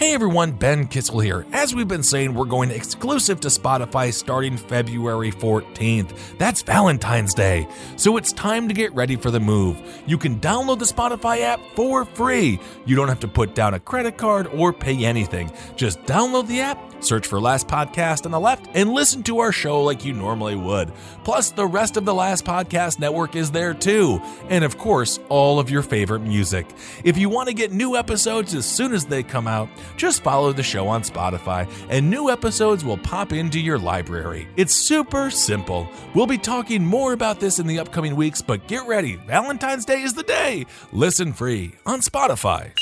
Hey everyone, Ben Kissel here. As we've been saying, we're going exclusive to Spotify starting February 14th. That's Valentine's Day. So it's time to get ready for the move. You can download the Spotify app for free. You don't have to put down a credit card or pay anything. Just download the app Search for Last Podcast on the left and listen to our show like you normally would. Plus, the rest of the Last Podcast network is there too. And of course, all of your favorite music. If you want to get new episodes as soon as they come out, just follow the show on Spotify and new episodes will pop into your library. It's super simple. We'll be talking more about this in the upcoming weeks, but get ready. Valentine's Day is the day. Listen free on Spotify.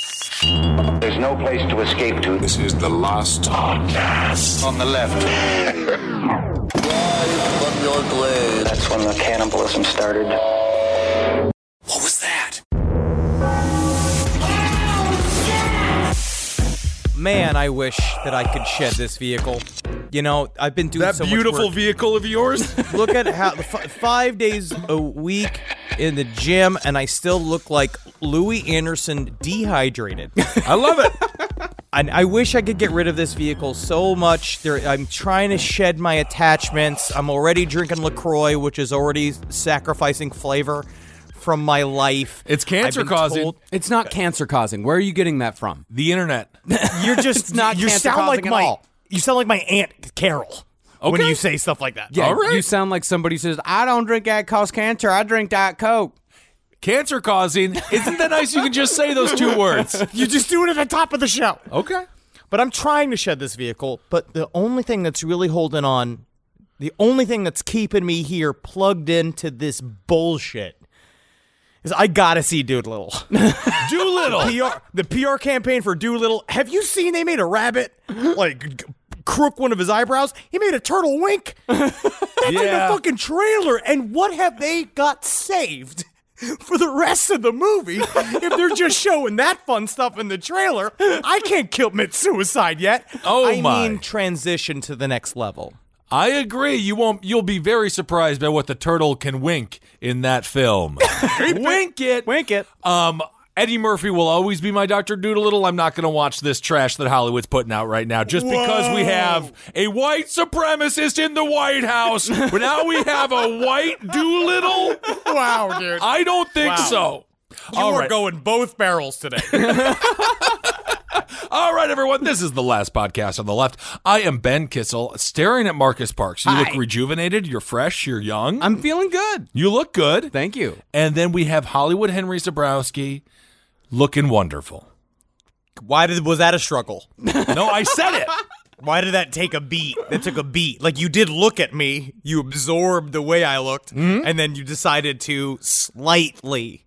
There's no place to escape to. This is the last podcast. On the left. That's when the cannibalism started. Man, I wish that I could shed this vehicle. You know, I've been doing That so much beautiful vehicle of yours? Look at how f- five days a week in the gym, and I still look like Louie Anderson dehydrated. I love it. and I wish I could get rid of this vehicle so much. There, I'm trying to shed my attachments. I'm already drinking Lacroix, which is already sacrificing flavor from my life. It's cancer-causing. told- It's not cancer causing. Where are you getting that from? The internet. You're just It's not You sound like at my. all. You sound like my aunt Carol when you say stuff like that. Yeah, All right. you sound like somebody who says, "I don't drink that cause cancer. I drink Diet Coke." Cancer causing. Isn't that nice? You can just say those two words. You just do it at the top of the show. Okay. But I'm trying to shed this vehicle. But the only thing that's really holding on, the only thing that's keeping me here plugged into this bullshit is I gotta see Dolittle. Dolittle. PR, the PR campaign for Dolittle. Have you seen they made a rabbit like crook one of his eyebrows? He made a turtle wink. That's like Yeah. a fucking trailer. And what have they got saved? For the rest of the movie, if they're just showing that fun stuff in the trailer, I can't commit suicide yet. Oh I my. mean, transition to the next level. I agree. You won't. You'll be very surprised by what the turtle can wink in that film. wink it. Wink it. Um. Eddie Murphy will always be my Dr. Dolittle. I'm not going to watch this trash that Hollywood's putting out right now just because we have a white supremacist in the White House. but now we have a white Dolittle. Wow, dude. I don't think so. You All are right. going both barrels today. All right, everyone. This is the last podcast on the left. I am Ben Kissel, staring at Marcus Parks. You look rejuvenated. You're fresh. You're young. I'm feeling good. you look good. Thank you. And then we have Hollywood Henry Zabrowski, looking wonderful. Why did was that a struggle? No, I said it. Why did that take a beat? That took a beat. Like you did look at me, you absorbed the way I looked, hmm? and then you decided to slightly.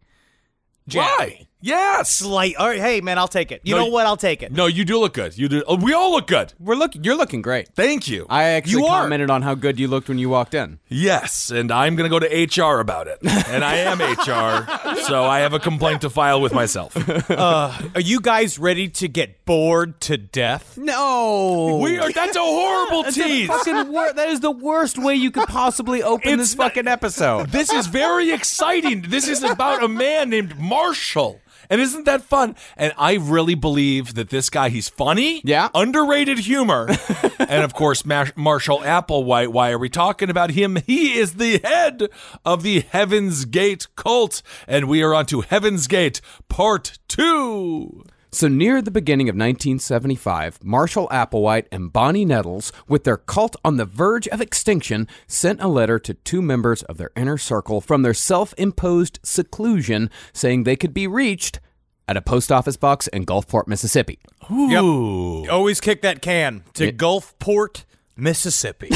Why? Yes. Slight. All right, hey man, I'll take it. You No, know you- what? I'll take it. No, you do look good. You do. oh, we all look good. We're look. You're looking great. Thank you. I actually You are. commented on how good you looked when you walked in. yes, and I'm going to go to HR about it. And I am HR, so I have a complaint to file with myself. Uh, are you guys ready to get bored to death? No, We are. That's a horrible tease. fucking wor- that is the worst way you could possibly open It's this not- fucking episode. This is very exciting. This is about a man named Marshall. And isn't that fun? And I really believe that this guy, he's funny. Yeah. Underrated humor. and of course, Mar- Marshall Applewhite. Why are we talking about him? He is the head of the Heaven's Gate cult. And we are on to Heaven's Gate Part 2. So, near the beginning of 1975, Marshall Applewhite and Bonnie Nettles, with their cult on the verge of extinction, sent a letter to two members of their inner circle from their self imposed seclusion saying they could be reached at a post office box in Gulfport, Mississippi. Ooh. Always kick that can to Gulfport, Mississippi.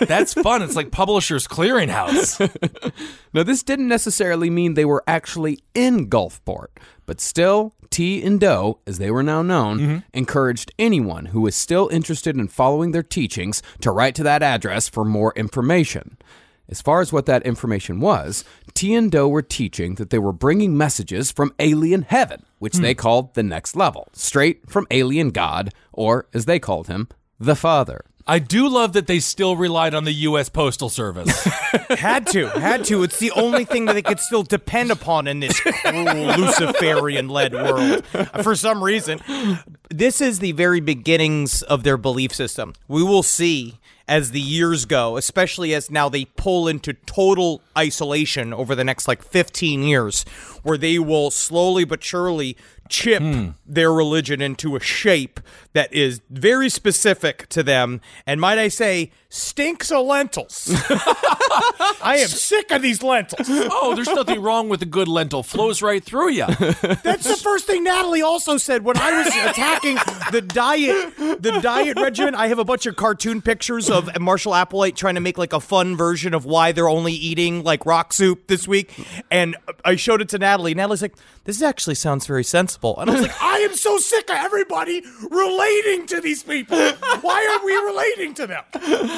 That's fun. It's like Publishers Clearinghouse. Now, this didn't necessarily mean they were actually in Gulfport, but still, T and Doe, as they were now known, mm-hmm. encouraged anyone who was still interested in following their teachings to write to that address for more information. As far as what that information was, T and Doe were teaching that they were bringing messages from alien heaven, which hmm. they called the next level, straight from alien God, or as they called him, the Father. I do love that they still relied on the U.S. Postal Service. Had to, had to. It's the only thing that they could still depend upon in this cruel Luciferian-led world. Uh, for some reason, this is the very beginnings of their belief system. We will see as the years go, especially as now they pull into total isolation over the next like 15 years, where they will slowly but surely chip hmm. their religion into a shape that is very specific to them, and might I say, stinks of lentils. I am sick of these lentils. oh, there's nothing wrong with a good lentil. Flows right through you. That's the first thing Natalie also said when I was attacking the diet, the diet regimen. I have a bunch of cartoon pictures of Marshall Applewhite trying to make like a fun version of why they're only eating like rock soup this week, and I showed it to Natalie. Natalie's like, "This actually sounds very sensible," and I was like, "I am so sick of everybody relating to these people. Why are we relating to them?"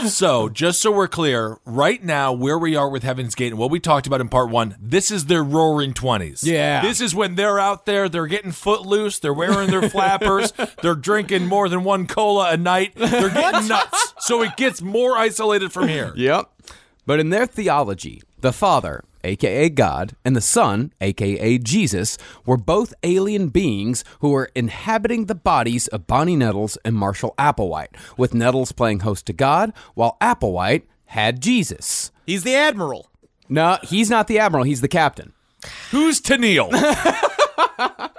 So, just so we're clear, right now, where we are with Heaven's Gate and what we talked about in part one, this is their roaring 20s. Yeah. This is when they're out there, they're getting footloose, they're wearing their flappers, they're drinking more than one cola a night, they're getting nuts. So, it gets more isolated from here. Yep. But in their theology, the Father, aka God, and the Son, aka Jesus, were both alien beings who were inhabiting the bodies of Bonnie Nettles and Marshall Applewhite, with Nettles playing host to God, while Applewhite had Jesus. He's the admiral. No, he's not the admiral, he's the captain. Who's Tennille?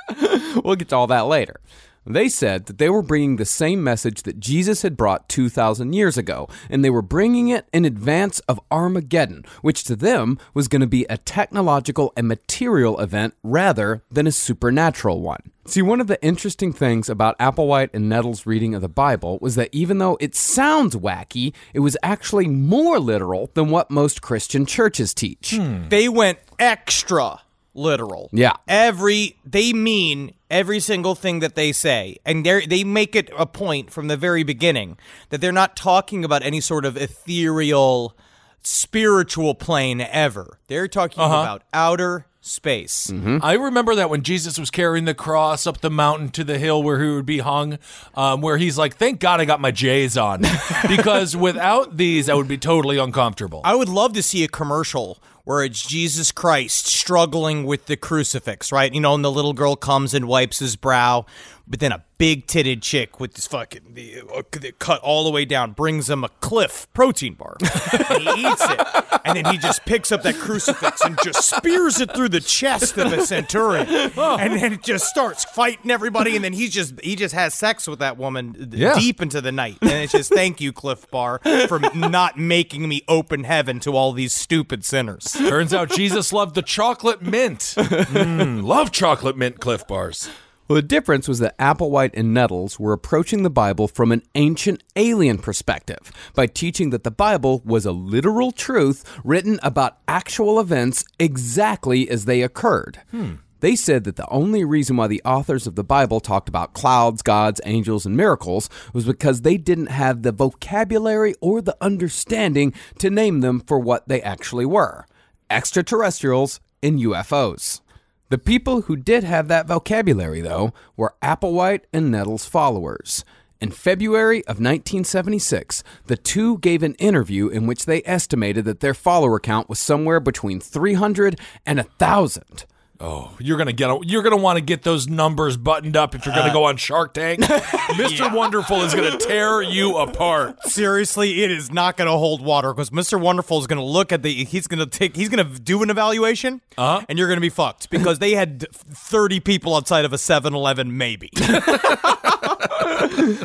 We'll get to all that later. They said that they were bringing the same message that Jesus had brought 2,000 years ago, and they were bringing it in advance of Armageddon, which to them was going to be a technological and material event rather than a supernatural one. See, one of the interesting things about Applewhite and Nettles' reading of the Bible was that even though it sounds wacky, it was actually more literal than what most Christian churches teach. Hmm. They went extra literal. Yeah. Every they mean every single thing that they say, and they they make it a point from the very beginning that they're not talking about any sort of ethereal spiritual plane ever. They're talking about outer space. I remember that when Jesus was carrying the cross up the mountain to the hill where he would be hung, um, where he's like, "Thank God I got my J's on, because without these, I would be totally uncomfortable." I would love to see a commercial where it's Jesus Christ struggling with the crucifix, right? You know, and the little girl comes and wipes his brow, but then a big titted chick with this fucking the, uh, the cut all the way down brings him a Clif protein bar, and he eats it, and then he just picks up that crucifix and just spears it through the chest of a centurion, and then it just starts fighting everybody, and then he just he just has sex with that woman Yeah. deep into the night, and it's just thank you, Clif Bar, for not making me open heaven to all these stupid sinners. Turns out Jesus loved the chocolate mint. Mm, love chocolate mint Clif Bars. Well, the difference was that Applewhite and Nettles were approaching the Bible from an ancient alien perspective by teaching that the Bible was a literal truth written about actual events exactly as they occurred. Hmm. They said that the only reason why the authors of the Bible talked about clouds, gods, angels, and miracles was because they didn't have the vocabulary or the understanding to name them for what they actually were extraterrestrials and UFOs. The people who did have that vocabulary, though, were Applewhite and Nettles followers. In February of 1976, the two gave an interview in which they estimated that their follower count was somewhere between 300 and 1,000. Oh, you're gonna get. A, you're gonna want to get those numbers buttoned up if you're gonna go on Shark Tank. Mr. Wonderful is gonna tear you apart. Seriously, it is not going to hold water because Mr. Wonderful is going to look at the. He's going to take. He's going to do an evaluation, uh-huh. and you're going to be fucked because they had 30 people outside of a 7-Eleven, maybe.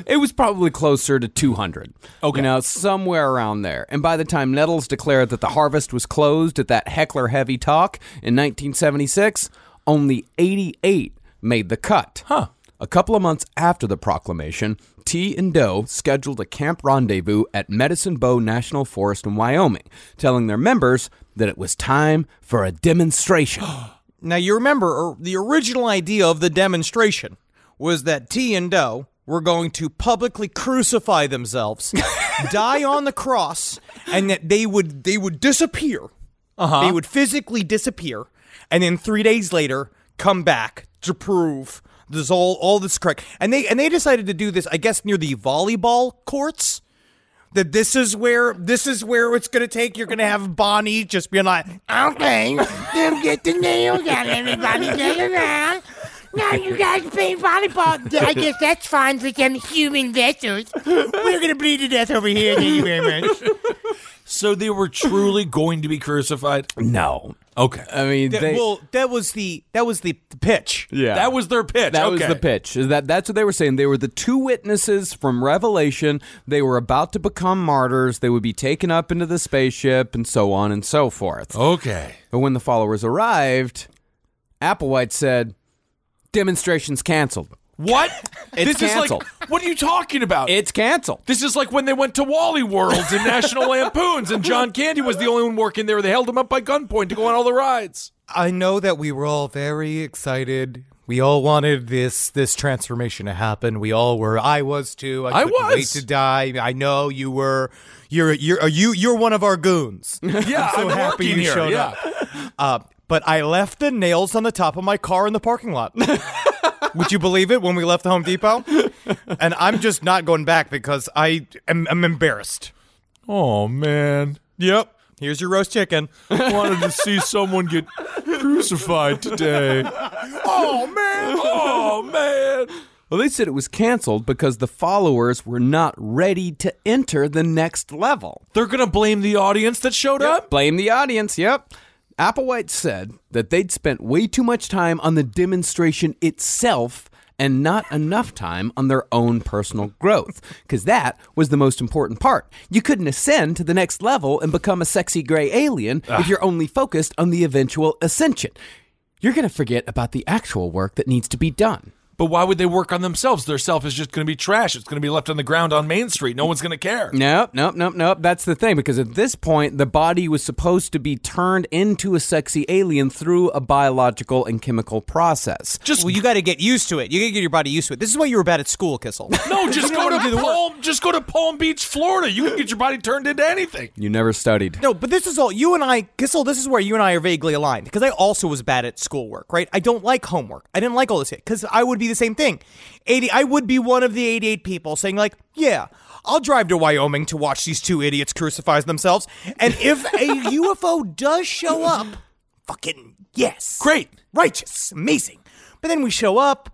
It was probably closer to 200. Okay. You know, somewhere around there. And by the time Nettles declared that the harvest was closed at that heckler heavy talk in 1976, only 88 made the cut. Huh. A couple of months after the proclamation, T and Doe scheduled a camp rendezvous at Medicine Bow National Forest in Wyoming, telling their members that it was time for a demonstration. now you remember the original idea of the demonstration was that T and Doe were going to publicly crucify themselves, die on the cross, and that they would they would disappear. Uh-huh. They would physically disappear, and then three days later come back to prove this all all this correct. And they and they decided to do this, I guess, near the volleyball courts. That this is where this is where it's gonna take. You're gonna have Bonnie just being like, "Okay, then get the nails out, everybody. Get around. Now you guys play volleyball. I guess that's fine for some human vessels. We're gonna bleed to death over here. Thank you very much." So they were truly going to be crucified? No. Okay. I mean, That, they, well, that was the that was the, the pitch. yeah. That was their pitch. That was Okay. the pitch. Is that that's what they were saying? They were the two witnesses from Revelation. They were about to become martyrs. They would be taken up into the spaceship and so on and so forth. Okay. But when the followers arrived, Applewhite said, "Demonstrations canceled. What? It's this canceled. is like what are you talking about? It's canceled." this is like when they went to Wally World and National Lampoons and John Candy was the only one working there. They held him up by gunpoint to go on all the rides. I know that we were all very excited. We all wanted this this transformation to happen. We all were. I was too. I, I couldn't wait was. to die. I know you were. You're you're are you you're one of our goons. Yeah, so I'm happy you here. showed yeah. up. Uh, but I left the nails on the top of my car in the parking lot. Would you believe it when we left the Home Depot? And I'm just not going back because I am I'm embarrassed. Oh man. Yep. Here's your roast chicken. Wanted to see someone get crucified today. Oh man. Oh man. Well, they said it was canceled because the followers were not ready to enter the next level. They're gonna blame the audience that showed up? Blame the audience, yep. Applewhite said that they'd spent way too much time on the demonstration itself and not enough time on their own personal growth, because that was the most important part. You couldn't ascend to the next level and become a sexy gray alien if ah. you're only focused on the eventual ascension. You're going to forget about the actual work that needs to be done. But why would they work on themselves? Their self is just gonna be trash. It's gonna be left on the ground on Main Street. No one's gonna care. Nope, nope, nope, nope. That's the thing because at this point, the body was supposed to be turned into a sexy alien through a biological and chemical process. Just Well, you got to get used to it. You got to get your body used to it. This is why you were bad at school, Kissel. No, just go wanna the. Palm. Just go to Palm Beach, Florida. You can get your body turned into anything. You never studied. No, but this is all you and I, Kissel. This is where you and I are vaguely aligned because I also was bad at schoolwork. Right? I don't like homework. I didn't like all this because I would be the same thing. Eighty. I would be one of the eighty-eight people saying like, "Yeah, I'll drive to Wyoming to watch these two idiots crucify themselves." And if a UFO does show up, fucking yes, Great. righteous, amazing. But then we show up,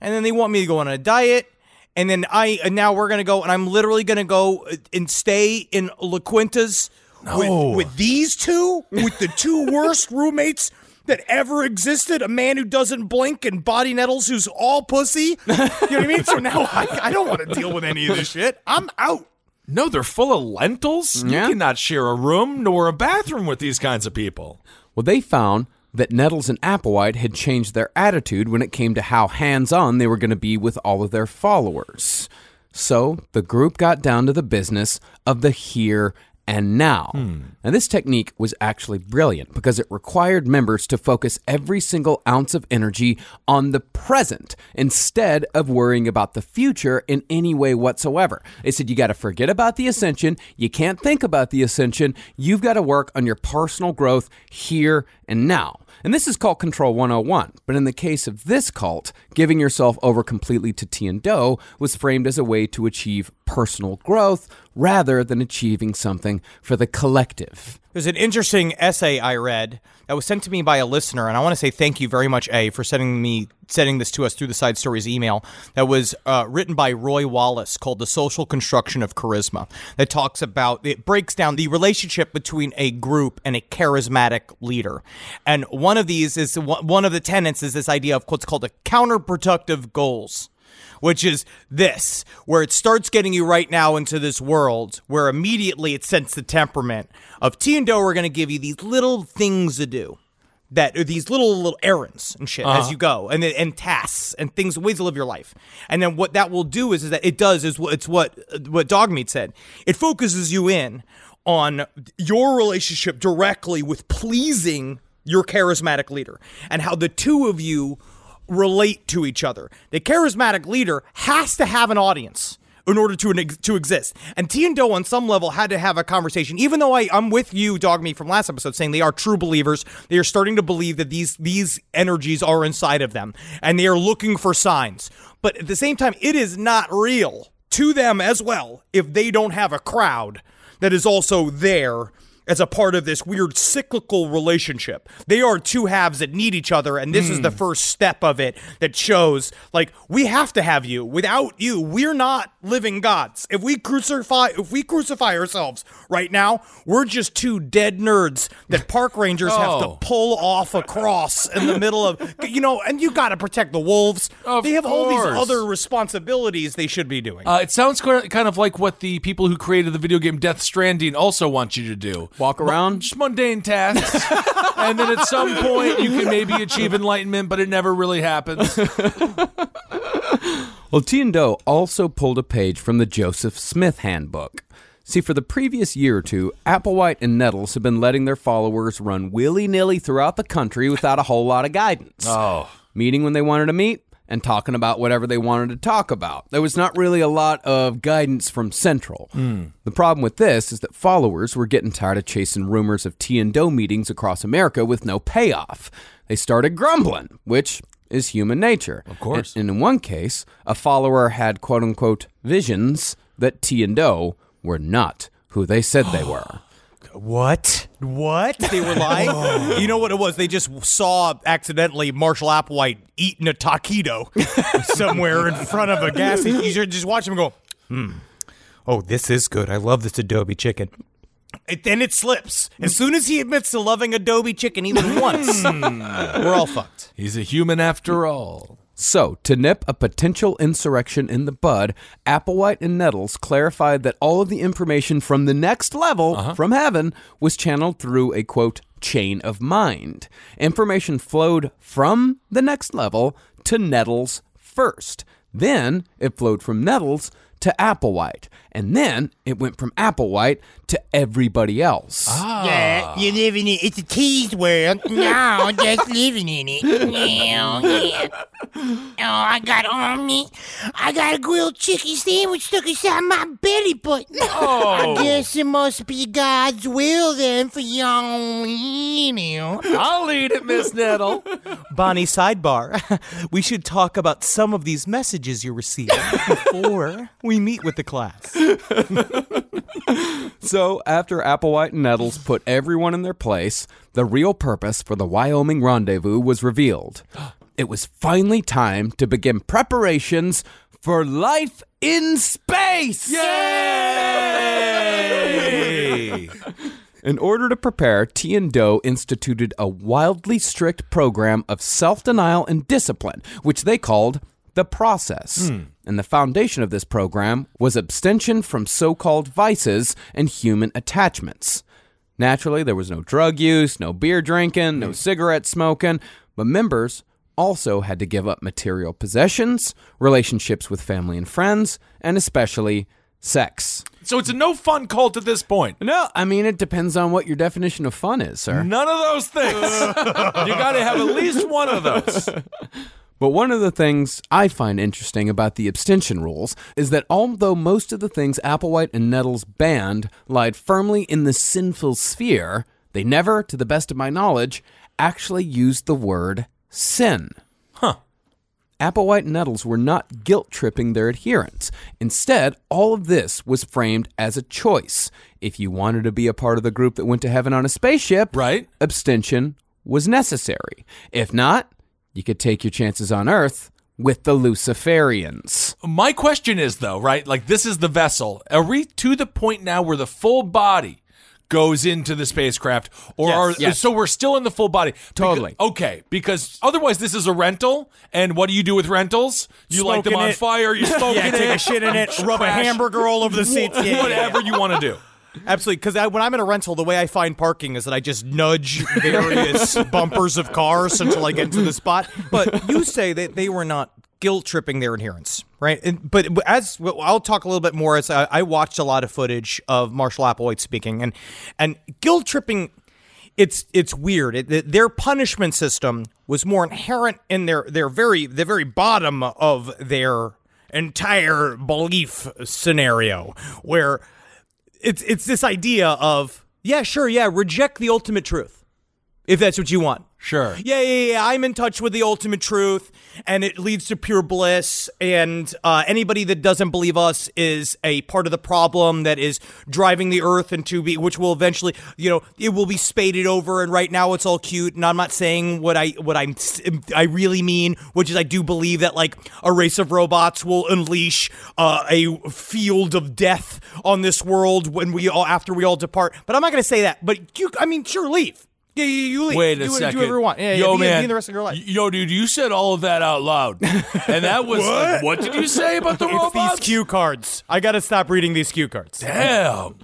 and then they want me to go on a diet, and then I and now we're gonna go, and I'm literally gonna go uh, and stay in La Quinta's with, with these two, with the two worst roommates that ever existed. A man who doesn't blink and Bonnie Nettles who's all pussy. You know what I mean? So now I, I don't want to deal with any of this shit. I'm out. No, they're full of lentils. Yeah. You cannot share a room nor a bathroom with these kinds of people. Well, they found that Nettles and Applewhite had changed their attitude when it came to how hands on they were going to be with all of their followers. So the group got down to the business of the here and now. Hmm. Now, this technique was actually brilliant because it required members to focus every single ounce of energy on the present instead of worrying about the future in any way whatsoever. They said you got to forget about the ascension. You can't think about the ascension. You've got to work on your personal growth here and now. And this is called Control 101. But in the case of this cult, giving yourself over completely to T and Do was framed as a way to achieve personal growth rather than achieving something for the collective. There's an interesting essay I read that was sent to me by a listener, and I want to say thank you very much, A, for sending me sending this to us through the Side Stories email. That was uh, written by Roy Wallis, called "The Social Construction of Charisma." That talks about it breaks down the relationship between a group and a charismatic leader, and one of these is one of the tenets is this idea of what's called a counterproductive goals which is this, where it starts getting you right now into this world where immediately it sets the temperament of T and Do are going to give you these little things to do. That are these little little errands and shit as uh-huh. you go, and and tasks and things, ways to live your life. And then what that will do is, is that it does is what it's what what Dogmeat said. It focuses you in on your relationship directly with pleasing your charismatic leader, and how the two of you relate to each other. The charismatic leader has to have an audience in order to to exist. And T and Do on some level had to have a conversation. Even though I, I'm with you, Dogmeat, from last episode, saying they are true believers. They are starting to believe that these these energies are inside of them, and they are looking for signs. But at the same time, it is not real to them as well if they don't have a crowd that is also there as a part of this weird cyclical relationship. They are two halves that need each other, and this is the first step of it that shows like we have to have you. Without you, we're not living gods. If we crucify if we crucify ourselves right now, we're just two dead nerds that park rangers have to Oh. pull off a cross in the middle of you know, and you gotta protect the wolves. Of they have all these other responsibilities they should be doing. Uh, it sounds kind of like what the people who created the video game Death Stranding also want you to do. Walk around? Just mundane tasks. and then at some point you can maybe achieve enlightenment, but it never really happens. Well, T and Doe also pulled a page from the Joseph Smith handbook. See, for the previous year or two, Applewhite and Nettles have been letting their followers run willy nilly throughout the country without a whole lot of guidance. Oh. Meeting when they wanted to meet and talking about whatever they wanted to talk about. There was not really a lot of guidance from Central. The problem with this is that followers were getting tired of chasing rumors of T and Doe meetings across America with no payoff. They started grumbling, which is human nature. Of course. And in one case, a follower had quote unquote visions that T and Doe were not who they said they were. What? What? They were lying? You know what it was? They just saw accidentally Marshall Applewhite eating a taquito somewhere in front of a gas station. You just watch him go, hmm. Oh, this is good. I love this Adobe chicken. And then it slips. As soon as he admits to loving Adobe chicken even once, we're all fucked. He's a human after all. So, to nip a potential insurrection in the bud, Applewhite and Nettles clarified that all of the information from the next level, uh-huh. from heaven, was channeled through a quote, chain of mind. Information flowed from the next level to Nettles first. Then it flowed from Nettles to Applewhite. And then it went from Applewhite to everybody else. Oh. Yeah, you live in it. It's a teased world. No, just living in it. Yeah, yeah. Oh, I got on me. I got a grilled chicken sandwich stuck inside my belly button. Oh. I guess it must be God's will then for young you. I'll eat it, Miss Nettle. Bonnie, sidebar. We should talk about some of these messages you're receiving before we meet with the class. So, after Applewhite and Nettles put everyone in their place, the real purpose for the Wyoming rendezvous was revealed. It was finally time to begin preparations for life in space! Yay! In order to prepare, T and Doe instituted a wildly strict program of self denial and discipline, which they called the process. Hmm. And the foundation of this program was abstention from so called vices and human attachments. Naturally, there was no drug use, no beer drinking, no hmm. cigarette smoking, but members also had to give up material possessions, relationships with family and friends, and especially sex. so it's a no fun cult at this point. No, I mean, it depends on what your definition of fun is, sir. None of those things. you got to have at least one of those. But one of the things I find interesting about the abstention rules is that although most of the things Applewhite and Nettles banned lied firmly in the sinful sphere, they never, to the best of my knowledge, actually used the word sin. Huh. Applewhite and Nettles were not guilt tripping their adherents. Instead, all of this was framed as a choice. If you wanted to be a part of the group that went to heaven on a spaceship, Right. abstention was necessary. If not, you could take your chances on Earth with the Luciferians. My question is though, right? Like this is the vessel. Are we to the point now where the full body goes into the spacecraft, or Yes. are Yes. so we're still in the full body? Because- Totally. okay, because otherwise this is a rental, and what do you do with rentals? You light them on it. fire. You smoke Yeah, in take it. a shit in it, rub a hamburger all over the seats. Yeah, yeah, yeah. Whatever you want to do. Absolutely, because when I'm in a rental, the way I find parking is that I just nudge various bumpers of cars until I get into the spot. But you say that they were not guilt tripping their adherents, right? And, but as I'll talk a little bit more as I, I watched a lot of footage of Marshall Applewhite speaking, and and guilt tripping. It's it's weird. It, it- their punishment system was more inherent in their their very the very bottom of their entire belief scenario, where it's it's this idea of yeah, sure, yeah, reject the ultimate truth if that's what you want. Sure. Yeah, yeah, yeah. I'm in touch with the ultimate truth, and it leads to pure bliss. And uh, anybody that doesn't believe us is a part of the problem that is driving the earth into be, which will eventually, you know, it will be spaded over. And right now, it's all cute. And I'm not saying what I what I'm I really mean, which is I do believe that like a race of robots will unleash uh, a field of death on this world when we all after we all depart. But I'm not going to say that. But you, I mean, sure, leave. Yeah, you, you leave. Wait a do, second. Do whatever you want. Yeah, Yo, yeah, be, man. be the rest of your life. Yo, dude, you said all of that out loud. And that was like, what did you say about the It's robots? these cue cards. I gotta stop reading these cue cards. Damn.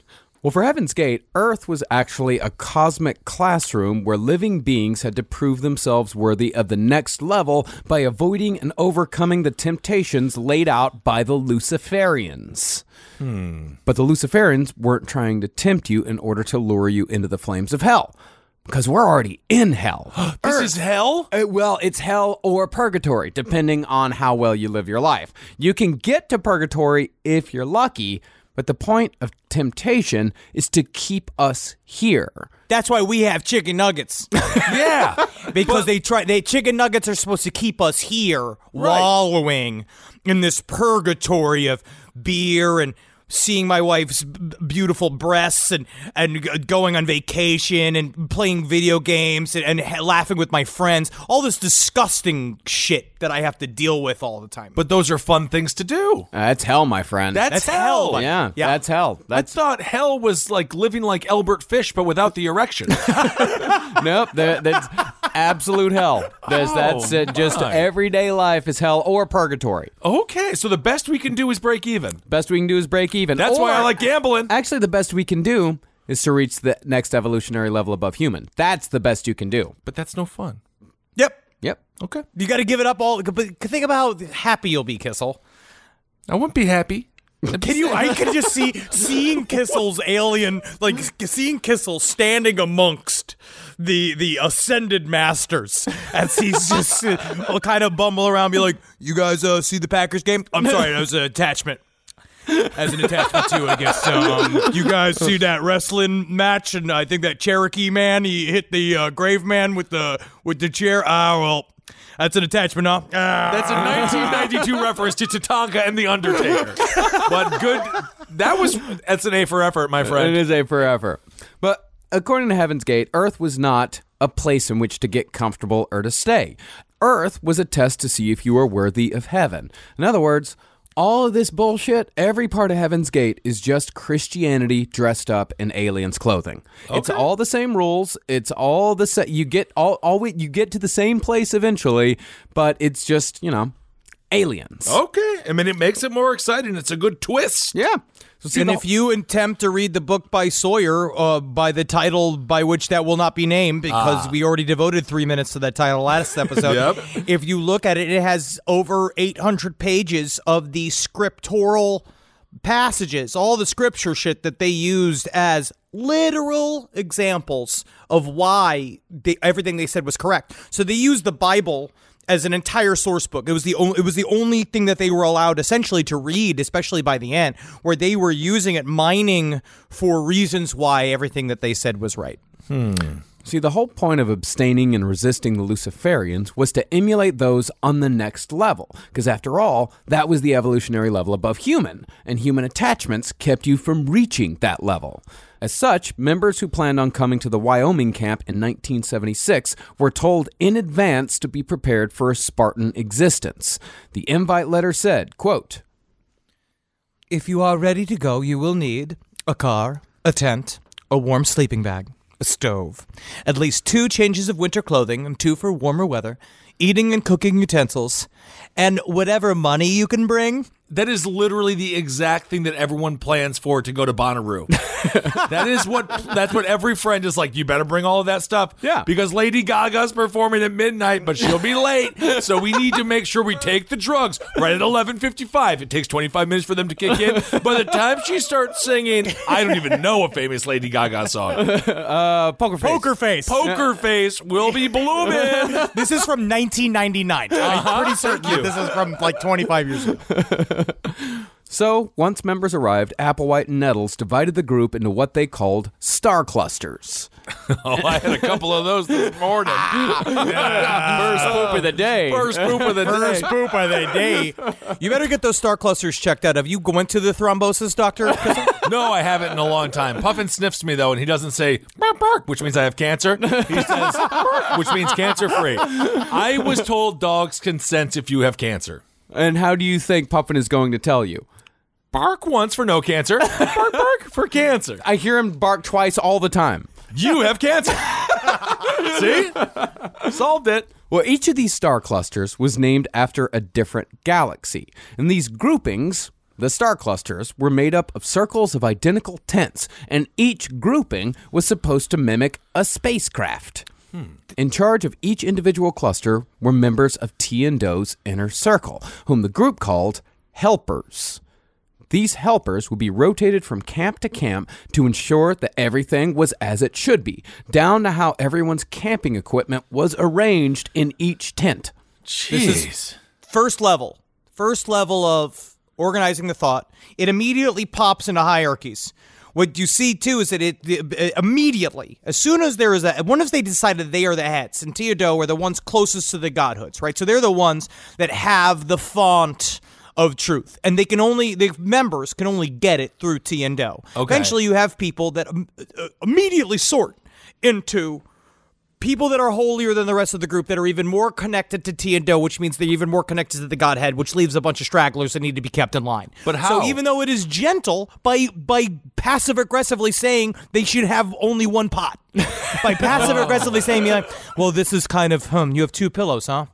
Well, for Heaven's Gate, Earth was actually a cosmic classroom where living beings had to prove themselves worthy of the next level by avoiding and overcoming the temptations laid out by the Luciferians. Hmm. But the Luciferians weren't trying to tempt you in order to lure you into the flames of hell. Because we're already in hell. This is hell? Uh, well, it's hell or purgatory, depending on how well you live your life. You can get to purgatory if you're lucky, but the point of temptation is to keep us here. That's why we have chicken nuggets Yeah. because they try. They chicken nuggets are supposed to keep us here, wallowing in this purgatory of beer and seeing my wife's beautiful breasts and and going on vacation and playing video games and, and ha- laughing with my friends. All this disgusting shit that I have to deal with all the time. But those are fun things to do. Uh, That's hell, my friend. That's, That's hell. hell. yeah, Yeah. that's hell. I That's thought hell was like living like Albert Fish, but without the erection. nope. that- that's absolute hell. That's, that's uh, just my. everyday life is hell or purgatory. okay, so the best we can do is break even. Best we can do is break even. That's why I like gambling. Actually, the best we can do is to reach the next evolutionary level above human. That's the best you can do. But that's no fun. yep, Yep. Okay. you got to give it up all. But think about how happy you'll be, Kissel. I wouldn't be happy. Can you? I can just see seeing Kissel's alien, like seeing Kissel standing amongst the the ascended masters as he's just uh, will kind of bumble around, be like, "You guys uh, see the Packers game? I'm sorry, that was an attachment." As an attachment to, it, I guess. Um, you guys see that wrestling match, and I think that Cherokee man he hit the uh, grave man with the with the chair. Ah, well, that's an attachment, huh? Ah. That's a 1992 reference to Tatanka and The Undertaker. but good. That was. That's an A for effort, my It friend. It is a forever. But according to Heaven's Gate, Earth was not a place in which to get comfortable or to stay. Earth was a test to see if you were worthy of heaven. In other words, all of this bullshit, every part of Heaven's Gate is just Christianity dressed up in aliens' clothing. It's all the same rules. It's all the sa- you get all all we, you get to the same place eventually, but it's just you know aliens. Okay. I mean, it makes it more exciting. It's a good twist. yeah. So see, and if you attempt to read the book by Sawyer uh, by the title by which that will not be named because we already devoted three minutes to that title last episode. Yep. If you look at it, it has over 800 pages of the scriptural passages, all the scripture shit that they used as literal examples of why they, everything they said was correct. So they used the Bible as an entire source book. It was the only, it was the only thing that they were allowed essentially to read, especially by the end, where they were using it mining for reasons why everything that they said was right. Hmm. See, the whole point of abstaining and resisting the Luciferians was to emulate those on the next level, because after all, that was the evolutionary level above human, and human attachments kept you from reaching that level. As such, members who planned on coming to the Wyoming camp in 1976 were told in advance to be prepared for a Spartan existence. The invite letter said, quote, If you are ready to go, you will need a car, a tent, a warm sleeping bag, a stove, at least two changes of winter clothing and two for warmer weather, eating and cooking utensils, and whatever money you can bring. That is literally the exact thing that everyone plans for to go to Bonnaroo. that is what that's what every friend is like. You better bring all of that stuff. Yeah. Because Lady Gaga's performing at midnight, but she'll be late. so we need to make sure we take the drugs right at eleven fifty five. It takes twenty five minutes for them to kick in. By the time she starts singing, I don't even know a famous Lady Gaga song. uh, poker face. Poker face. Poker face will be blooming. this is from 1999. I'm pretty certain that this is from like 25 years ago. So, once members arrived, Applewhite and Nettles divided the group into what they called star clusters. Oh, I had a couple of those this morning. First poop of the day. First poop of the day. poop of the day. You better get those star clusters checked out. Have you went to the thrombosis doctor? No, I haven't in a long time. Puffin sniffs me though, and he doesn't say bark bark, which means I have cancer. He says bark, which means cancer free. I was told dogs can sense if you have cancer. And how do you think Puffin is going to tell you? Bark once for no cancer. Bark bark for cancer. I hear him bark twice all the time. You have cancer. See? Solved it. Well, each of these star clusters was named after a different galaxy. And these groupings, the star clusters, were made up of circles of identical tents, and each grouping was supposed to mimic a spacecraft. Hmm. In charge of each individual cluster were members of T and Do's inner circle, whom the group called helpers. These helpers would be rotated from camp to camp to ensure that everything was as it should be, down to how everyone's camping equipment was arranged in each tent. Jeez. first level, first level of organizing the thought, it immediately pops into hierarchies. What you see too is that it, the- uh, immediately, as soon as there is a, one if they decided they are the heads, and T and Do are the ones closest to the godhoods, right? So they're the ones that have the font of truth, and they can only the members can only get it through T and Do. Okay. Eventually, you have people that um, uh, immediately sort into people that are holier than the rest of the group that are even more connected to T and Do, which means they're even more connected to the Godhead, which leaves a bunch of stragglers that need to be kept in line. But how? So even though it is gentle by by passive aggressively saying they should have only one pot, by passive aggressively saying, like, well, this is kind of hmm, you have two pillows, huh?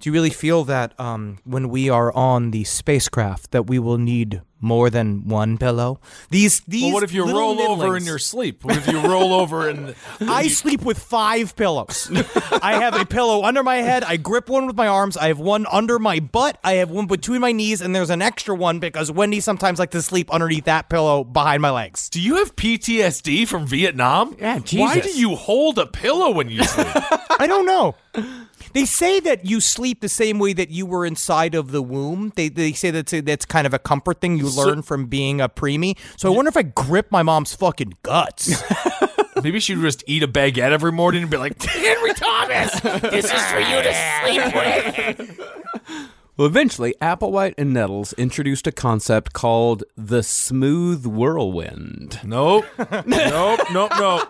Do you really feel that um, when we are on the spacecraft that we will need more than one pillow? These these. Well, what if you little roll over in your sleep? What if you roll over and I sleep with five pillows. I have a pillow under my head. I grip one with my arms. I have one under my butt. I have one between my knees, and there's an extra one because Wendy sometimes likes to sleep underneath that pillow behind my legs. do you have PTSD from Vietnam? Yeah, Why do you hold a pillow when you sleep? I don't know. They say that you sleep the same way that you were inside of the womb. They, they say that's a, that's kind of a comfort thing you learn from being a preemie. So I wonder if I grip my mom's fucking guts. Maybe she'd just eat a baguette every morning and be like, Henry Thomas, this is for you to sleep with. Well, eventually, Applewhite and Nettles introduced a concept called the smooth whirlwind. Nope. Nope. Nope. Nope.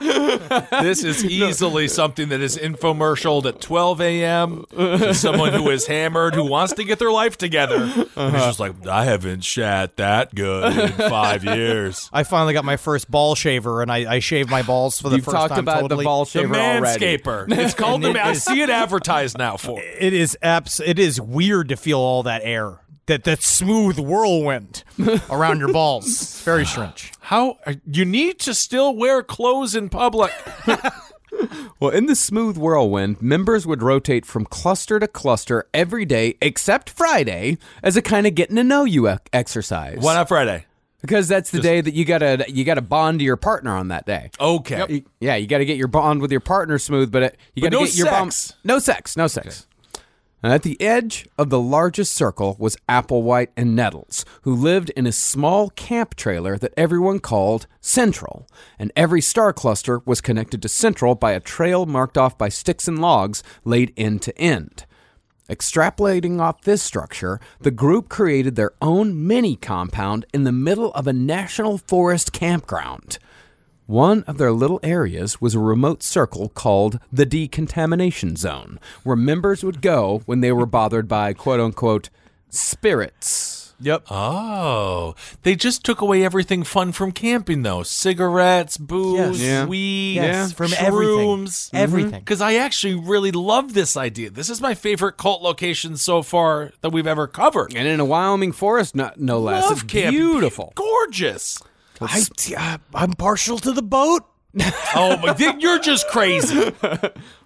This is easily something that is infomercialed at 12 a.m. to someone who is hammered, who wants to get their life together. And he's just like, I haven't shat that good in five years. I finally got my first ball shaver, and I, I shaved my balls for the You've first talked time. about totally. the ball The shaver already. Manscaper. It's called the. And it I is- see it advertised now for. It is abs- It is weird to feel all that air, that that smooth whirlwind around your balls. It's very strange. How uh, you need to still wear clothes in public? Well, in the smooth whirlwind, members would rotate from cluster to cluster every day except Friday as a kind of getting to know you exercise. Why not Friday? Because that's the day that you gotta you gotta bond to your partner on that day. Okay. You- yeah, you got to get your bond with your partner smooth, but it, you But got to no get your bond. sex. No sex, no sex. And at the edge of the largest circle was Applewhite and Nettles, who lived in a small camp trailer that everyone called Central. And every star cluster was connected to Central by a trail marked off by sticks and logs laid end to end. Extrapolating off this structure, the group created their own mini compound in the middle of a national forest campground. One of their little areas was a remote circle called the decontamination zone, where members would go when they were bothered by quote unquote spirits. Yep. Oh, they just took away everything fun from camping, though. Cigarettes, booze, Yes. Yeah. weed, Yes, from everything. shrooms, mm-hmm. Everything. Because I actually really love this idea. This is my favorite cult location so far that we've ever covered. And in a Wyoming forest, no, no less. Love It's camping. beautiful. gorgeous. I, uh, I'm partial to the boat. Oh, then you're just crazy.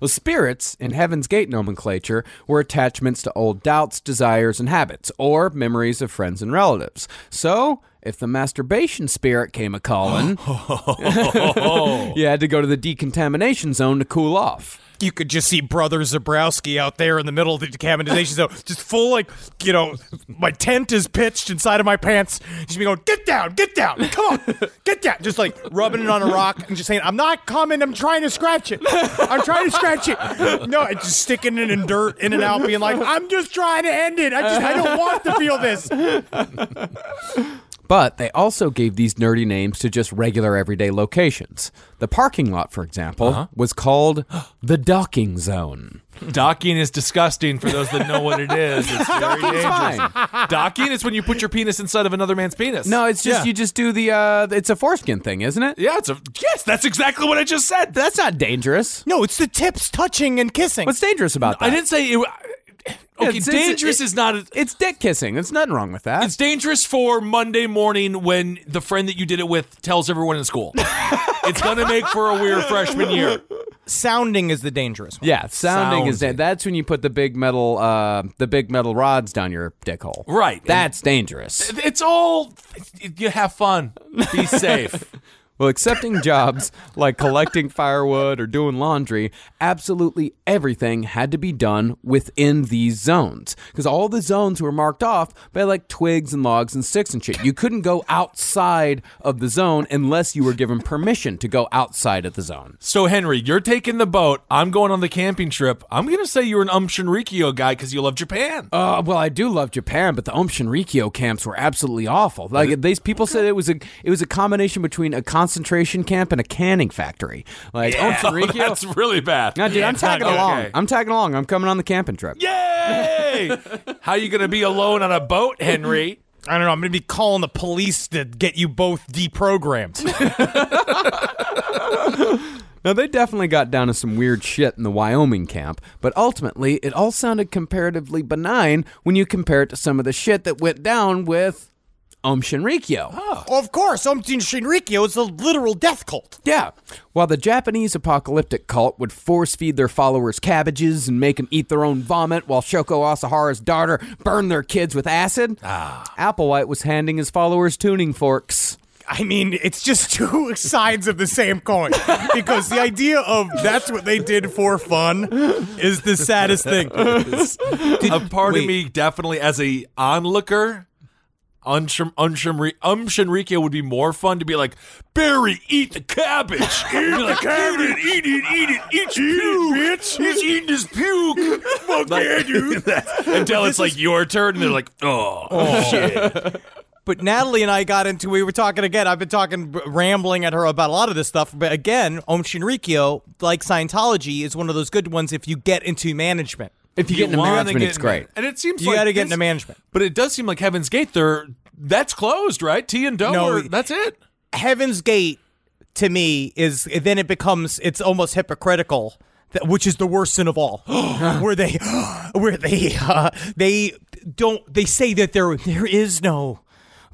Well, spirits in Heaven's Gate nomenclature were attachments to old doubts, desires, and habits, or memories of friends and relatives. So, if the masturbation spirit came a calling, you had to go to the decontamination zone to cool off. You could just see Brother Zabrowski out there in the middle of the decamination zone, just full like, you know, my tent is pitched inside of my pants. He's be going, get down, get down, come on, get down. Just like rubbing it on a rock and just saying, I'm not coming, I'm trying to scratch it. I'm trying to scratch it. No, and just sticking it in dirt, in and out, being like, I'm just trying to end it. I just, I don't want to feel this. But they also gave these nerdy names to just regular everyday locations. The parking lot, for example, was called the docking zone. Docking is disgusting for those that know what it is. It's very dangerous. fine. Docking is when you put your penis inside of another man's penis. No, it's just Yeah. you just do the uh it's a foreskin thing, isn't it? Yeah, it's a yes. That's exactly what I just said. That's not dangerous. No, it's the tips touching and kissing. What's dangerous about that? I didn't say it. Okay, It's- it's- dangerous it- is not. A, It's dick kissing. There's nothing wrong with that. it's dangerous for Monday morning when the friend that you did it with tells everyone in school. it's gonna make for a weird freshman year. Sounding is the dangerous one. yeah, sounding is Sounding. that's when you put the big metal uh the big metal rods down your dick hole. Right. That's dangerous. It's all. You have fun. Be safe. Well, accepting jobs like collecting firewood or doing laundry, absolutely everything had to be done within these zones. Because all the zones were marked off by like twigs and logs and sticks and shit. You couldn't go outside of the zone unless you were given permission to go outside of the zone. So Henry, you're taking the boat. I'm going on the camping trip. I'm gonna say you're an Um Shinrikyo guy because you love Japan. Uh, well, I do love Japan, but the Aum Shinrikyo camps were absolutely awful. Like these people said, it was a it was a combination between a concentration camp and a canning factory. Like oh, Aum Shinrikyo, That's really bad. No, dude, I'm It's not tagging along. I'm tagging along. I'm coming on the camping trip. Yay! How are you gonna be alone on a boat, Henry? I don't know. I'm going to be calling the police to get you both deprogrammed. Now they definitely got down to some weird shit in the Wyoming camp, but ultimately it all sounded comparatively benign when you compare it to some of the shit that went down with Aum Shinrikyo. Oh, of course, Omtin Shinrikyo is a literal death cult. Yeah. While the Japanese apocalyptic cult would force feed their followers cabbages and make them eat their own vomit while Shoko Asahara's daughter burned their kids with acid, ah. Applewhite was handing his followers tuning forks. I mean, it's just two sides of the same coin. Because the idea of that's what they did for fun is the saddest thing. a part wait. of me definitely as a onlooker. Unshim, um Shinrikyo would be more fun to be like Barry, eat the cabbage, eat the cabbage, eat it, eat it, eat your puke, bitch. He's eating his puke. Fuck yeah, dude. Until it's like your turn, and they're like, oh, shit. But Natalie and I got into, we were talking again. I've been talking, rambling at her about a lot of this stuff. But again, Aum Shinrikyo, like Scientology, is one of those good ones if you get into management. If you, get into management, get it's in- great. and it seems You like got to get into management. But it does seem like Heaven's Gate. They're that's closed, right? T and Do. No, are- that's it. Heaven's Gate to me is then it becomes it's almost hypocritical, that, which is the worst sin of all, where they where they uh, they don't they say that there there is no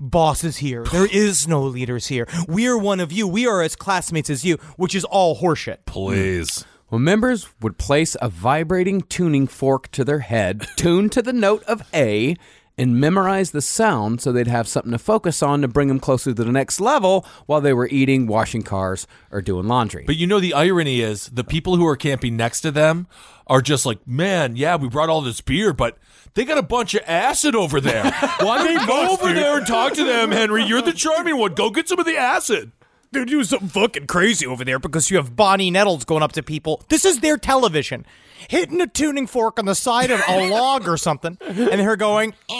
bosses here, there is no leaders here. We are one of you. We are as classmates as you, which is all horseshit. Please. Well, members would place a vibrating tuning fork to their head, tuned to the note of A, and memorize the sound so they'd have something to focus on to bring them closer to the next level while they were eating, washing cars, or doing laundry. But you know the irony is the people who are camping next to them are just like, man, yeah, we brought all this beer, but they got a bunch of acid over there. Why don't you go over there and talk to them, Henry? You're the charming one. Go get some of the acid. They're doing something fucking crazy over there because you have Bonnie Nettles going up to people. This is their television. Hitting a tuning fork on the side of a log or something, and her going,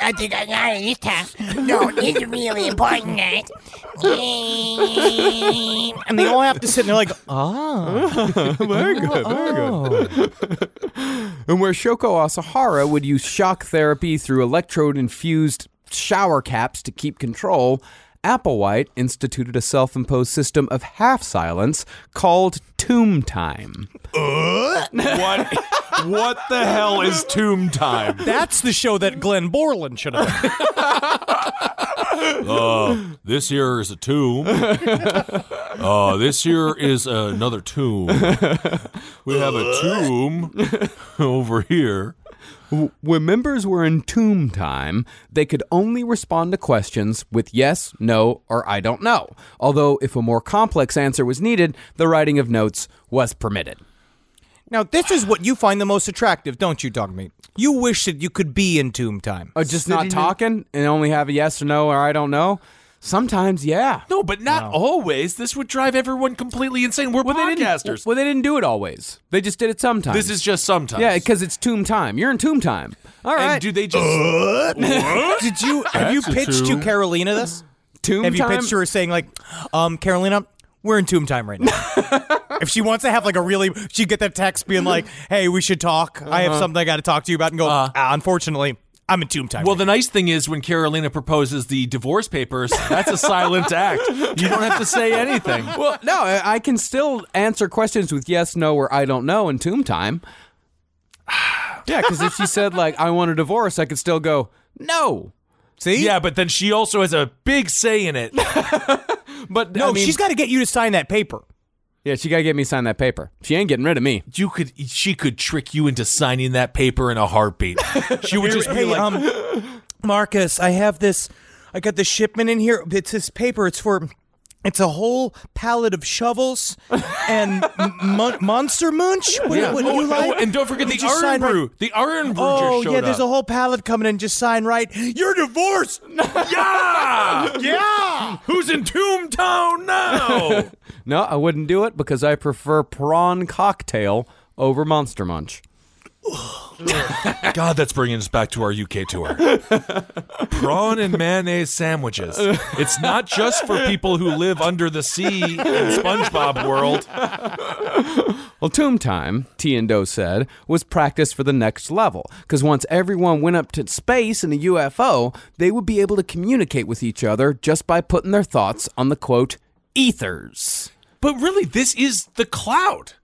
I think I got it this time. No, it's really important, guys. and they all have to sit and they're like, ah. very good, very good. and where Shoko Asahara would use shock therapy through electrode infused shower caps to keep control, Applewhite instituted a self imposed system of half silence called Tomb Time. What? what the hell is tomb time? That's the show that Glenn Borland should have done. Uh, this here is a tomb. Uh, this here is another tomb. We have a tomb over here. W- When members were in tomb time, they could only respond to questions with yes, no, or I don't know. Although, if a more complex answer was needed, the writing of notes was permitted. Now, this is what you find the most attractive, don't you, Dogmeat? You wish that you could be in tomb time. Oh, just not talking and only have a yes or no or I don't know? Sometimes, yeah. No, but not always. This would drive everyone completely insane. We're Well, they didn't. podcasters. Well, they didn't do it always. They just did it sometimes. this is just sometimes. yeah, because it's tomb time. You're in tomb time. All right. And do they just? Did you have you That's a pitched to. Carolina this? tomb Have you time. pitched to her saying like, um, Carolina, we're in tomb time right now. if she wants to have like a really, she'd get that text being like, hey, we should talk. I have something I got to talk to you about, and go. Uh. "Ah, unfortunately, I'm in tomb time. Well, right the nice thing is when Carolina proposes the divorce papers, that's a silent act. You don't have to say anything. Well, no, I I can still answer questions with yes, no, or I don't know in tomb time. Yeah, because if she said like I want a divorce, I could still go no. See? Yeah, but then she also has a big say in it. But No, I mean, she's got to get you to sign that paper. Yeah, she gotta get me to sign that paper. She ain't getting rid of me. You could, she could trick you into signing that paper in a heartbeat. She would just be hey, like, um, Marcus, I have this. I got the shipment in here. It's this paper. It's for. It's a whole pallet of shovels and mon- monster munch. What, yeah. what do Oh, you like? oh, and don't forget You the just sign Irn-Bru. right- The Irn-Bru Oh just showed yeah, there's up. a whole pallet coming in. Just sign right. You're divorced. yeah, yeah. who's in Toontown now? No, I wouldn't do it because I prefer prawn cocktail over Monster Munch. God, that's bringing us back to our UK tour. Prawn and mayonnaise sandwiches. It's not just for people who live under the sea in SpongeBob world. Well, tomb time, T and Do said, was practice for the next level. Because once everyone went up to space in a UFO, they would be able to communicate with each other just by putting their thoughts on the quote, ethers. But really, this is the cloud.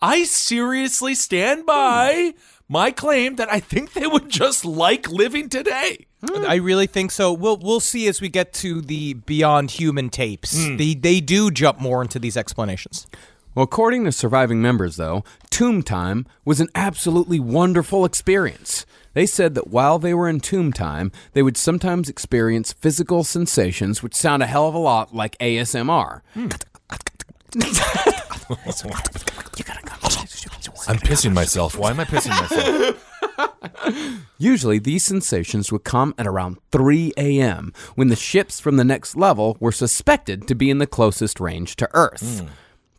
I seriously stand by my claim that I think they would just like living today. Hmm. I really think so. We'll we'll see as we get to the Beyond Human tapes. Hmm. They they do jump more into these explanations. Well, according to surviving members, though, tomb time was an absolutely wonderful experience. They said that while they were in tomb time, they would sometimes experience physical sensations which sound a hell of a lot like ASMR. Hmm. I'm pissing myself. Why am I pissing myself? Usually, these sensations would come at around 3 a.m., when the ships from the next level were suspected to be in the closest range to Earth. Hmm.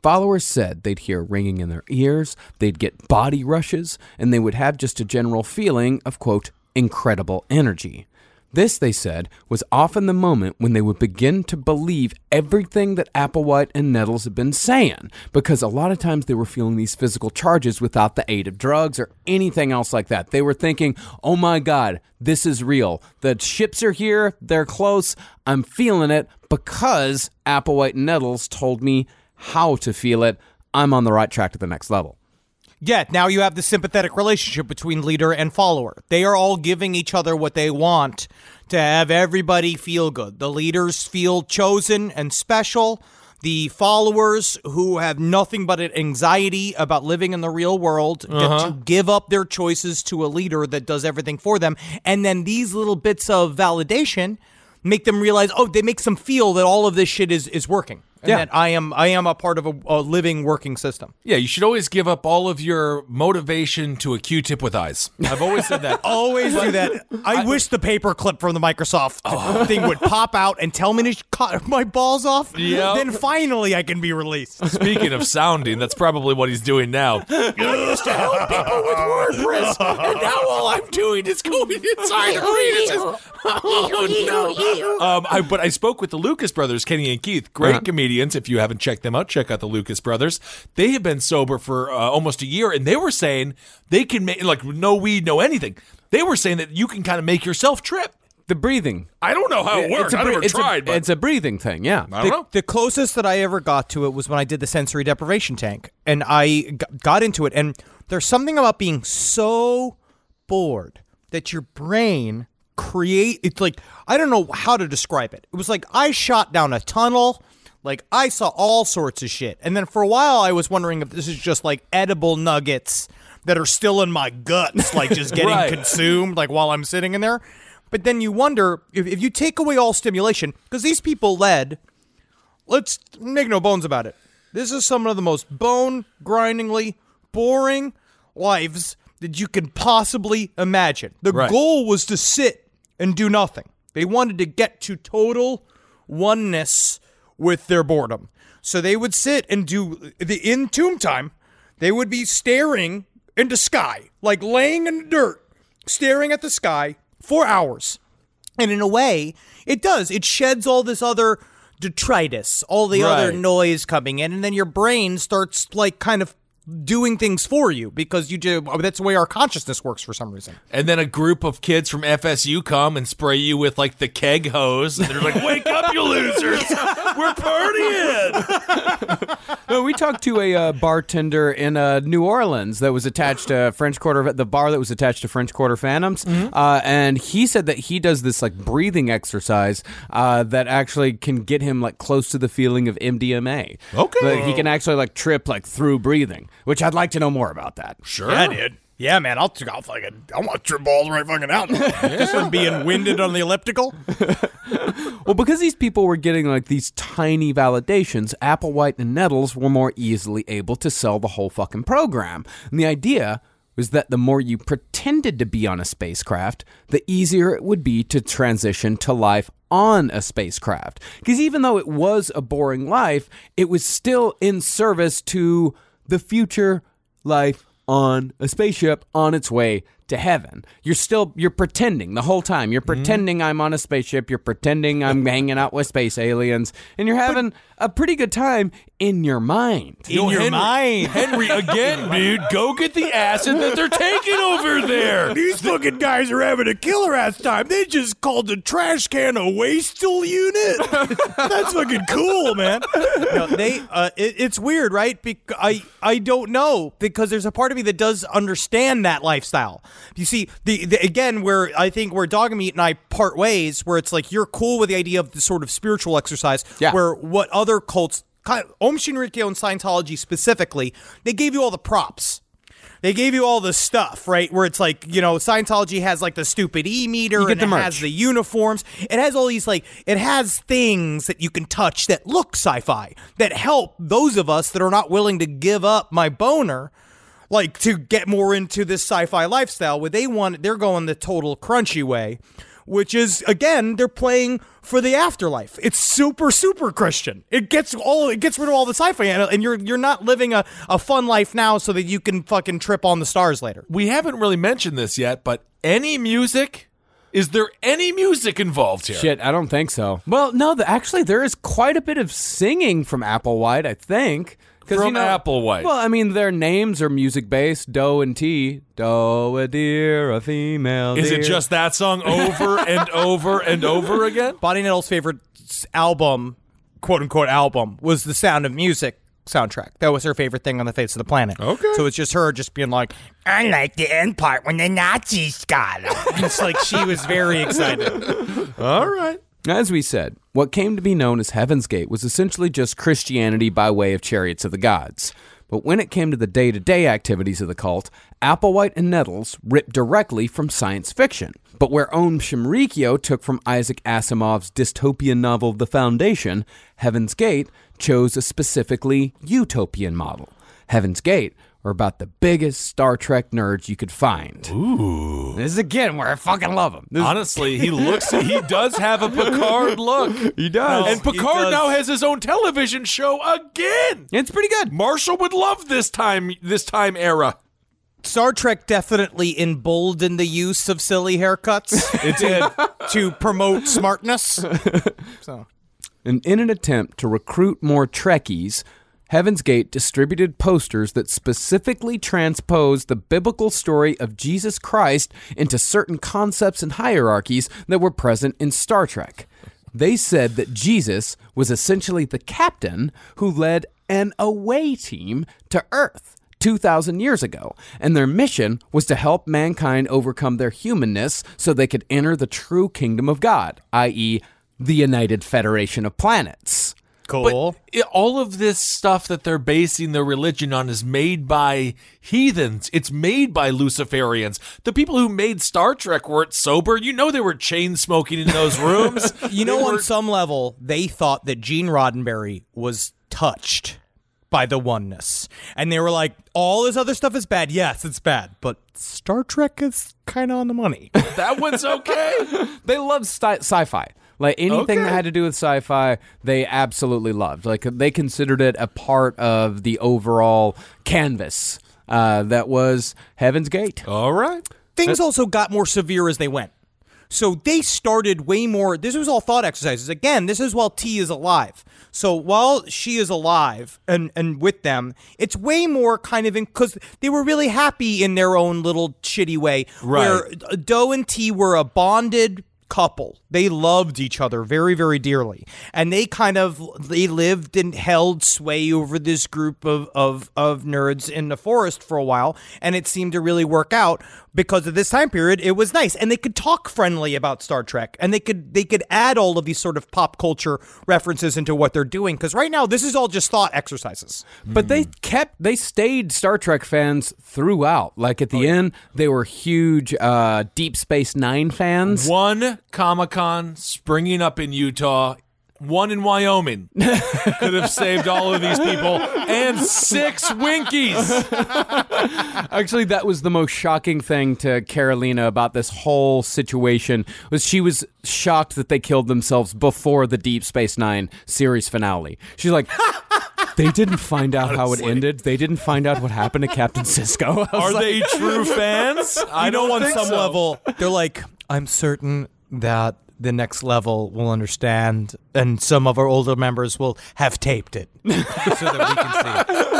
Followers said they'd hear ringing in their ears, they'd get body rushes, and they would have just a general feeling of, quote, incredible energy. This, they said, was often the moment when they would begin to believe everything that Applewhite and Nettles had been saying, because a lot of times they were feeling these physical charges without the aid of drugs or anything else like that. They were thinking, oh my God, this is real. The ships are here, they're close, I'm feeling it because Applewhite and Nettles told me how to feel it. I'm on the right track to the next level. Yeah, now you have the sympathetic relationship between leader and follower. They are all giving each other what they want to have everybody feel good. The leaders feel chosen and special. The followers who have nothing but an anxiety about living in the real world get uh-huh. to give up their choices to a leader that does everything for them. And then these little bits of validation make them realize, oh, they make them feel that all of this shit is, is working. And Yeah. that I am I am a part of a, a living working system. Yeah, you should always give up all of your motivation to a Q-tip with eyes. I've always said that. always do that. I, wish the paper clip from the Microsoft thing would pop out and tell me to cut my balls off. Yep. Then finally I can be released. Speaking of sounding, that's probably what he's doing now. I used to help people with WordPress, and now all I'm doing is going inside of fetuses. Oh no! Um, I, but I spoke with the Lucas brothers, Kenny and Keith, great comedians. If you haven't checked them out, check out the Lucas brothers. They have been sober for uh, almost a year, and they were saying they can make like no weed, no anything. They were saying that you can kind of make yourself trip. The breathing. I don't know how it works. It's a I bre- never it's a- tried, but it's a breathing thing, yeah. I don't The, know. the closest that I ever got to it was when I did the sensory deprivation tank, and I got into it. And there's something about being so bored that your brain create. It's like I don't know how to describe it. It was like I shot down a tunnel. Like I saw all sorts of shit, and then for a while I was wondering if this is just like edible nuggets that are still in my guts, like just getting Right. consumed, like while I'm sitting in there. But then you wonder if, if you take away all stimulation, because these people led, let's make no bones about it. This is some of the most bone grindingly boring lives that you can possibly imagine. The Right. goal was to sit and do nothing. They wanted to get to total oneness with their boredom. So they would sit and do the in tomb time, they would be staring into sky, like laying in the dirt, staring at the sky for hours. And in a way, it does. It sheds all this other detritus, all the other noise coming in, and then your brain starts like kind of doing things for you because you do. That's the way our consciousness works for some reason. And then a group of kids from FSU come and spray you with like the keg hose, and they're like, "Wake up, you losers! We're partying!" No, we talked to a uh, bartender in uh, New Orleans that was attached to French Quarter, the bar that was attached to French Quarter Phantoms, uh, and he said that he does this like breathing exercise uh, that actually can get him like close to the feeling of MDMA. Okay. Like, he can actually like trip like through breathing, which I'd like to know more about that. Sure. Yeah, dude. Yeah, man. I'll, I'll fucking, I want to trip balls right fucking out. Just from being winded on the elliptical. Well, because these people were getting like these tiny validations, Applewhite and Nettles were more easily able to sell the whole fucking program. And the idea was that the more you pretended to be on a spacecraft, the easier it would be to transition to life on a spacecraft. Because even though it was a boring life, it was still in service to the future life on a spaceship on its way to heaven. You're still you're pretending the whole time. You're pretending I'm on a spaceship. You're pretending I'm hanging out with space aliens, and you're having a pretty good time in your mind. In your Henry, mind. Henry, again, dude, go get the acid that they're taking over there. These fucking guys are having a killer ass time. They just called the trash can a wastel unit. That's fucking cool, man. No, they. Uh, it, it's weird, right? Bec- I I don't know because there's a part of me that does understand that lifestyle. You see, the, the again where I think where Dogmeat and I part ways, where it's like you're cool with the idea of the sort of spiritual exercise, Yeah. where what other cults. kind of- Aum Shinrikyo and Scientology specifically, they gave you all the props they gave you all the stuff, right? Where it's like, you know, Scientology has like the stupid e meter and it merch. has the uniforms. It has all these like it has things that you can touch that look sci-fi that help those of us that are not willing to give up my boner like to get more into this sci-fi lifestyle where they want they're going the total crunchy way which is again they're playing for the afterlife it's super super christian it gets all it gets rid of all the sci-fi and, and you're you're not living a, a fun life now so that you can fucking trip on the stars later We haven't really mentioned this yet, but any music? Is there any music involved here? Shit, I don't think so. Well, no, the, actually, there is quite a bit of singing from Applewhite, I think. 'Cause, From Applewhite. Well, I mean, their names are music based. Do and T. Doe, a deer, a female. Is it just that song over and over and over again? Bonnie Nettles' favorite album, quote unquote album, was the Sound of Music soundtrack. That was her favorite thing on the face of the planet. Okay. So it's just her just being like, I like the end part when the Nazis got him. it's like she was very excited. All right. As we said, what came to be known as Heaven's Gate was essentially just Christianity by way of chariots of the gods. But when it came to the day to day activities of the cult, Applewhite and Nettles ripped directly from science fiction. But where Aum Shinrikyo took from Isaac Asimov's dystopian novel The Foundation, Heaven's Gate chose a specifically utopian model. Heaven's Gate were about the biggest Star Trek nerds you could find. Ooh. This is again where I fucking love them. Honestly, he looks he does have a Picard look. He does. And Picard does. now has his own television show again. It's pretty good. Marshall would love this time this time era. Star Trek definitely emboldened the use of silly haircuts. It did to promote smartness. So And in an attempt to recruit more Trekkies, Heaven's Gate distributed posters that specifically transposed the biblical story of Jesus Christ into certain concepts and hierarchies that were present in Star Trek. They said that Jesus was essentially the captain who led an away team to Earth 2,000 years ago, and their mission was to help mankind overcome their humanness so they could enter the true kingdom of God, i.e., the United Federation of Planets. Cool. But all of this stuff that they're basing their religion on is made by heathens. It's made by Luciferians. The people who made Star Trek weren't sober. You know they were chain smoking in those rooms. You know, They on some level, they thought that Gene Roddenberry was touched by the oneness. And they were like, all this other stuff is bad. Yes, it's bad. But Star Trek is kind of on the money. that one's okay. They love sci-fi. Like anything that had to do with sci-fi, they absolutely loved. Like they considered it a part of the overall canvas uh, that was Heaven's Gate. all right. Things also got more severe as they went. So they started way more. This was all thought exercises. Again, this is while T is alive. So while she is alive and, and with them, it's way more kind of in because they were really happy in their own little shitty way. Right. Where Do and T were a bonded couple. They loved each other very, very dearly. And they kind of they lived and held sway over this group of, of, of nerds in the forest for a while. And it seemed to really work out because of this time period. It was nice. And they could talk friendly about Star Trek. And they could they could add all of these sort of pop culture references into what they're doing. Because right now this is all just thought exercises. But they kept they stayed Star Trek fans throughout. Like at the end, they were huge uh, Deep Space Nine fans. One Comic Con springing up in Utah. One in Wyoming could have saved all of these people and six Winkies. Actually, that was the most shocking thing to Carolina about this whole situation was she was shocked that they killed themselves before the Deep Space Nine series finale. She's like, they didn't find out how it ended. They didn't find out what happened to Captain Sisko. Are like, they true fans? I I know on some so. level they're like, I'm certain that the next level will understand, and some of our older members will have taped it so that we can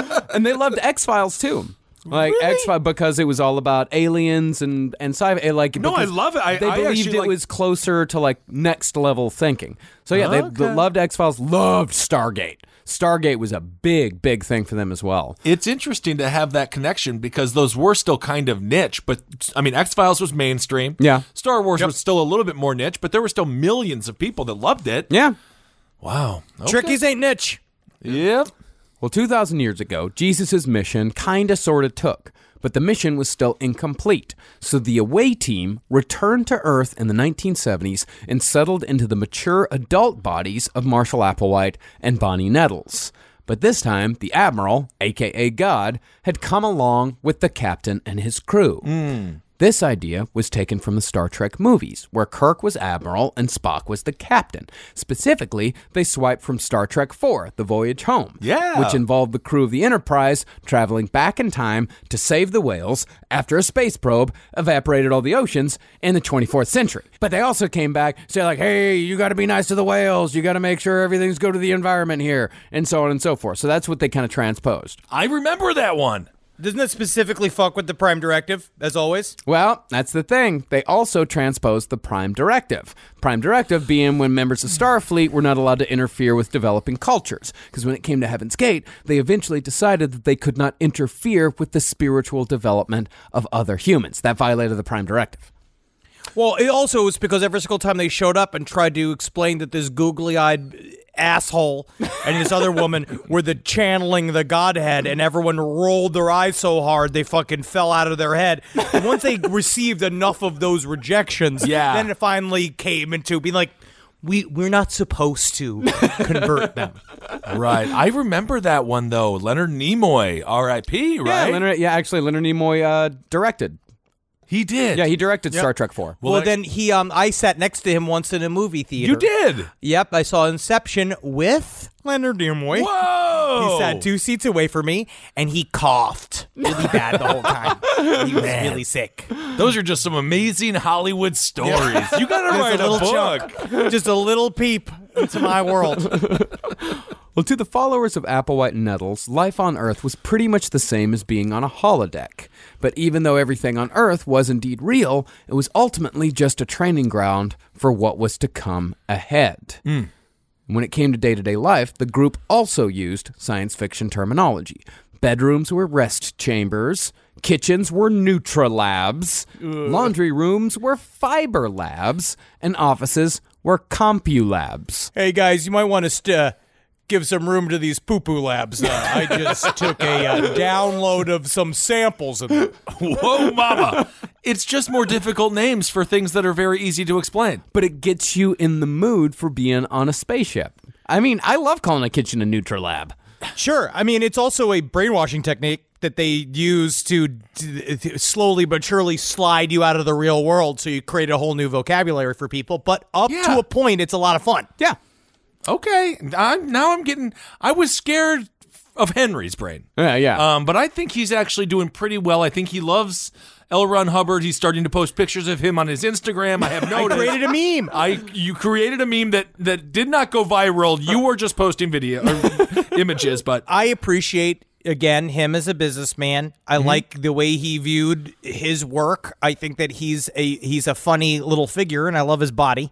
see it. and they loved X Files too. Like X Files because it was all about aliens and and sci-fi. Eh, like No, I love it. I- they I believed it like- was closer to like next level thinking. So yeah, they, they loved X Files, loved Stargate. Stargate was a big, big thing for them as well. It's interesting to have that connection because those were still kind of niche, but I mean, X Files was mainstream. Yeah. Star Wars was still a little bit more niche, but there were still millions of people that loved it. Yeah. Wow. Okay. Trickies ain't niche. Yep. Well, 2,000 years ago, Jesus' mission kinda sorta took, but the mission was still incomplete. So the away team returned to Earth in the 1970s and settled into the mature adult bodies of Marshall Applewhite and Bonnie Nettles. But this time, the Admiral, aka God, had come along with the captain and his crew. Hmm. This idea was taken from the Star Trek movies, where Kirk was Admiral and Spock was the captain. Specifically, they swiped from Star Trek IV, The Voyage Home, Yeah. which involved the crew of the Enterprise traveling back in time to save the whales after a space probe evaporated all the oceans in the 24th century. But they also came back, say like, "Hey, you got to be nice to the whales. You got to make sure everything's good to the environment here," and so on and so forth. So that's what they kind of transposed. I remember that one. Doesn't that specifically fuck with the Prime Directive, as always? Well, that's the thing. They also transposed the Prime Directive. Prime Directive being when members of Starfleet were not allowed to interfere with developing cultures. Because when it came to Heaven's Gate, they eventually decided that they could not interfere with the spiritual development of other humans. That violated the Prime Directive. Well, it also was because every single time they showed up and tried to explain that this googly-eyed asshole and this other woman were the channeling the godhead and everyone rolled their eyes so hard they fucking fell out of their head and once they received enough of those rejections Yeah. then it finally came into being like we we're not supposed to convert them Right. I remember that one though. Leonard Nimoy, R.I.P. Right. Yeah, Leonard, yeah actually, Leonard Nimoy uh, directed. He did. Yeah, he directed Star Trek 4. well, that- then he um i sat next to him once in a movie theater You did. yep i saw inception with leonard nimoy Whoa. He sat two seats away from me, and he coughed really bad the whole time. he was really sick. Those are just some amazing Hollywood stories. You got to write Just a a, little book. chunk, just a little peep into my world. Well, to the followers of Applewhite and Nettles, life on Earth was pretty much the same as being on a holodeck. But even though everything on Earth was indeed real, it was ultimately just a training ground for what was to come ahead. When it came to day to day life, the group also used science fiction terminology. Bedrooms were rest chambers, kitchens were Nutra labs, laundry rooms were fiber labs, and offices were Compu labs. Hey guys, you might want to st- uh, give some room to these poo poo labs. Uh, I just took a uh, download of some samples of them. Whoa, mama! it's just more difficult names for things that are very easy to explain. But it gets you in the mood for being on a spaceship. I mean, I love calling a kitchen a neutral lab. Sure. I mean, it's also a brainwashing technique that they use to, to, to slowly but surely slide you out of the real world so you create a whole new vocabulary for people. But up Yeah. to a point, it's a lot of fun. Yeah. Okay, I'm, now I'm getting. I was scared of Henry's brain. Yeah, yeah. Um, but I think he's actually doing pretty well. I think he loves L. Ron Hubbard. He's starting to post pictures of him on his Instagram. I have I created a meme. I you created a meme that that did not go viral. You were just posting video or images, but I appreciate again him as a businessman. I Mm-hmm. like the way he viewed his work. I think that he's a he's a funny little figure, and I love his body.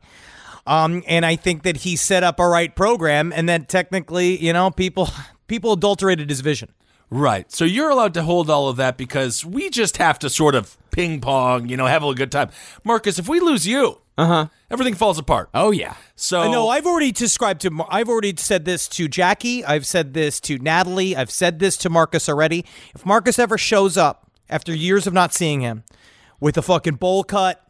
Um, and I think that he set up a right program, and that technically, you know, people people adulterated his vision. right. So you're allowed to hold all of that because we just have to sort of ping pong, you know, have a good time. Marcus, if we lose you, uh huh, everything falls apart. oh, yeah. So no, I've already described to. I've already said this to Jackie. I've said this to Natalie. I've said this to Marcus already. If Marcus ever shows up after years of not seeing him with a fucking bowl cut,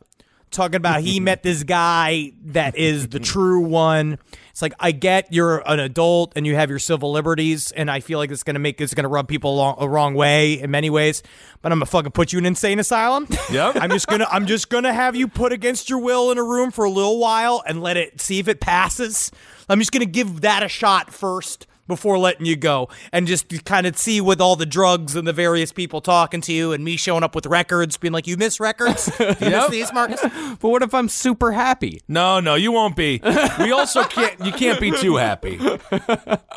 talking about he met this guy that is the true one. It's like I get you're an adult and you have your civil liberties, and I feel like it's gonna make it's gonna rub people along, a wrong way in many ways. But I'm gonna fucking put you in insane asylum. Yep. I'm just gonna I'm just gonna have you put against your will in a room for a little while and let it see if it passes. I'm just gonna give that a shot first before letting you go and just kind of see with all the drugs and the various people talking to you and me showing up with records being like you miss records you miss these marcus But what if I'm super happy? no, no, you won't be. We also can't. You can't be too happy.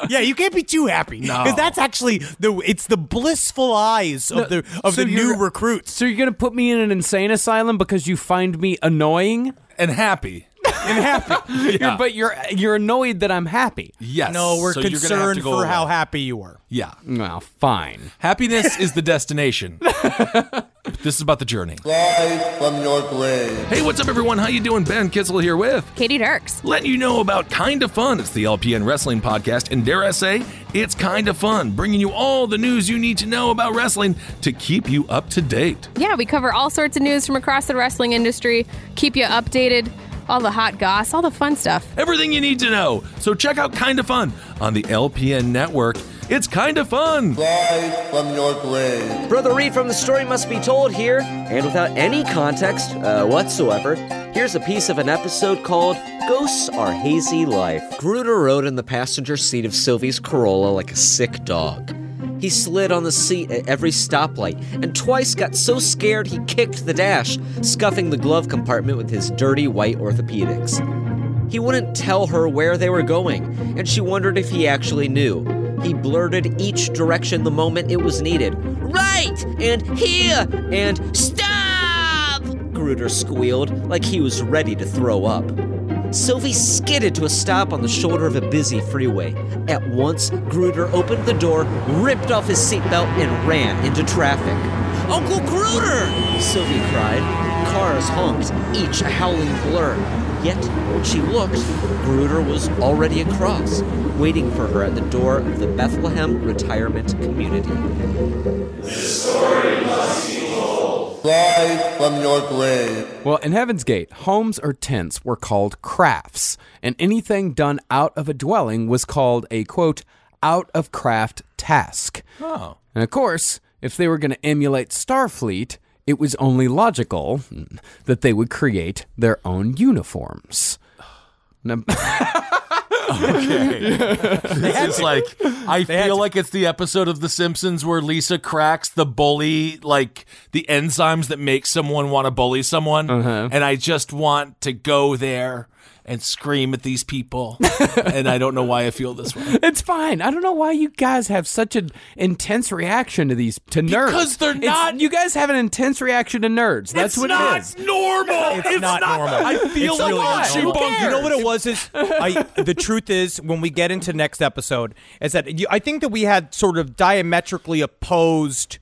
yeah you can't be too happy because that's actually the it's the blissful eyes of the of so the new recruits So you're going to put me in an insane asylum because you find me annoying? And happy. And happy You're- but you're you're annoyed that I'm happy. Yes. no we're So you're gonna have concerned go for away. how happy you were Yeah. Well, fine. Happiness is the destination. this is about the journey. Live from your grave. Hey, what's up, everyone? How you doing? Ben Kissel here with Katie Dirks. letting you know about Kinda Fun. It's the LPN Wrestling Podcast, and dare I say, it's kinda fun, bringing you all the news you need to know about wrestling to keep you up to date. Yeah, we cover all sorts of news from across the wrestling industry, keep you updated, all the hot goss, all the fun stuff. Everything you need to know. So check out Kinda Fun on the LPN network. It's kinda fun. Live from your grave. Brother Reed from The Story Must Be Told here, and without any context uh, whatsoever, here's a piece of an episode called Ghosts Are Hazy Life. Gruder rode in the passenger seat of Sylvie's Corolla like a sick dog. He slid on the seat at every stoplight, and twice got so scared he kicked the dash, scuffing the glove compartment with his dirty white orthopedics. He wouldn't tell her where they were going, and she wondered if he actually knew. He blurted each direction the moment it was needed. Right! And here! And stop! Gruder squealed like he was ready to throw up. Sylvie skidded to a stop on the shoulder of a busy freeway. At once, Gruder opened the door, ripped off his seatbelt, and ran into traffic. Uncle Gruder! Sylvie cried. Cars honked, each a howling blur. Yet, when she looked, Gruder was already across, waiting for her at the door of the Bethlehem Retirement Community. Live from your grave. Well, in Heaven's Gate, homes or tents were called crafts, and anything done out of a dwelling was called a quote, out of craft task. Oh. And of course, if they were going to emulate Starfleet, it was only logical that they would create their own uniforms. Now, It's like I had feel like it's the episode of The Simpsons where Lisa cracks the bully, like the enzymes that make someone want to bully someone, uh-huh. and I just want to go there and scream at these people, and I don't know why I feel this way. it's fine. I don't know why you guys have such an intense reaction to these to nerds. Because they're It's- not- You guys have an intense reaction to nerds. That's it's what not it is. normal. It's, not, normal. I feel It's like really I'm not normal. chewing You know what it was? Is I, the truth is when we get into next episode is that you, I think that we had sort of diametrically opposed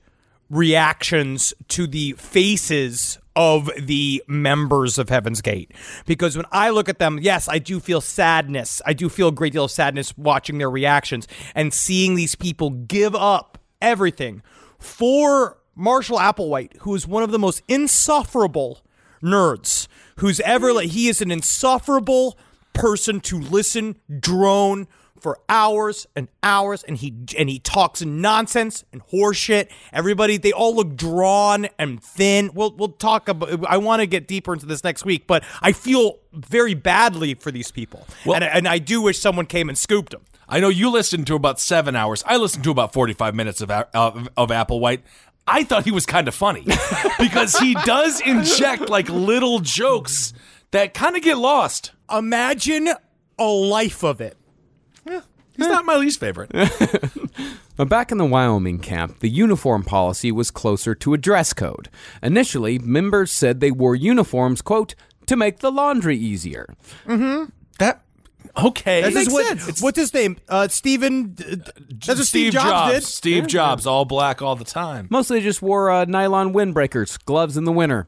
reactions to the faces of the members of Heaven's Gate. Because when I look at them, yes, I do feel sadness. I do feel a great deal of sadness watching their reactions and seeing these people give up everything for Marshall Applewhite, who is one of the most insufferable nerds who's ever like he is an insufferable person to listen drone for hours and hours and he and he talks nonsense and horseshit. Everybody they all look drawn and thin. We'll we'll talk about I want to get deeper into this next week, but I feel very badly for these people. and, and I do wish someone came and scooped them. I know you listened to about seven hours. I listened to about 45 minutes of, of, of Applewhite. I thought he was kind of funny because he does inject like little jokes that kind of get lost. Imagine a life of it. He's not my least favorite. But back in the Wyoming camp, the uniform policy was closer to a dress code. Initially, members said they wore uniforms, quote, to make the laundry easier. Mm hmm. That okay. This Makes what, sense. what's his name? Uh, Stephen. uh, That's what Steve, Jobs, did. Steve Jobs, all black all the time. Mostly just wore uh, nylon windbreakers, gloves in the winter,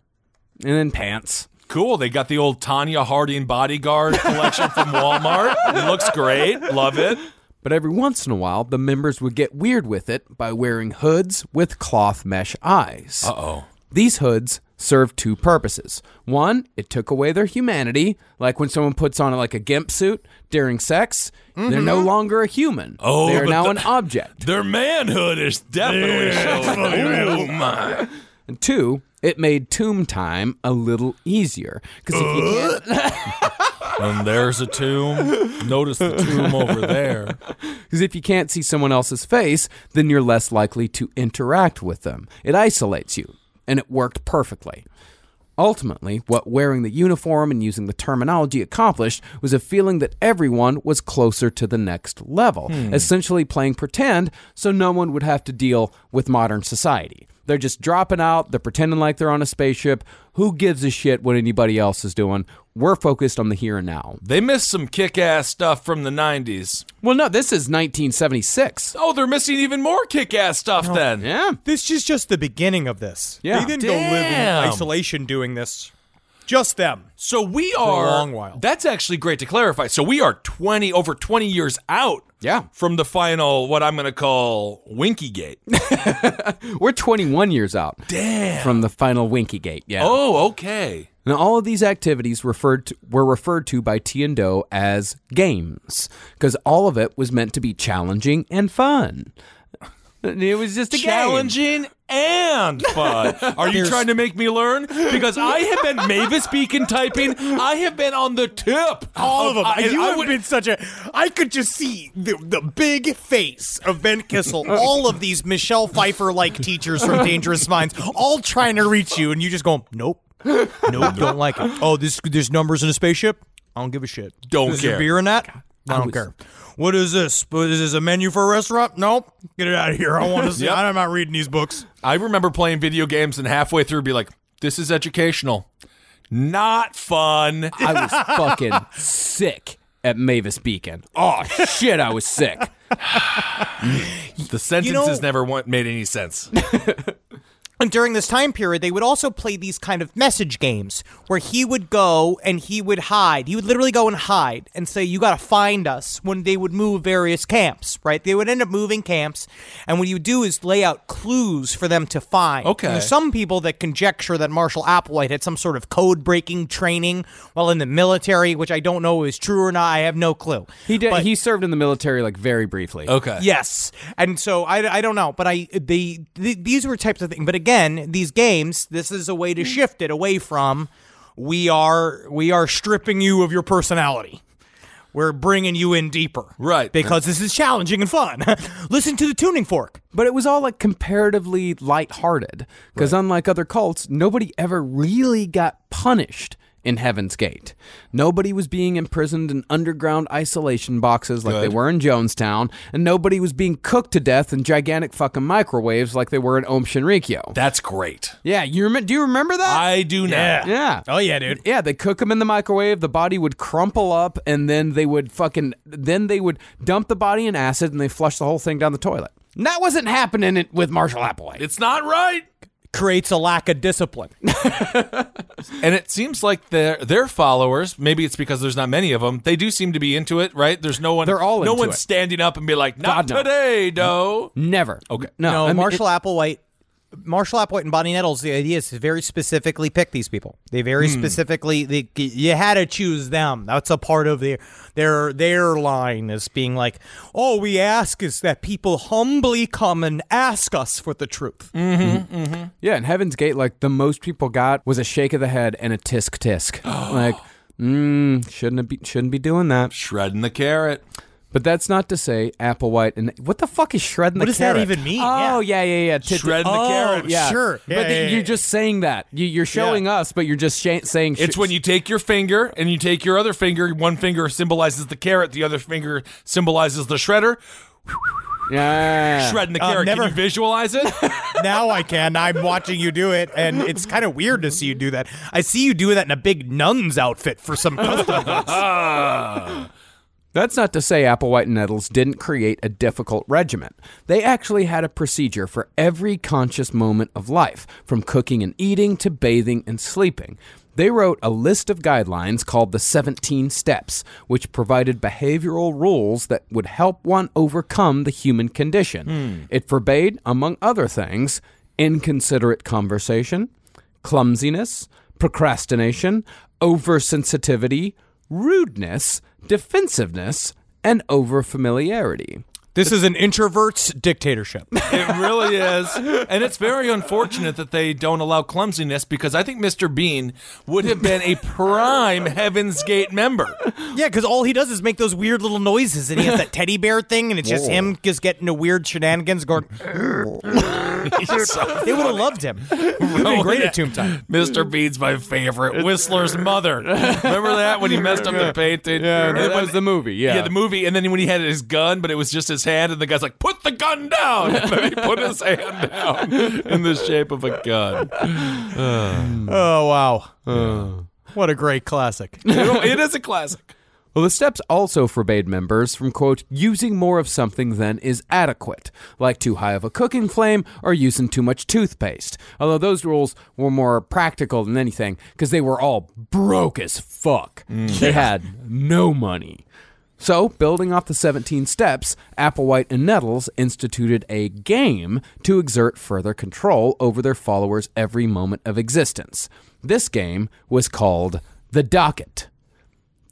and then pants. Cool. They got the old Tonya Harding bodyguard collection from Walmart. It looks great. Love it. But every once in a while, the members would get weird with it by wearing hoods with cloth mesh eyes. Uh oh. These hoods served two purposes. One, it took away their humanity, like when someone puts on like a gimp suit during sex, they're no longer a human. Oh, they're now the- an object. Their manhood is definitely showing. Oh my. And two, it made tomb time a little easier because if you can't And there's a tomb. Notice the tomb over there. Because if you can't see someone else's face, then you're less likely to interact with them. It isolates you, and it worked perfectly. Ultimately, what wearing the uniform and using the terminology accomplished was a feeling that everyone was closer to the next level, hmm. essentially playing pretend so no one would have to deal with modern society. They're just dropping out, they're pretending like they're on a spaceship. Who gives a shit what anybody else is doing? We're focused on the here and now. They missed some kick ass stuff from the 90s. Well, no, this is 1976. Oh, they're missing even more kick ass stuff then. Yeah. This is just the beginning of this. Yeah. They didn't go live in isolation doing this. Just them. So we a are long while. That's actually great to clarify. So we are 20 over 20 years out Yeah. from the final what I'm going to call Winky Gate. We're 21 years out Damn. from the final Winky Gate. Yeah. Oh, okay. Now, all of these activities referred to, were referred to by T and Do as games because all of it was meant to be challenging and fun. It was just a game. Challenging and fun. Are you trying to make me learn? Because I have been Mavis Beacon typing. I have been on the tip. All of them. I, you I have would- been such a. I could just see the, the big face of Ben Kissel. all of these Michelle Pfeiffer like teachers from Dangerous Minds, all trying to reach you, and you just go, nope, nope, don't like it. Oh, this there's numbers in a spaceship. I don't give a shit. Don't is there care. beer in that? I don't was- care. What is this? Is this a menu for a restaurant? Nope. Get it out of here. I want to see. Yep. I'm not reading these books. I remember playing video games and halfway through be like, this is educational. Not fun. I was fucking sick at Mavis Beacon. Oh shit, I was sick. The sentences know- never want, made any sense. And during this time period, they would also play these kind of message games where he would go and he would hide. He would literally go and hide and say, You got to find us when they would move various camps, right? They would end up moving camps. And what you would do is lay out clues for them to find. Okay. And there's some people that conjecture that Marshall Applewhite had some sort of code breaking training while in the military, which I don't know is true or not. I have no clue. He did. But- he served in the military like very briefly. Okay. Yes, and so I, I don't know, but I they, th these were types of things. But again, these games, this is a way to hmm. shift it away from we are we are stripping you of your personality. We're bringing you in deeper, Right. Because this is challenging and fun. Listen to the tuning fork. But it was all like comparatively lighthearted because unlike other cults, nobody ever really got punished in Heaven's Gate. Nobody was being imprisoned in underground isolation boxes like they were in Jonestown, and nobody was being cooked to death in gigantic fucking microwaves like they were in Aum Shinrikyo. That's great. Yeah, you rem- do you remember that? I do now. yeah. Oh yeah, dude. Yeah, they cook them in the microwave. The body would crumple up, and then they would fucking then they would dump the body in acid, and they flush the whole thing down the toilet. And that wasn't happening with Marshall Applewhite. It's not right. Creates a lack of discipline. And it seems like their their followers, maybe it's because there's not many of them, they do seem to be into it, right? There's no one They're all no into one's it. standing up and be like, "Not God, no. today, Do." Never. Okay. No, No, I mean, Marshall it- Applewhite. Marshall Applewhite and Bonnie Nettles. The idea is to very specifically pick these people. They very Hmm. specifically. They, you had to choose them. That's a part of their their their line is being like, all we ask is that people humbly come and ask us for the truth. Yeah, in Heaven's Gate, like the most people got was a shake of the head and a tisk tisk. like, mm, shouldn't be shouldn't be doing that. Shredding the carrot. But that's not to say Applewhite and what the fuck is shredding What the carrot? What does that even mean? Oh yeah, yeah, yeah. Tit- Shredding the oh, carrot. Yeah, Sure. Yeah, but yeah, the- yeah, you're yeah. just saying that. You, you're showing us, but you're just sh- saying. It's when you take your finger and you take your other finger. One finger symbolizes the carrot, the other finger symbolizes the shredder. yeah. Shredding the Uh, carrot. never- Can you visualize it? now I can. I'm watching you do it, and it's kind of weird to see you do that. I see you doing that in a big nun's outfit for some custom. That's not to say Applewhite and Nettles didn't create a difficult regimen. They actually had a procedure for every conscious moment of life, from cooking and eating to bathing and sleeping. They wrote a list of guidelines called the 17 Steps, which provided behavioral rules that would help one overcome the human condition. Hmm. It forbade, among other things, inconsiderate conversation, clumsiness, procrastination, oversensitivity, rudeness, defensiveness, and overfamiliarity. This is an introvert's dictatorship. It really is. And it's very unfortunate that they don't allow clumsiness because I think Mr. Bean would have been a prime Heaven's Gate member. Yeah, because all he does is make those weird little noises, and he has that teddy bear thing, and it's just him just getting into weird shenanigans going. they would have loved him. He'd been great at Tomb Time. Mr. Bean's my favorite. Whistler's mother. Remember that when he messed up the painting? Yeah, And that was the movie. Yeah. Yeah, the movie, and then when he had his gun, but it was just his hand, and the guy's like, "Put the gun down!" And then he put his hand down in the shape of a gun. Hmm. Oh wow! What a great classic. it is a classic. Well, the steps also forbade members from, quote, using more of something than is adequate, like too high of a cooking flame or using too much toothpaste. Although those rules were more practical than anything because they were all broke as fuck. Mm. They had no money. So, building off the 17 steps, Applewhite and Nettles instituted a game to exert further control over their followers' every moment of existence. This game was called the Docket.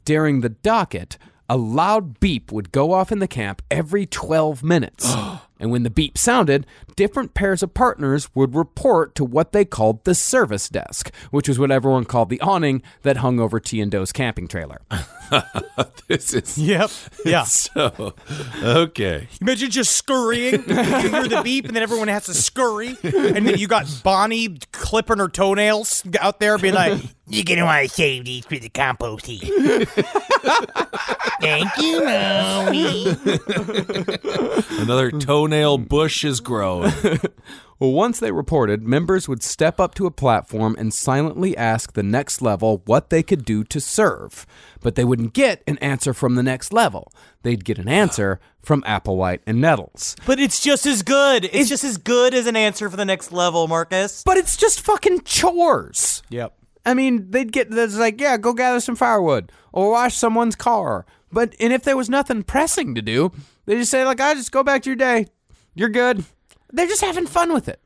During the docket, a loud beep would go off in the camp every 12 minutes. and when the beep sounded, different pairs of partners would report to what they called the service desk, which was what everyone called the awning that hung over T and Do's camping trailer. This is Yep. Yeah. so okay. Imagine just scurrying. you hear the beep, and then everyone has to scurry. And then you got Bonnie clipping her toenails out there, being like, You're gonna want to save these for the compost heap. Thank you, Maui. Another toenail bush is grown. Well, once they reported, members would step up to a platform and silently ask the next level what they could do to serve. But they wouldn't get an answer from the next level. They'd get an answer from Applewhite and Nettles. but it's just as good. It's just as good as an answer for the next level, Marcus. But it's just fucking chores. Yep. I mean, they'd get that's like, yeah, go gather some firewood or wash someone's car. But and if there was nothing pressing to do, they just say like, I just go back to your day. You're good. They're just having fun with it.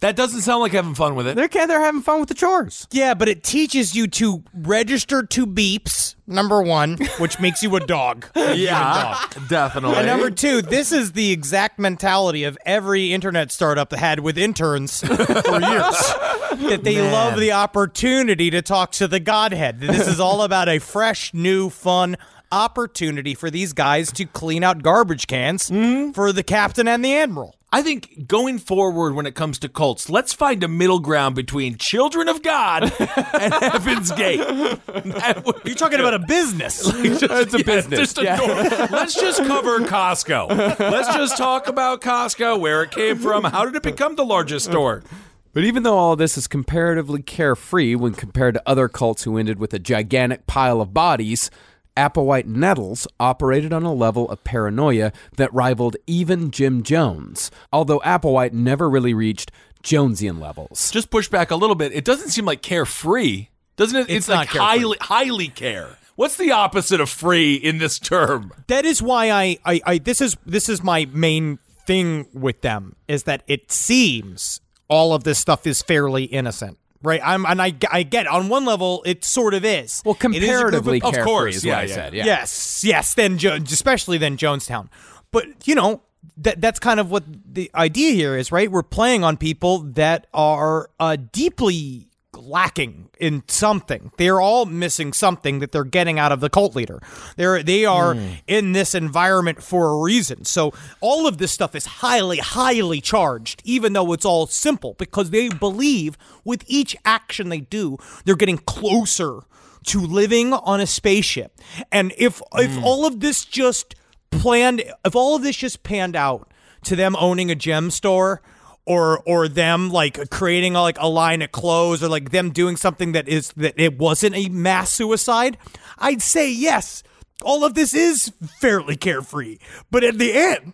That doesn't sound like having fun with it. They're they're having fun with the chores. Yeah, but it teaches you to register two beeps, number one, which makes you a dog. Yeah, definitely. And number two, this is the exact mentality of every internet startup that had with interns for years. that they love the opportunity to talk to the Godhead. This is all about a fresh, new, fun opportunity for these guys to clean out garbage cans mm-hmm. for the captain and the admiral. I think going forward when it comes to cults, let's find a middle ground between Children of God and Heaven's Gate. That would be You're talking about a business. it's a business. let's just cover Costco. Let's just talk about Costco, where it came from, how did it become the largest store? But even though all of this is comparatively carefree when compared to other cults who ended with a gigantic pile of bodies, Applewhite Nettles operated on a level of paranoia that rivaled even Jim Jones, although Applewhite never really reached Jonesian levels. Just push back a little bit. It doesn't seem like carefree, doesn't it? It's like not carefree. highly highly care. What's the opposite of free in this term? that is why I, I, I this is this is my main thing with them is that it seems all of this stuff is fairly innocent. Right, I'm, and I, I get on one level it sort of is. Well, It is a of- comparatively of course, is yeah, what I yeah. said. Yeah. Yes, yes. Then jo- especially then Jonestown, but you know that that's kind of what the idea here is, right? We're playing on people that are uh, deeply lacking in something. They're all missing something that they're getting out of the cult leader. They're they are hmm. in this environment for a reason. So all of this stuff is highly, highly charged, even though it's all simple, because they believe with each action they do, they're getting closer to living on a spaceship. And if if hmm. all of this just planned if all of this just panned out to them owning a gem store or or them like creating like a line of clothes or like them doing something that is that it wasn't a mass suicide, I'd say yes. All of this is fairly carefree. But at the end,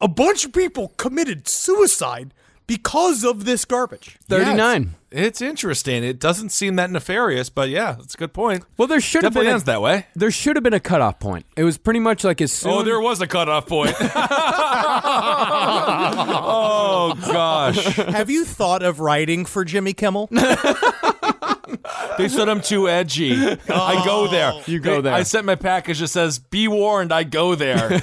a bunch of people committed suicide because of this garbage. 39. Yeah, it's, it's interesting. It doesn't seem that nefarious, but yeah, that's a good point. Well, there should have Definitely been a, ends that way. There should have been a cutoff point. It was pretty much like as oh, soon. Oh, there was a cutoff point. oh gosh, Have you thought of writing for Jimmy Kimmel? they said I'm too edgy. I go there. You go there. I sent my package that says "Be warned." I go there.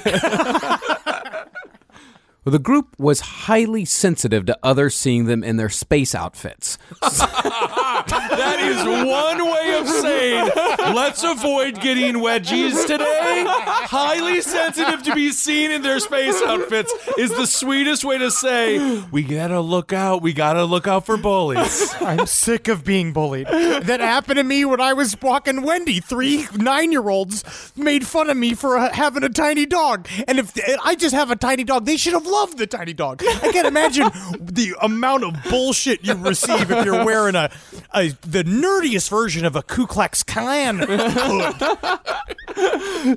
Well, the group was highly sensitive to others seeing them in their space outfits. that is one way of saying let's avoid getting wedgies today. Highly sensitive to be seen in their space outfits is the sweetest way to say we gotta look out. We gotta look out for bullies. I'm sick of being bullied. That happened to me when I was walking Wendy. Three nine year olds made fun of me for uh, having a tiny dog. And if I just have a tiny dog, they should have loved the tiny dog. I can't imagine the amount of bullshit you receive if you're wearing a, a the nerdiest version of a Ku Klux Klan hood.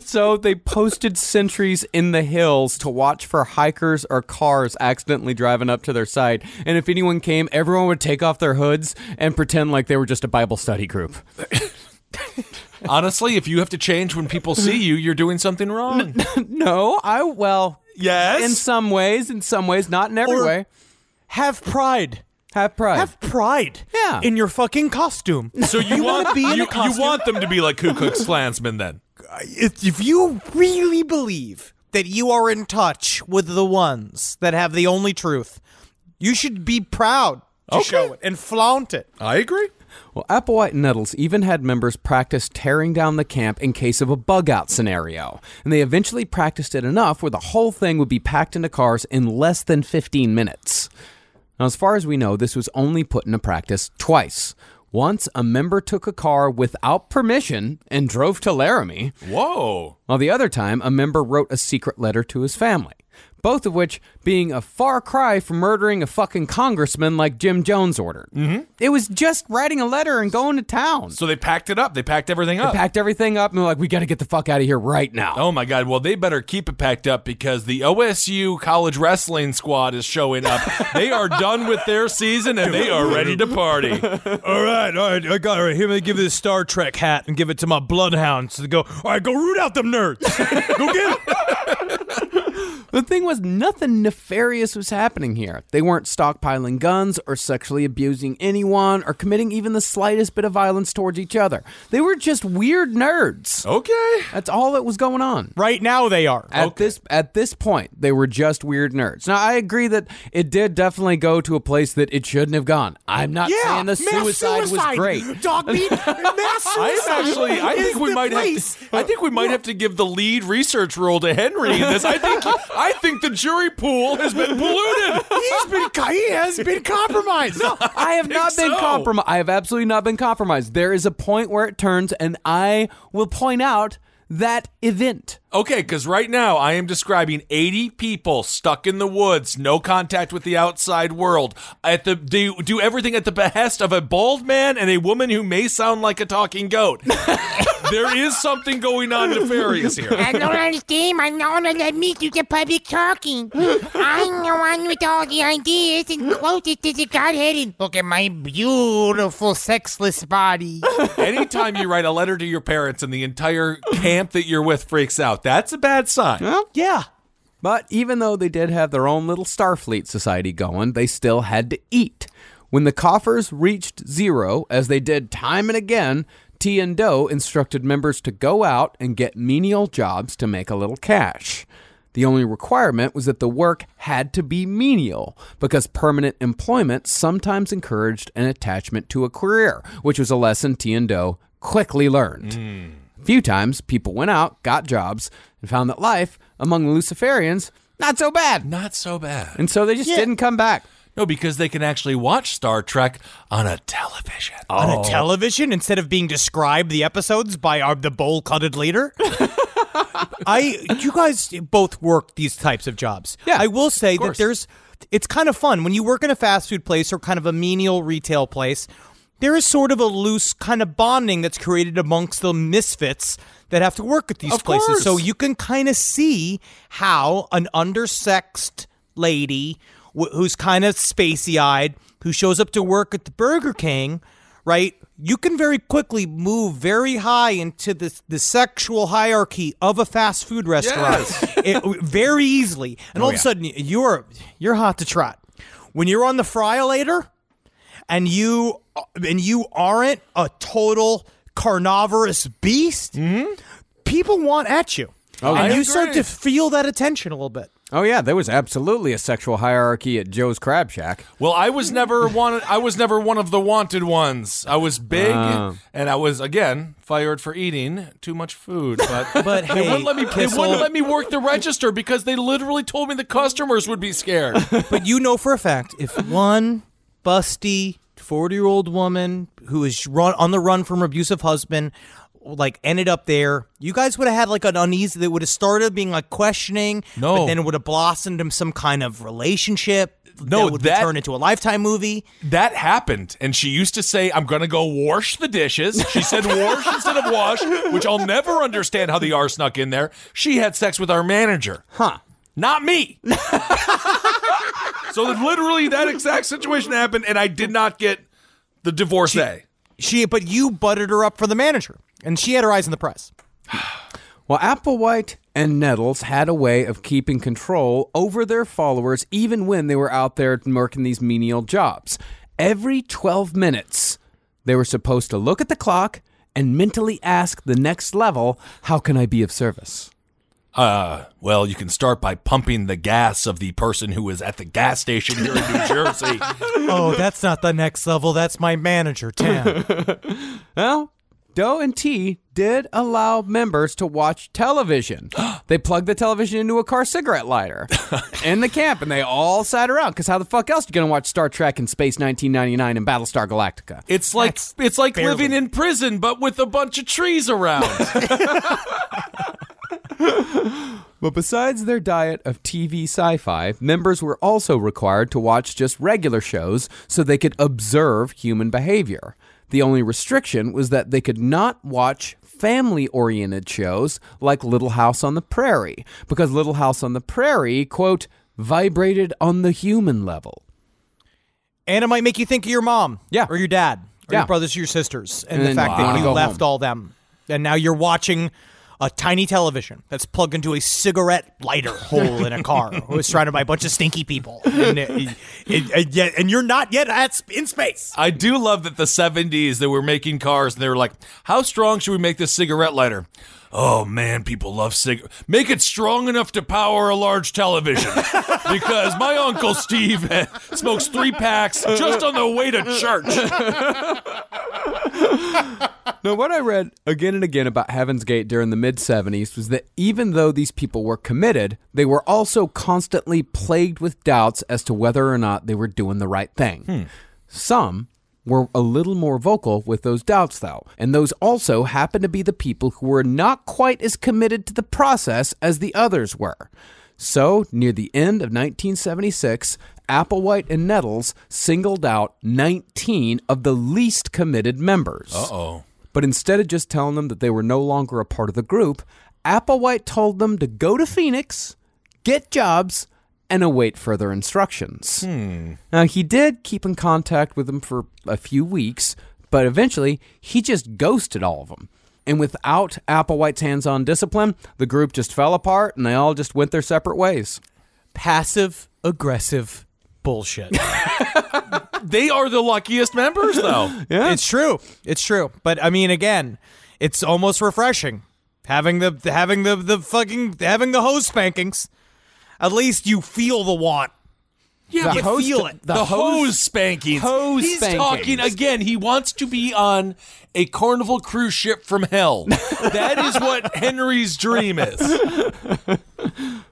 So they posted sentries in the hills to watch for hikers or cars accidentally driving up to their site. And if anyone came, everyone would take off their hoods and pretend like they were just a Bible study group. Honestly, if you have to change when people see you, you're doing something wrong. No, I, well, Yes. in some ways, in some ways, not in every Or- way. Have pride. Have pride. Have pride. Yeah. In your fucking costume. So you, want wanna be in a you, you costume? want them to be like Ku Klux Klansmen then? if, if you really believe that you are in touch with the ones that have the only truth, you should be proud to show it and flaunt it. I agree. Well, Applewhite and Nettles even had members practice tearing down the camp in case of a bug out scenario. And they eventually practiced it enough where the whole thing would be packed into cars in less than 15 minutes. Now, as far as we know, this was only put into practice twice. Once, a member took a car without permission and drove to Laramie, Whoa. while the other time, a member wrote a secret letter to his family. Both of which being a far cry from murdering a fucking congressman like Jim Jones ordered. Mm-hmm. It was just writing a letter and going to town. So they packed it up. They packed everything up. They packed everything up and were like, we got to get the fuck out of here right now. Oh my God! Well, they better keep it packed up because the OSU college wrestling squad is showing up. they are done with their season and they are ready to party. All right, all right, I got it. Right, here, let me give you this Star Trek hat and give it to my bloodhounds to go. All right, go root out them nerds. go get them. The thing was, nothing nefarious was happening here. They weren't stockpiling guns or sexually abusing anyone or committing even the slightest bit of violence towards each other. They were just weird nerds. Okay. That's all that was going on. Right now they are. At this at this point, they were just weird nerds. Now, I agree that it did definitely go to a place that it shouldn't have gone. I'm not yeah, saying the mass suicide, was great. Dogmeat. mass I suicide. actually, I think we might place. have. To, I think we might have to give the lead research role to Henry in this. I think, I think the jury pool has been polluted. He's been. He has been compromised. No, I have not been so. compromised. I have absolutely not been compromised. There is a point where it turns, and I will point out that event. Okay, because right now I am describing 80 people stuck in the woods, no contact with the outside world. At the do do everything at the behest of a bald man and a woman who may sound like a talking goat. there is something going on nefarious here. I don't understand. My nonna let me do the public talking. I'm the one with all the ideas and closest to the godhead. And look at my beautiful sexless body. Anytime you write a letter to your parents and the entire camp that you're with freaks out, that's a bad sign. Yeah. But even though they did have their own little Starfleet society going, they still had to eat. When the coffers reached zero, as they did time and again, T and Do instructed members to go out and get menial jobs to make a little cash. The only requirement was that the work had to be menial, because permanent employment sometimes encouraged an attachment to a career, which was a lesson T and Do quickly learned. A few times, people went out, got jobs, and found that life among the Luciferians not so bad. Not so bad. And so they just didn't come back. No, because they can actually watch Star Trek on a television. On a oh. television instead of being described the episodes by our, the bowl cutted leader. I you guys both work these types of jobs. Yeah, I will say that course. there's it's kind of fun when you work in a fast food place or kind of a menial retail place. There is sort of a loose kind of bonding that's created amongst the misfits that have to work at these Of places. course. So you can kind of see how an undersexed lady wh- who's kind of spacey eyed, who shows up to work at the Burger King, right? You can very quickly move very high into the, the sexual hierarchy of a fast food restaurant It- very easily. And oh, all of a sudden, you're you're hot to trot. When you're on the fryolator, and you uh, and you aren't a total carnivorous beast, mm-hmm. people want at you. Oh, and I you start agree. to feel that attention a little bit. Oh yeah, there was absolutely a sexual hierarchy at Joe's Crab Shack. Well, I was never one. I was never one of the wanted ones. I was big, Oh. and I was again fired for eating too much food. But But they hey, wouldn't let me. They wouldn't let me work the register because they literally told me the customers would be scared. But you know for a fact, if one busty forty-year-old woman who is run on the run from her abusive husband, like ended up there, you guys would have had like an uneasy that would have started being like questioning. No. but then it would have blossomed into some kind of relationship. No, that would that- turn into a lifetime movie. that happened, and she used to say, "I'm gonna go wash the dishes." She said "wash" instead of "wash," which I'll never understand how the R snuck in there. She had sex with our manager. Huh. Not me. so literally, that exact situation happened, and I did not get the divorcee. She, but you butted her up for the manager, and she had her eyes in the press. Well, Applewhite and Nettles had a way of keeping control over their followers even when they were out there working these menial jobs. Every 12 minutes, they were supposed to look at the clock and mentally ask the next level, How can I be of service? Uh, well, you can start by pumping the gas of the person who is at the gas station here in New Jersey. oh, that's not the next level. That's my manager, Tam. Well, Do and T did allow members to watch television. they plugged the television into a car cigarette lighter in the camp, and they all sat around. Because how the fuck else are you gonna watch Star Trek and Space 1999 and Battlestar Galactica? It's like it's like barely. living in prison, but with a bunch of trees around. But besides their diet of TV sci fi, members were also required to watch just regular shows so they could observe human behavior. The only restriction was that they could not watch family oriented shows like Little House on the Prairie, because Little House on the Prairie, quote, vibrated on the human level. and it might make you think of your mom, Yeah. or your dad, or Yeah. your brothers, or your sisters, and, And the fact that you left home. all them, and now you're watching a tiny television that's plugged into a cigarette lighter hole in a car, who is surrounded by a bunch of stinky people, and, it- it- it- and you're not yet at in space. I do love that the 70s they were making cars and they were like, "How strong should we make this cigarette lighter?" Oh man, people love cig. Make it strong enough to power a large television, because my uncle Steve smokes three packs just on the way to church. Now, what I read again and again about Heaven's Gate during the mid 70s was that even though these people were committed, they were also constantly plagued with doubts as to whether or not they were doing the right thing. Hmm. Some were a little more vocal with those doubts, though, and those also happened to be the people who were not quite as committed to the process as the others were. So, near the end of 1976, Applewhite and Nettles singled out 19 of the least committed members. Oh, But instead of just telling them that they were no longer a part of the group, Applewhite told them to go to Phoenix, get jobs, and await further instructions. Hmm. Now, he did keep in contact with them for a few weeks, but eventually he just ghosted all of them. And without Applewhite's hands on discipline, the group just fell apart and they all just went their separate ways. Passive aggressive bullshit. They are the luckiest members, though. yeah. It's true. It's true. But I mean, again, it's almost refreshing having the having the the fucking having the hose spankings. At least you feel the want. Yeah, You but feel it. The, hose spankings. hose spanking. He's spankings. talking again. He wants to be on a carnival cruise ship from hell. that is what Henry's dream is.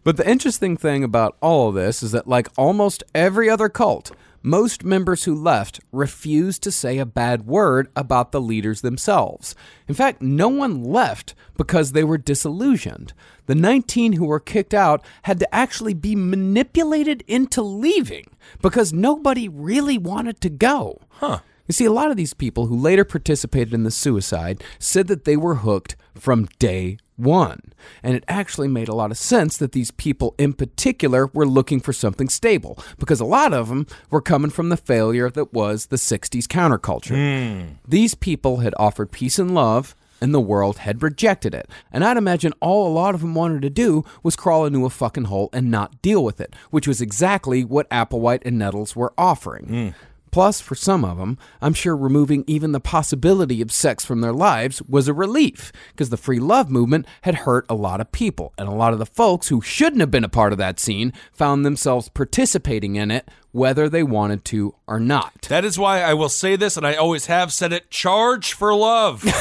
But the interesting thing about all of this is that, like almost every other cult, most members who left refused to say a bad word about the leaders themselves. In fact, no one left because they were disillusioned. The 19 who were kicked out had to actually be manipulated into leaving because nobody really wanted to go. Huh. You see, a lot of these people who later participated in the suicide said that they were hooked from day one. And it actually made a lot of sense that these people in particular were looking for something stable because a lot of them were coming from the failure that was the 60s counterculture. Hmm. These people had offered peace and love. And the world had rejected it. And I'd imagine all a lot of them wanted to do was crawl into a fucking hole and not deal with it, which was exactly what Applewhite and Nettles were offering. Hmm. Plus, for some of them, I'm sure removing even the possibility of sex from their lives was a relief because the free love movement had hurt a lot of people, and a lot of the folks who shouldn't have been a part of that scene found themselves participating in it whether they wanted to or not. That is why I will say this, and I always have said it charge for love.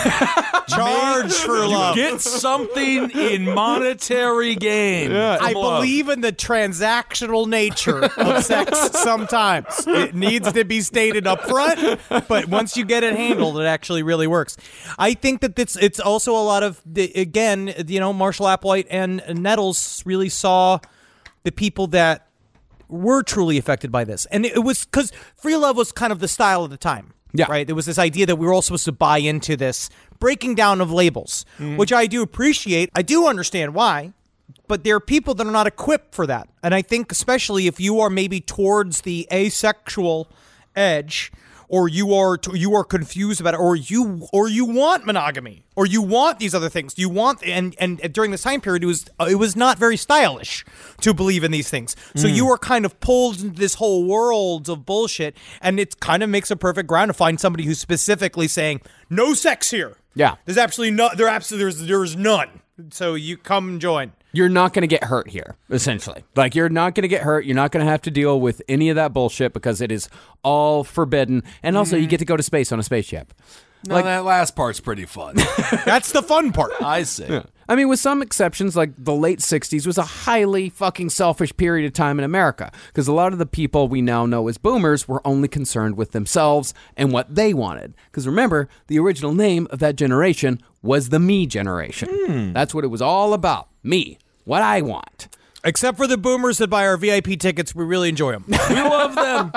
Charge for love. Get something in monetary gain. I love. believe in the transactional nature of sex sometimes. It needs to be stated up front, but once you get it handled, it actually really works. I think that it's it's also a lot of the, again, you know, Marshall Applewhite and Nettles really saw the people that were truly affected by this. And it was cuz free love was kind of the style of the time. Yeah. Right? There was this idea that we were all supposed to buy into this breaking down of labels, mm-hmm. which I do appreciate. I do understand why but there are people that are not equipped for that. And I think especially if you are maybe towards the asexual edge or you are you are confused about it or you or you want monogamy or you want these other things. You want and and during this time period it was uh, it was not very stylish to believe in these things. So you hmm. are kind of pulled into this whole world of bullshit and it kind of makes a perfect ground to find somebody who's specifically saying no sex here. Yeah. There's absolutely no there absolutely there's there's none. So you come join. You're not going to get hurt here, essentially. Like, you're not going to get hurt. You're not going to have to deal with any of that bullshit because it is all forbidden. And also, you mm-hmm. get to go to space on a spaceship. No, that last part's pretty fun. That's the fun part. I see. I mean, with some exceptions, like the late 60s was a highly fucking selfish period of time in America because a lot of the people we now know as boomers were only concerned with themselves and what they wanted. Because remember, the original name of that generation was the me generation. Hmm. That's what it was all about. Me. What I want. Except for the boomers that buy our VIP tickets, we really enjoy them. We love them.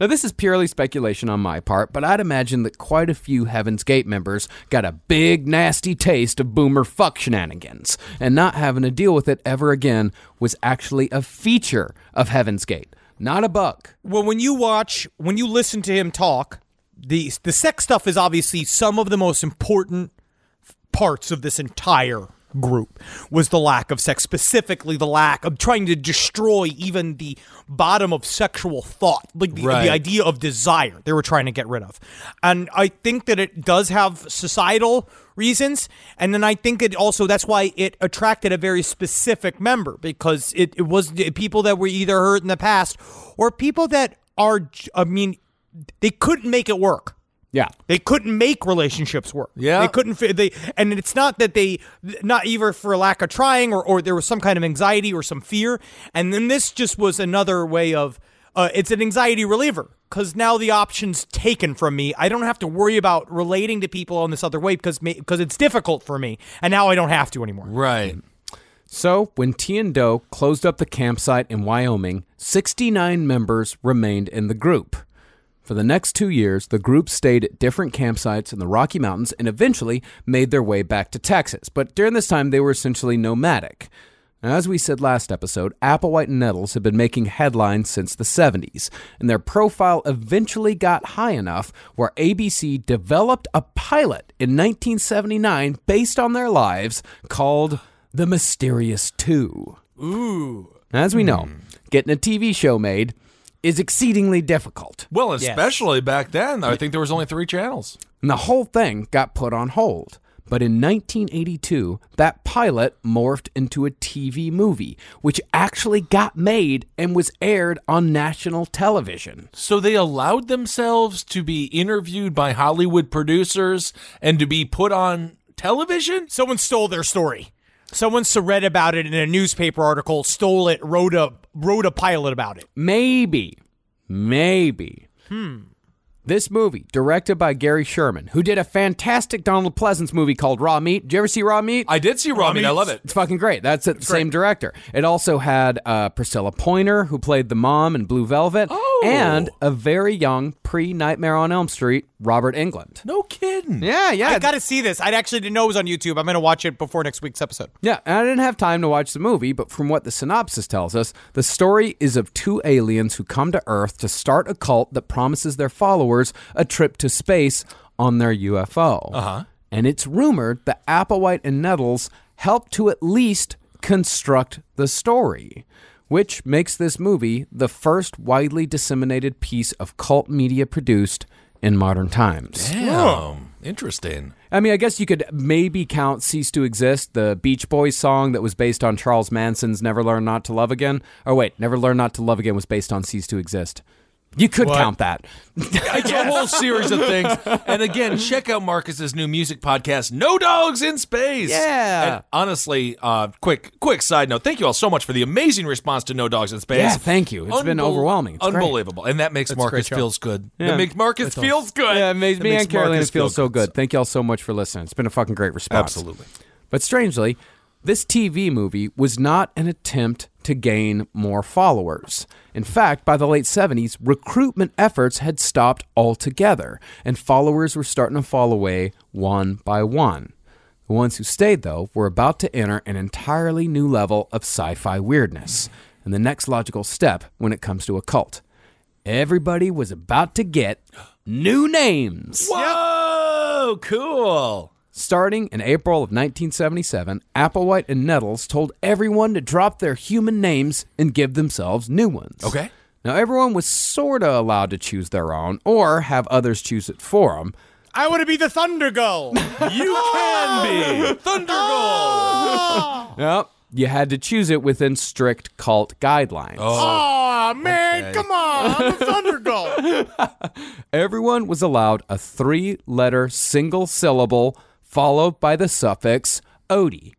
Now, this is purely speculation on my part, but I'd imagine that quite a few Heaven's Gate members got a big, nasty taste of boomer fuck shenanigans, and not having to deal with it ever again was actually a feature of Heaven's Gate, not a bug. well, when you watch, when you listen to him talk, the the sex stuff is obviously some of the most important parts of this entire group was the lack of sex specifically the lack of trying to destroy even the bottom of sexual thought like the, Right. the idea of desire they were trying to get rid of and i think that it does have societal reasons and then i think it also that's why it attracted a very specific member because it, it was people that were either hurt in the past or people that are I mean they couldn't make it work Yeah. they couldn't make relationships work. Yeah. they couldn't. They and it's not that they not either for lack of trying or or there was some kind of anxiety or some fear. And then this just was another way of. Uh, it's an anxiety reliever because now the option's taken from me. I don't have to worry about relating to people in this other way because because it's difficult for me, and now I don't have to anymore. right. So, when T and Do closed up the campsite in Wyoming, 69 members remained in the group. For the next two years, the group stayed at different campsites in the Rocky Mountains and eventually made their way back to Texas. But during this time, they were essentially nomadic. Now, as we said last episode, Applewhite and Nettles have been making headlines since the 70s, and their profile eventually got high enough where ABC developed a pilot in 1979 based on their lives called The Mysterious Two. Ooh. As we know, hmm. getting a TV show made is exceedingly difficult. Well, especially back then, I think there was only three channels. And the whole thing got put on hold. But in 1982, that pilot morphed into a TV movie, which actually got made and was aired on national television. So they allowed themselves to be interviewed by Hollywood producers and to be put on television? Someone stole their story. Someone read about it in a newspaper article, stole it, wrote a wrote a pilot about it. Maybe, maybe. Hmm. This movie, directed by Gary Sherman, who did a fantastic Donald Pleasence movie called Raw Meat. Did you ever see Raw Meat? I did see Raw, Meat. I love it. It's fucking great. That's the same director. It also had uh, Priscilla Pointer, who played the mom in Blue Velvet, Oh. And a very young pre Nightmare on Elm Street, Robert Englund. No kidding. Yeah, yeah. I got to see this. I actually didn't know it was on YouTube. I'm going to watch it before next week's episode. Yeah, and I didn't have time to watch the movie, but from what the synopsis tells us, the story is of two aliens who come to Earth to start a cult that promises their followers a trip to space on their UFO. Uh-huh. And it's rumored that Applewhite and Nettles helped to at least construct the story, which makes this movie the first widely disseminated piece of cult media produced in modern times. Damn. Oh, interesting. I mean, I guess you could maybe count Cease to Exist, the Beach Boys song that was based on Charles Manson's Never Learn Not to Love Again. Or wait, Never Learn Not to Love Again was based on Cease to Exist. You could count that. It's a whole series of things. And again, check out Marcus's new music podcast, No Dogs in Space. Yeah. And honestly, uh, quick quick side note. Thank you all so much for the amazing response to No Dogs in Space. Yeah, thank you. It's been overwhelming. It's great. unbelievable. And that makes That's Marcus feels good. Yeah. That makes Marcus feels good. Yeah, it makes That me makes and Carolina Marcus feel feel so good. Thank you all so much for listening. It's been a fucking great response. Absolutely. But strangely, this TV movie was not an attempt to gain more followers. In fact, by the late 70s, recruitment efforts had stopped altogether, and followers were starting to fall away one by one. The ones who stayed, though, were about to enter an entirely new level of sci fi weirdness, and the next logical step when it comes to a cult. Everybody was about to get new names. Whoa, cool. Starting in April of 1977, Applewhite and Nettles told everyone to drop their human names and give themselves new ones. Okay. Now, everyone was sort of allowed to choose their own or have others choose it for them. I want to be the Thunder Gull. You can be Thunder Goal. Yep. You had to choose it within strict cult guidelines. oh, man, come on. I'm the Thunder Gull. Everyone was allowed a three letter single syllable followed by the suffix Odie.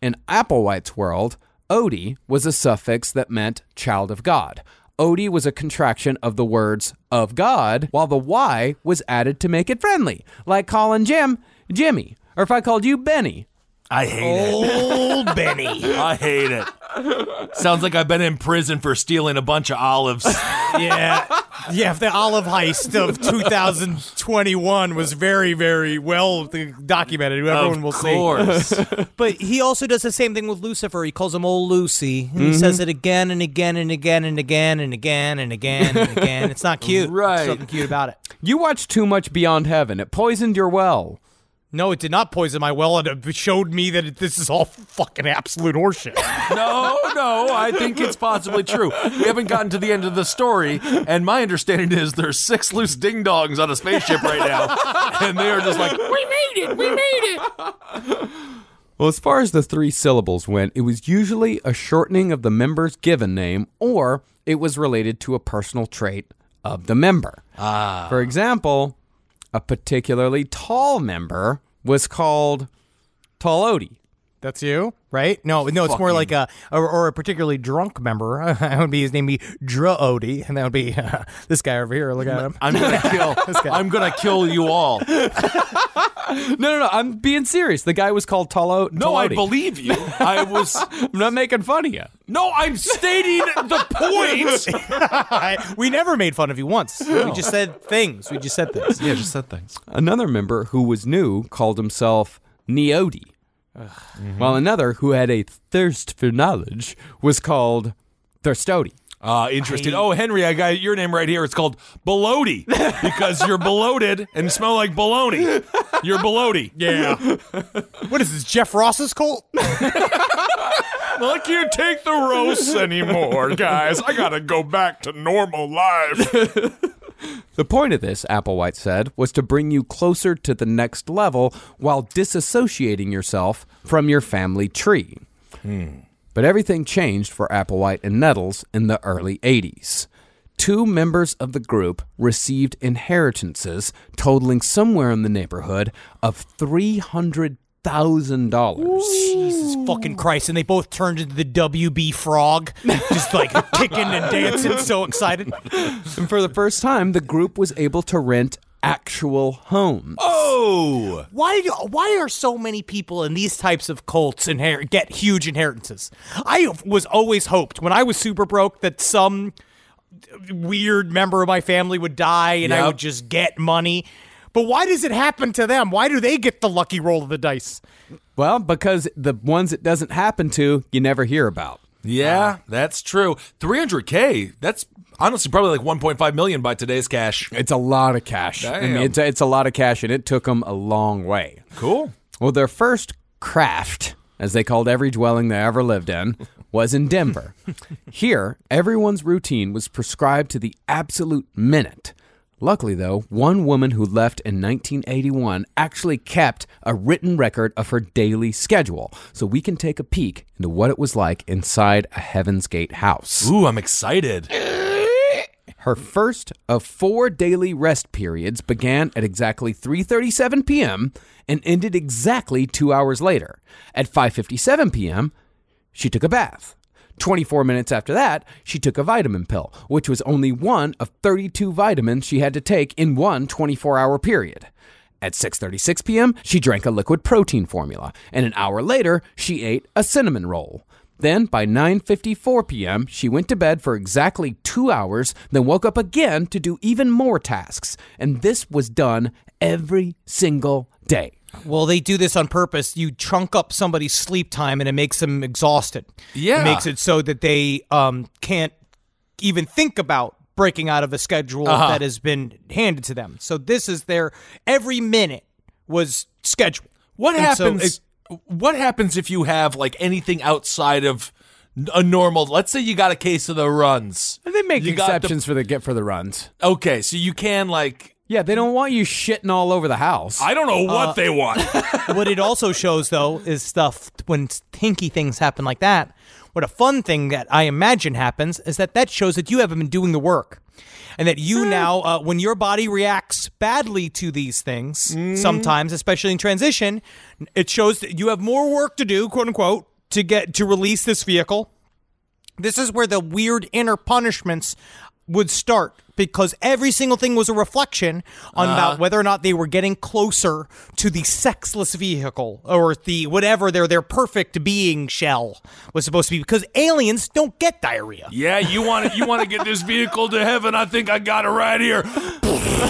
In Applewhite's world, Odie was a suffix that meant child of God. Odie was a contraction of the words of God, while the Y was added to make it friendly, like calling Jim Jimmy, or if I called you Benny. I hate it. Old Benny. I hate it. Sounds like I've been in prison for stealing a bunch of olives. Yeah. Yeah, the olive heist of 2021 was very, very well documented. Everyone of will course. see. But he also does the same thing with Lucifer. He calls him old Lucy. And he says mm-hmm. it again and again and again and again and again and again and again. It's not cute. Right. There's nothing cute about it. You watched too much Beyond Heaven. It poisoned your well. No, it did not poison my well, and it showed me that it, this is all fucking absolute horseshit. No, no, I think it's possibly true. We haven't gotten to the end of the story, and my understanding is there's six loose ding dongs on a spaceship right now, and they are just like, we made it, we made it. Well, as far as the three syllables went, it was usually a shortening of the member's given name, or it was related to a personal trait of the member. Ah. For example, a particularly tall member was called Tall Odie. That's you, right? No, no, it's more like a or, or a particularly drunk member. that would be his name be Dra Odie, and that would be uh, this guy over here. Look at him. I'm gonna kill. I'm gonna kill you all. No, no, no. I'm being serious. The guy was called Tolo. No, I believe you. I was. I'm not making fun of you. No, I'm stating the point. we never made fun of you once. We just said things. We just said things. Yeah, just said things. Another member who was new called himself Neodi, while another who had a thirst for knowledge was called Thirstody. Uh, interesting. Oh, Henry, I got your name right here. It's called Balody because you're bloated and smell like baloney. You're balody. Yeah. what is this, Jeff Ross's cult? I can't take the roasts anymore, guys. I gotta go back to normal life. The point of this, Applewhite said, was to bring you closer to the next level while disassociating yourself from your family tree. Hmm. But everything changed for Applewhite and Nettles in the early 80s. Two members of the group received inheritances totaling somewhere in the neighborhood of $300,000. Jesus fucking Christ. And they both turned into the WB frog, just like kicking and dancing, so excited. And for the first time, the group was able to rent actual homes. Oh, Why do, why are so many people in these types of cults inherit get huge inheritances? I was always hoped when I was super broke that some weird member of my family would die and I Yep. would just get money. But why does it happen to them? Why do they get the lucky roll of the dice? Well, because the ones it doesn't happen to, you never hear about. yeah, uh. that's true. 300k. That's honestly probably like 1.5 million by today's cash. It's a lot of cash. I mean, it's, it's a lot of cash, and it took them a long way. Cool. Well, their first craft, as they called every dwelling they ever lived in, was in Denver. Here, everyone's routine was prescribed to the absolute minute. Luckily, though, one woman who left in 1981 actually kept a written record of her daily schedule, so we can take a peek into what it was like inside a Heaven's Gate house. Ooh, I'm excited. Her first of four daily rest periods began at exactly 3:37 p.m. and ended exactly 2 hours later. At 5:57 p.m., she took a bath. 24 minutes after that, she took a vitamin pill, which was only one of 32 vitamins she had to take in one 24-hour period. At 6:36 p.m., she drank a liquid protein formula, and an hour later, she ate a cinnamon roll. Then, by 9:54 p.m., she went to bed for exactly 2 hours, then woke up again to do even more tasks, and this was done every single day. Well, they do this on purpose. You trunk up somebody's sleep time and it makes them exhausted. Yeah. It makes it so that they um, can't even think about breaking out of a schedule Uh-huh. that has been handed to them. So this is their every minute was scheduled. What And so happens? it- what happens if you have like anything outside of a normal? Let's say you got a case of the runs. And they make You got the- exceptions for the get for the runs. Okay, so you can like. Yeah, they don't want you shitting all over the house. I don't know what Uh, they want. what it also shows though is stuff when hinky things happen like that what a fun thing that i imagine happens is that that shows that you haven't been doing the work and that you now uh, when your body reacts badly to these things sometimes especially in transition it shows that you have more work to do quote unquote to get to release this vehicle this is where the weird inner punishments would start because every single thing was a reflection on about whether or not they were getting closer to the sexless vehicle or the whatever their their perfect being shell was supposed to be because aliens don't get diarrhea. yeah, you want to you want to get this vehicle to heaven? I think I got it right here.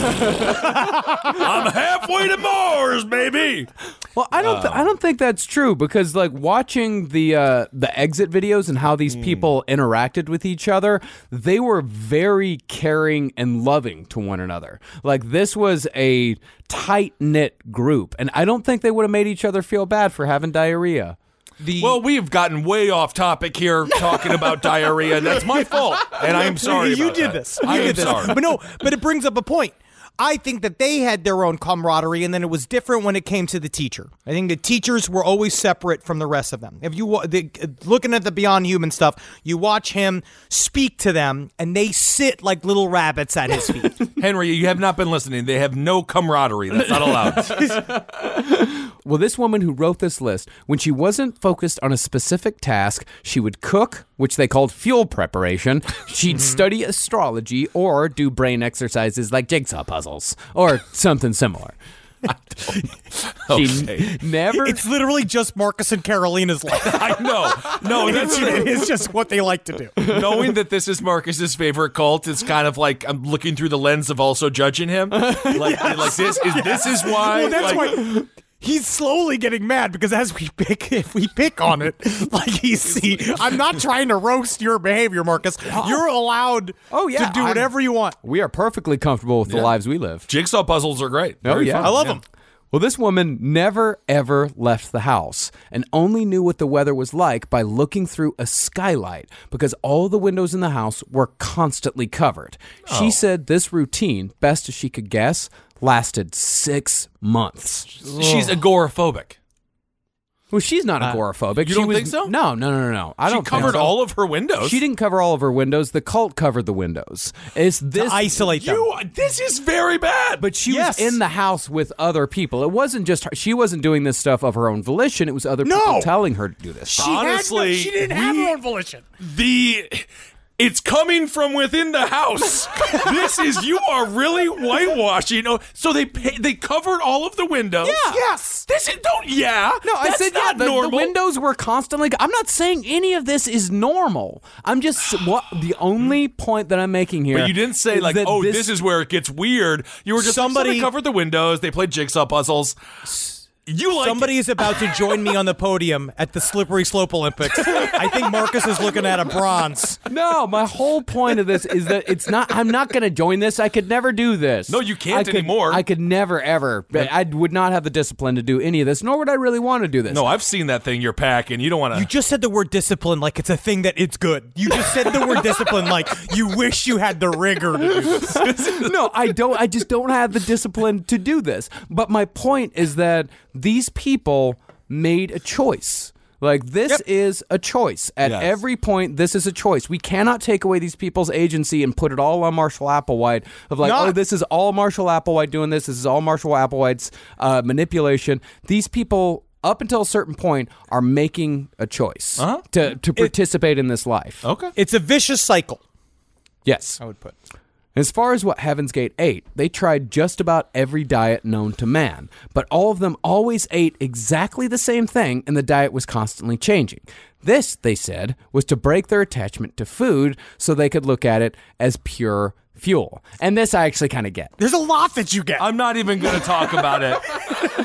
I'm halfway to Mars, baby. Well, I don't. th- I don't think that's true because, like, watching the uh, the exit videos and how these people interacted with each other, they were very caring and loving to one another. Like, this was a tight knit group, and I don't think they would have made each other feel bad for having diarrhea. The Well, we've gotten way off topic here talking about diarrhea, that's my fault. And I'm sorry. you about did that. this. You I did am this. sorry. But no, but it brings up a point. I think that they had their own camaraderie, and then it was different when it came to the teacher. I think the teachers were always separate from the rest of them. If you wa- the, looking at the Beyond Human stuff, you watch him speak to them, and they sit like little rabbits at his feet. Henry, you have not been listening. They have no camaraderie. That's not allowed. Well, this woman who wrote this list, when she wasn't focused on a specific task, she would cook, which they called fuel preparation. She'd mm-hmm. study astrology or do brain exercises like jigsaw puzzles or something similar. She Okay. never. It's literally just Marcus and Carolina's life. I know. No, that's It's, it's just what they like to do. knowing that this is Marcus's favorite cult, it's kind of like I'm looking through the lens of also judging him. Like, like this is this is why. Well, that's like, why he's slowly getting mad because as we pick, if we pick on it, like he's see, I'm not trying to roast your behavior, Marcus. You're allowed. Oh, yeah, to do I'm- whatever you want. we are perfectly comfortable with the lives we live. Jigsaw puzzles are great. Oh, Very yeah. fun. I love them. Well, this woman never ever left the house and only knew what the weather was like by looking through a skylight because all the windows in the house were constantly covered. Oh. She said this routine, best as she could guess, lasted six months. She's agoraphobic. Well, she's not agoraphobic. Uh, you She don't was- think so? No, no, no, no, no. I She don't think covered so. all of her windows. She didn't cover all of her windows. The cult covered the windows. It's this Isolate them. You. This is very bad. But she Yes. was in the house with other people. It wasn't just her. She wasn't doing this stuff of her own volition. It was other people telling her to do this. She had no- Honestly, she didn't have we- her own volition. the it's coming from within the house. this is you are really whitewashing. Oh, so they pay, they covered all of the windows. Yeah. Yes. This is don't. Yeah. No, I That's said yeah. not The, the windows were constantly. I'm not saying any of this is normal. I'm just what the only point that I'm making here. But you didn't say is like, that oh, this, is where it gets weird. You were just somebody Somebody- covered the windows. They played jigsaw puzzles. You like Somebody is about to join me on the podium at the Slippery Slope Olympics. I think Marcus is looking at a bronze. No, my whole point of this is that it's not. I'm not going to join this. I could never do this. No, you can't I could, anymore. I could never ever. I would not have the discipline to do any of this, nor would I really want to do this. No, I've seen that thing you're packing. You don't want to. You just said the word discipline like it's a thing that it's good. You just said the word discipline like you wish you had the rigor to do this. no, I don't. I just don't have the discipline to do this. But my point is that these people made a choice. Like this Yep. is a choice. At Yes. every point, this is a choice. We cannot take away these people's agency and put it all on Marshall Applewhite. Of like, Not- oh, this is all Marshall Applewhite doing this. This is all Marshall Applewhite's uh, manipulation. These people. Up until a certain point, are making a choice Uh-huh. to to participate in this life. Okay. It's a vicious cycle. Yes, I would put. As far as what Heaven's Gate ate, they tried just about every diet known to man, but all of them always ate exactly the same thing, and the diet was constantly changing. This, they said, was to break their attachment to food so they could look at it as pure fuel. And this I actually kind of get. There's a lot that you get. I'm not even going to talk about it.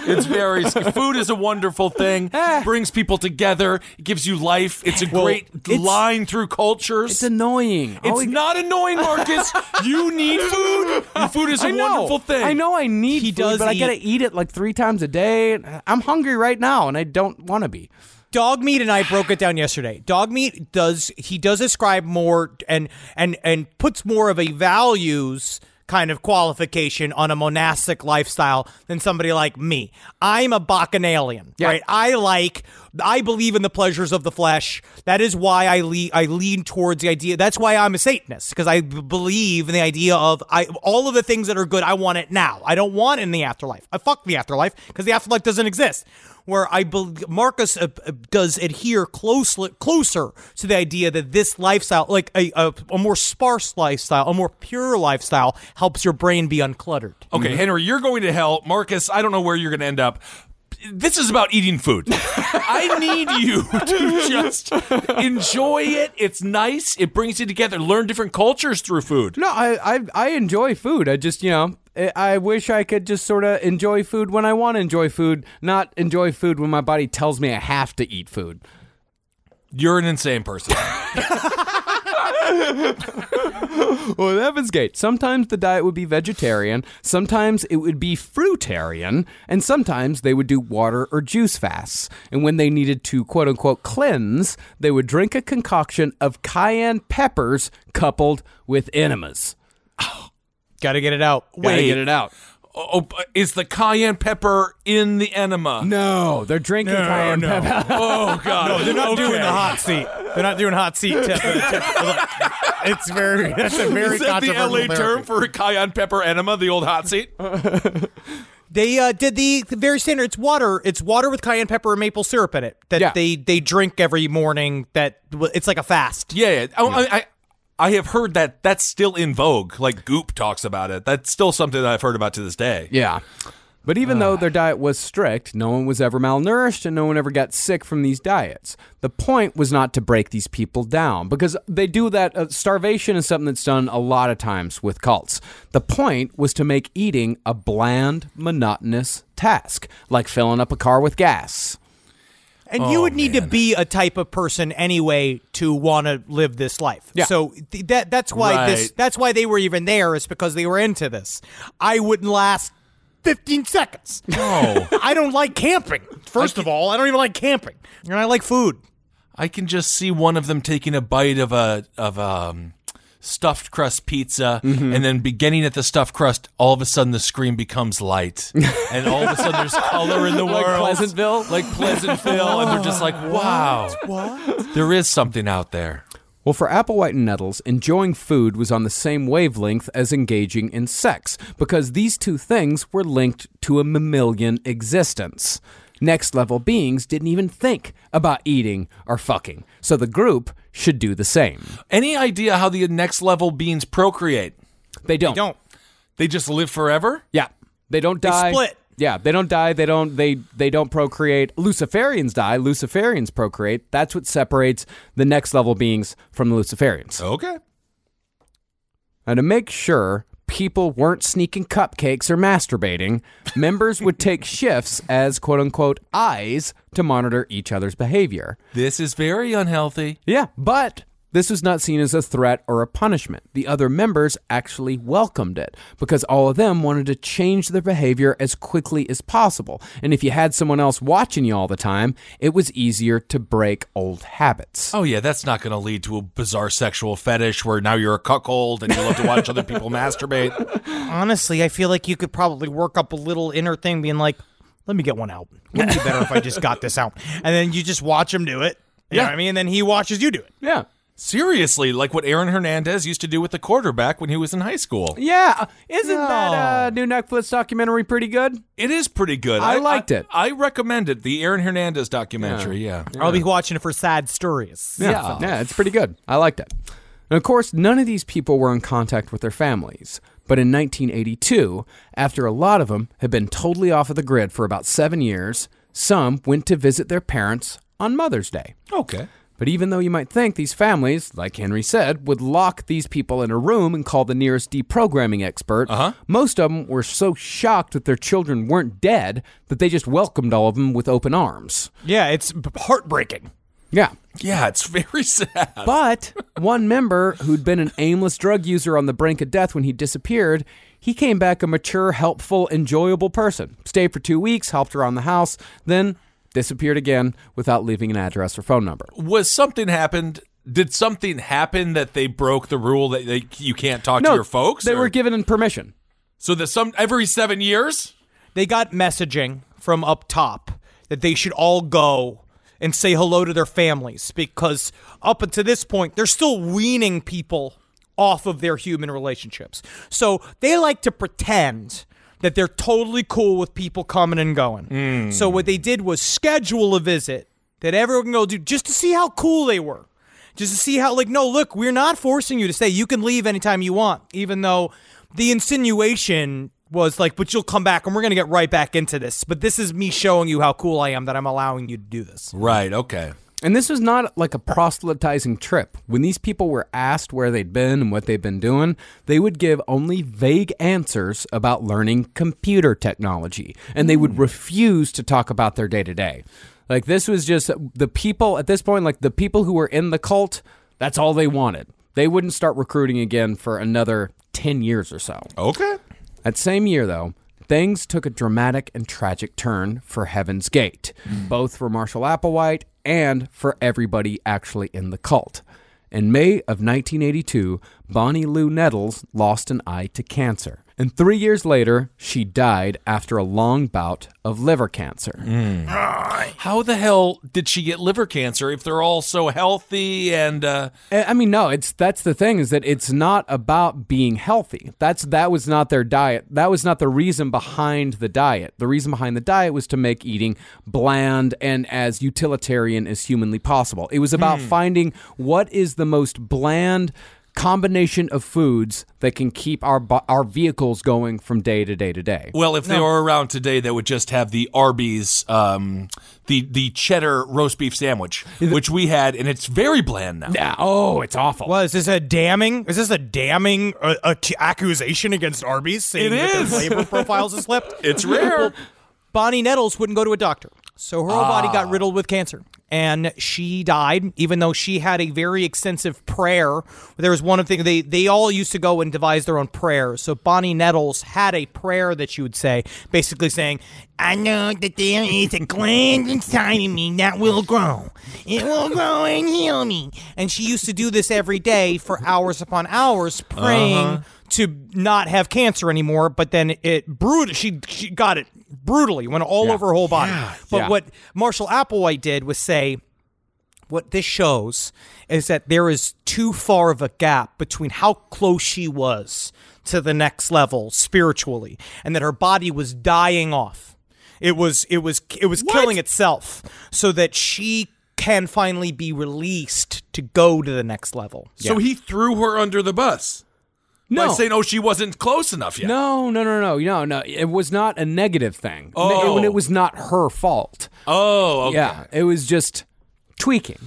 It's very food is a wonderful thing. Eh. Brings people together. It gives you life. It's a Well, great it's- line through cultures. It's annoying. It's All we- not annoying, Marcus. you need food. And food is a I know. wonderful thing. I know I need He food, does but I gotta eat it like three times a day. I'm hungry right now, and I don't want to be. Dog meat and I broke it down yesterday. Dogmeat does he does ascribe more and and and puts more of a values kind of qualification on a monastic lifestyle than somebody like me. I'm a bacchanalian, Yeah. right? I like I believe in the pleasures of the flesh. That is why I lean I lean towards the idea. That's why I'm a Satanist because I believe in the idea of I all of the things that are good. I want it now. I don't want it in the afterlife. I fuck the afterlife because the afterlife doesn't exist where I believe Marcus uh, uh, does adhere closely closer to the idea that this lifestyle, like a, a, a more sparse lifestyle, a more pure lifestyle, helps your brain be uncluttered. Okay, Henry, you're going to hell. Marcus, I don't know where you're going to end up. This is about eating food. I need you to just enjoy it. It's nice. It brings you together. Learn different cultures through food. No, I, I I enjoy food. I just you know I- I wish I could just sort of enjoy food when I want to enjoy food, not enjoy food when my body tells me I have to eat food. You're an insane person. Well, Heaven's Gate. Sometimes the diet would be vegetarian, sometimes it would be fruitarian, and sometimes they would do water or juice fasts. And when they needed to quote unquote cleanse, they would drink a concoction of cayenne peppers coupled with enemas. Got to get it out. Wait. Gotta get it out. Oh, but is the cayenne pepper in the enema? No, they're drinking cayenne no. pepper. Oh God! No, they're not Okay. doing the hot seat. They're not doing hot seat. Tip, tip. It's very. That's a very Is that the controversial LA term for cayenne pepper enema? The old hot seat. They uh, did the, the very standard. It's water. It's water with cayenne pepper and maple syrup in it that Yeah. they they drink every morning. That it's like a fast. Yeah, yeah. Oh, I, I I have heard that that's still in vogue. Like Goop talks about it. That's still something that I've heard about to this day. Yeah. But even though their diet was strict, no one was ever malnourished and no one ever got sick from these diets. The point was not to break these people down because they do that. Uh, starvation is something that's done a lot of times with cults. The point was to make eating a bland, monotonous task, like filling up a car with gas. And you would need to be a type of person anyway to want to live this life. Yeah. So th- that that's why this that's why they were even there is because they were into this. I wouldn't last 15 seconds. No. I don't like camping. First of all, I don't even like camping. And I like food. I can just see one of them taking a bite of a of um stuffed crust pizza Mm-hmm. and then beginning at the stuffed crust all of a sudden the screen becomes light and all of a sudden there's color in the Like world Pleasantville? like pleasantville and they're just like wow What? there is something out there Well, for Applewhite and Nettles, enjoying food was on the same wavelength as engaging in sex because these two things were linked to a mammalian existence. Next level beings didn't even think about eating or fucking, so the group should do the same. any idea how the next level beings procreate They don't. Don't. they just live forever Yeah, they don't die. split. Yeah, they don't die. They don't. They they don't procreate. Luciferians die. Luciferians procreate. That's what separates the next level beings from the Luciferians. okay Now, to make sure people weren't sneaking cupcakes or masturbating, members would take shifts as quote unquote eyes to monitor each other's behavior. this is very unhealthy Yeah, but this was not seen as a threat or a punishment. The other members actually welcomed it because all of them wanted to change their behavior as quickly as possible. And if you had someone else watching you all the time, it was easier to break old habits. Oh yeah, that's not going to lead to a bizarre sexual fetish where now you're a cuckold and you love to watch other people masturbate. Honestly, I feel like you could probably work up a little inner thing being like, let me get one out. Wouldn't it be better if I just got this out? And then you just watch him do it. You know Yeah. what I mean? And then he watches you do it. Yeah. Seriously, like what Aaron Hernandez used to do with the quarterback when he was in high school. Yeah. Isn't that uh, new Netflix documentary pretty good? It is pretty good. I liked it. I recommend it. The Aaron Hernandez documentary. Yeah. I'll be watching it for sad stories. Yeah. Yeah, it's pretty good. I liked it. And of course, none of these people were in contact with their families. But in 1982, after a lot of them had been totally off of the grid for about seven years, some went to visit their parents on Mother's Day. Okay. But even though you might think these families, like Henry said, would lock these people in a room and call the nearest deprogramming expert, Uh-huh. most of them were so shocked that their children weren't dead that they just welcomed all of them with open arms. Yeah, it's heartbreaking. Yeah. Yeah, it's very sad. But one member who'd been an aimless drug user on the brink of death when he disappeared, he came back a mature, helpful, enjoyable person. Stayed for two weeks, helped around the house, then disappeared again without leaving an address or phone number. Was something happened? Did something happen that they broke the rule that they, you can't talk to your folks? They or- were given permission. so that some every seven years. They got messaging from up top that they should all go and say hello to their families because up until this point, they're still weaning people off of their human relationships. So they like to pretend that they're totally cool with people coming and going. Mm. So what they did was schedule a visit that everyone can go do just to see how cool they were. Just to see how, like, no, look, we're not forcing you to stay. You can leave anytime you want, even though the insinuation was like, but you'll come back and we're going to get right back into this. But this is me showing you how cool I am that I'm allowing you to do this. Right. Okay. And this was not like a proselytizing trip. When these people were asked where they'd been and what they'd been doing, they would give only vague answers about learning computer technology. And they would hmm. refuse to talk about their day to day. Like, this was just the people at this point, like the people who were in the cult, that's all they wanted. They wouldn't start recruiting again for another 10 years or so. Okay. That same year, though, things took a dramatic and tragic turn for Heaven's Gate, mm. both for Marshall Applewhite and for everybody actually in the cult. In May of 1982, Bonnie Lou Nettles lost an eye to cancer. And three years later, she died after a long bout of liver cancer. Mm. How the hell did she get liver cancer if they're all so healthy and uh, I I mean, no, it's that's the thing is that it's not about being healthy. That's that was not their diet. That was not the reason behind the diet. The reason behind the diet was to make eating bland and as utilitarian as humanly possible. It was about hmm. finding what is the most bland combination of foods that can keep our our vehicles going from day to day to day. well, if they were around today, they would just have the Arby's, um, the the cheddar roast beef sandwich, which we had, and it's very bland now. Yeah, oh, it's awful. Well, is this a damning? Is this a damning uh, a t- accusation against Arby's? Saying It that is. Their flavor profiles have slipped. It's rare. Bonnie Nettles wouldn't go to a doctor, so her whole body Ah. got riddled with cancer, and she died. Even though she had a very extensive prayer, there was one of the they they all used to go and devise their own prayers. So Bonnie Nettles had a prayer that she would say, basically saying, I know that there is a gland inside of me that will grow. It will grow and heal me. and she used to do this every day for hours upon hours, praying uh-huh. to not have cancer anymore. But then it brewed. She she got it brutally, went all over her whole body. But Yeah. what Marshall Applewhite did was say, what this shows is that there is too far of a gap between how close she was to the next level spiritually, and that her body was dying off. It was it was it was killing itself, so that she can finally be released to go to the next level. So he threw her under the bus no. by saying, "Oh, she wasn't close enough yet." No, no, no, no, no, no. It was not a negative thing. Oh. It, it was not her fault. Oh, okay. Yeah, it was just tweaking.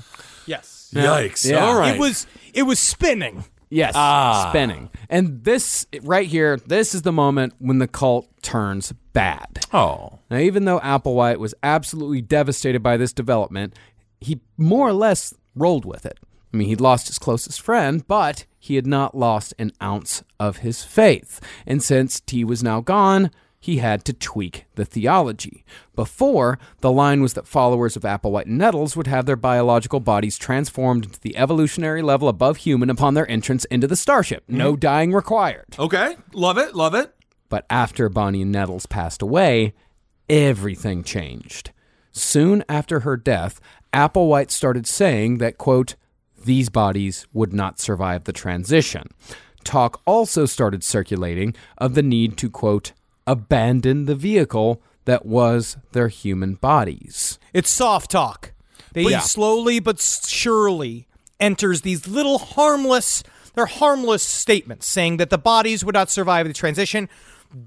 Yes. Yikes! Yeah. All right. It was it was spinning. Yes, Ah. spinning. And this right here, this is the moment when the cult turns bad. oh. Now, even though Applewhite was absolutely devastated by this development, he more or less rolled with it. I mean, he'd lost his closest friend, but he had not lost an ounce of his faith. And since T was now gone, he had to tweak the theology. Before, the line was that followers of Applewhite and Nettles would have their biological bodies transformed into the evolutionary level above human upon their entrance into the starship. No mm-hmm. dying required. Okay. Love it. Love it. But after Bonnie and Nettles passed away, everything changed. Soon after her death, Applewhite started saying that, quote, these bodies would not survive the transition. Talk also started circulating of the need to, quote, abandon the vehicle that was their human bodies. It's soft talk. They yeah. slowly but surely enters these little harmless, they're harmless statements saying that the bodies would not survive the transition,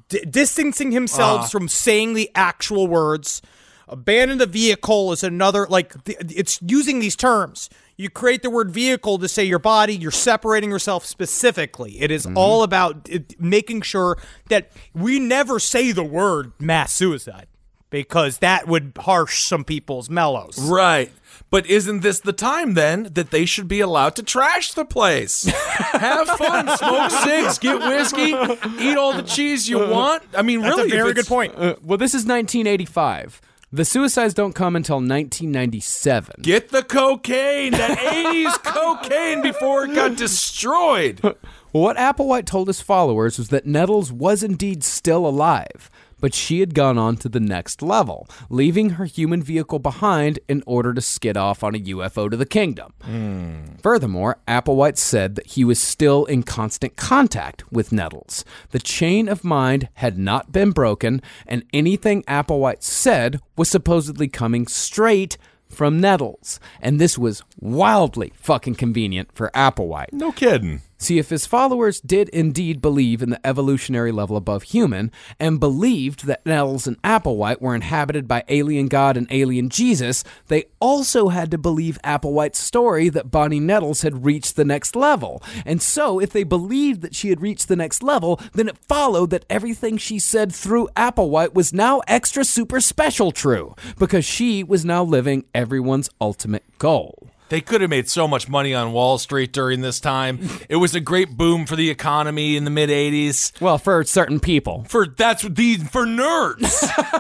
d- distancing themselves ah. from saying the actual words. Abandon the vehicle is another, like, th- it's using these terms. You create the word vehicle to say your body, you're separating yourself specifically. It is mm-hmm. all about it, making sure that we never say the word mass suicide because that would harsh some people's mellows. Right. But isn't this the time then that they should be allowed to trash the place? Have fun, smoke cigs, get whiskey, eat all the cheese you uh, want. I mean, That's really, a very good point. Uh, well, this is 1985. The suicides don't come until 1997. Get the cocaine, that 80s cocaine before it got destroyed. Well, what Applewhite told his followers was that Nettles was indeed still alive, but she had gone on to the next level, leaving her human vehicle behind in order to skid off on a UFO to the kingdom. Hmm. Furthermore, Applewhite said that he was still in constant contact with Nettles. The chain of mind had not been broken, and anything Applewhite said was supposedly coming straight from Nettles. And this was wildly fucking convenient for Applewhite. No kidding. See, if his followers did indeed believe in the evolutionary level above human, and believed that Nettles and Applewhite were inhabited by alien God and alien Jesus, they also had to believe Applewhite's story that Bonnie Nettles had reached the next level. And so, if they believed that she had reached the next level, then it followed that everything she said through Applewhite was now extra super special true, because she was now living everyone's ultimate goal. They could have made so much money on Wall Street during this time. It was a great boom for the economy in the mid 80s. Well, for certain people. For that's what these for nerds.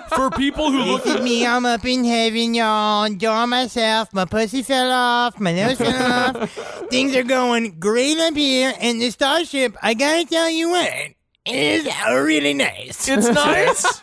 for people who look Look at me, I'm up in heaven, y'all. Enjoying myself. My pussy fell off. My nose fell off. Things are going great up here. And the starship, I gotta tell you what, It's really nice. It's nice.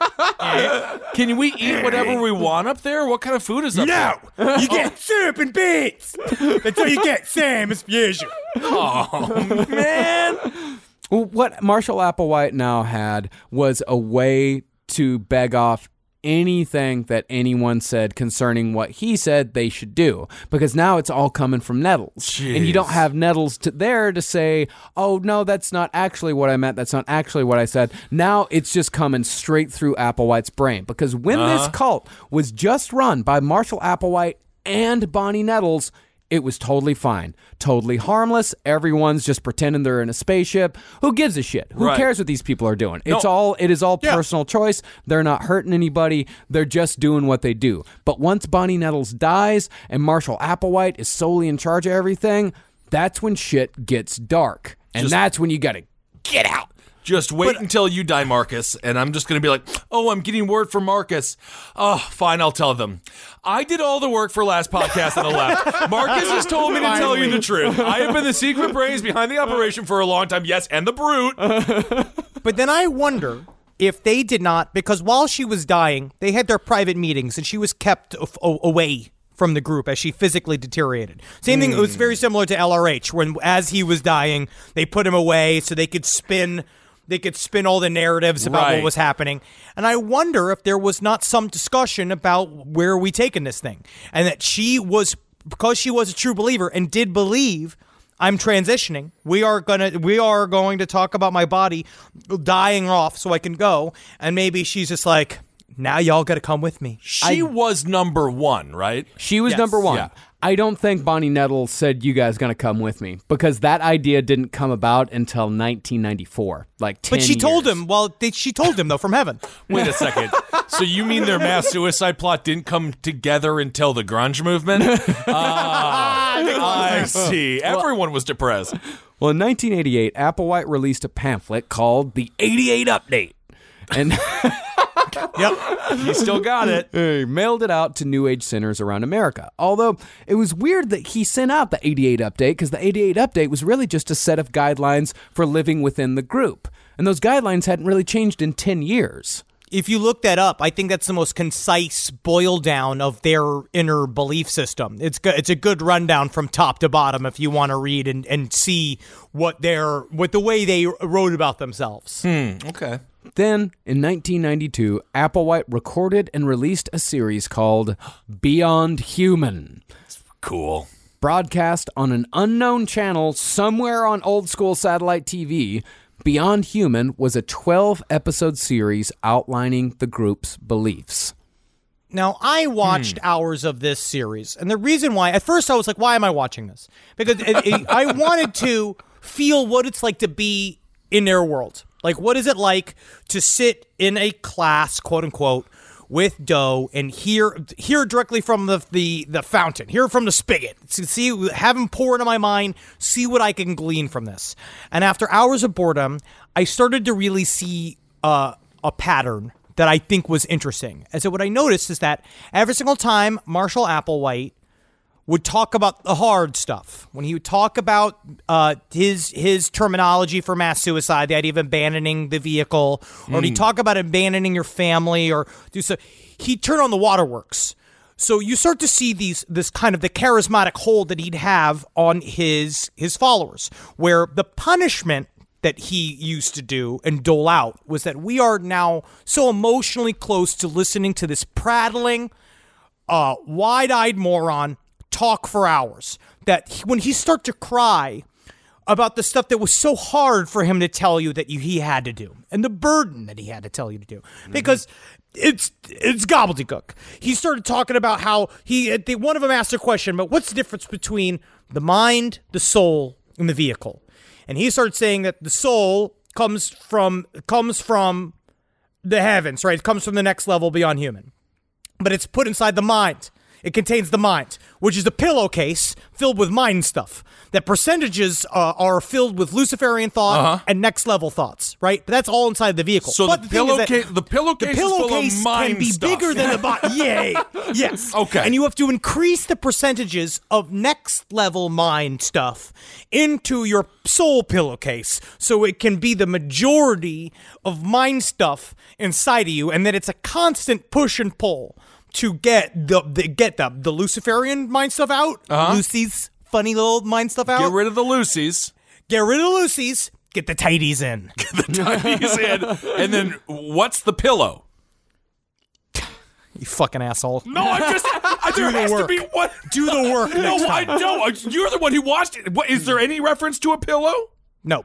Can we eat whatever we want up there? What kind of food is up there? No, you get syrup and beets. That's all you get, same as usual. Oh man. Well, what Marshall Applewhite now had was a way to beg off anything that anyone said concerning what he said they should do because now it's all coming from Nettles. And you don't have Nettles to, there to say oh no that's not actually what I meant. That's not actually what I said. Now it's just coming straight through Applewhite's brain because when this uh-huh. cult was just run by Marshall Applewhite and Bonnie Nettles it was totally fine, totally harmless. Everyone's just pretending they're in a spaceship. Who gives a shit? Who Right. cares what these people are doing? It's No. all it is all personal choice. They're not hurting anybody. They're just doing what they do. But once Bonnie Nettles dies and Marshall Applewhite is solely in charge of everything, that's when shit gets dark. And that's when you got to Get out. Just wait until you die, Marcus, and I'm just gonna be like, oh, I'm getting word from Marcus. Oh, fine, I'll tell them. I did all the work for last podcast on the left. Marcus has told me to tell you the truth. I have been the secret brains behind the operation for a long time. Yes, and the brute. But then I wonder if they did not, because while she was dying, they had their private meetings and she was kept af- away from the group as she physically deteriorated. Same thing, it was hmm. very similar to LRH when as he was dying, they put him away so they could spin they could spin all the narratives about Right. what was happening. And I wonder if there was not some discussion about where are we taking this thing. And that she was because she was a true believer and did believe I'm transitioning. We are gonna we are going to talk about my body dying off so I can go. And maybe she's just like, now y'all gotta come with me. She was number one, right? She was Yes. number one. Yeah. I don't think Bonnie Nettles said you guys gonna come with me because that idea didn't come about until 1994, like 10 But she told him. Well, they, she told him though from heaven. Wait a second. so you mean their mass suicide plot didn't come together until the grunge movement? Ah, I see. Everyone was depressed. Well, in 1988, Applewhite released a pamphlet called the 88 Update. And Yep. He still got it. he mailed it out to New Age centers around America. Although it was weird that he sent out the 88 Update because the 88 Update was really just a set of guidelines for living within the group. And those guidelines hadn't really changed in 10 years. if you look that up, I think that's the most concise boil down of their inner belief system. It's good. It's a good rundown from top to bottom if you want to read and, and see what their what the way they wrote about themselves. Hmm, Okay. Then, in 1992, Applewhite recorded and released a series called Beyond Human. Cool. Broadcast on an unknown channel somewhere on old school satellite TV, Beyond Human was a 12 episode series outlining the group's beliefs. Now, I watched hmm. hours of this series, and the reason why, at first, I was like, "Why am I watching this?" Because it, it, I wanted to feel what it's like to be in their world. Like, what is it like to sit in a class, quote unquote, with Do and hear hear directly from the the, the fountain, hear from the spigot, to see have him pour into my mind, see what I can glean from this. And after hours of boredom, I started to really see uh, a pattern that I think was interesting. And so what I noticed is that every single time Marshall Applewhite would talk about the hard stuff, when he would talk about uh, his his terminology for mass suicide, the idea of abandoning the vehicle, or he'd talk about abandoning your family, or do so, he'd turn on the waterworks. So you start to see these this kind of the charismatic hold that he'd have on his his followers, where the punishment that he used to do and dole out was that we are now so emotionally close to listening to this prattling, uh, wide-eyed moron talk for hours. That when he start to cry about the stuff that was so hard for him to tell you that you, he had to do, and the burden that he had to tell you to do, mm-hmm. because it's it's gobbledygook. He started talking about how he they, one of them asked a question, but what's the difference between the mind, the soul, and the vehicle? And he started saying that the soul comes from comes from the heavens, right? It comes from the next level beyond human but it's put inside the mind. It contains the mind, which is a pillowcase filled with mind stuff. That percentages uh, are filled with Luciferian thought Uh-huh. and next level thoughts, right? But that's all inside the vehicle. So but the thing is that pillowcase- the pillowcase is full of pillowcase mind can be stuff. bigger than the body. Yay! Yes. Okay. And you have to increase the percentages of next level mind stuff into your soul pillowcase so it can be the majority of mind stuff inside of you, and that it's a constant push and pull to get the, the get the the Luciferian mind stuff out. Uh-huh. Lucy's funny little mind stuff out. Get rid of the Lucy's. Get rid of Lucy's. Get the tighties in. He's in. And then what's the pillow? you fucking asshole. No, I'm just. I, there the has work. to be what. Do the work. No, I don't. You're the one who watched it. What, is there any reference to a pillow? No.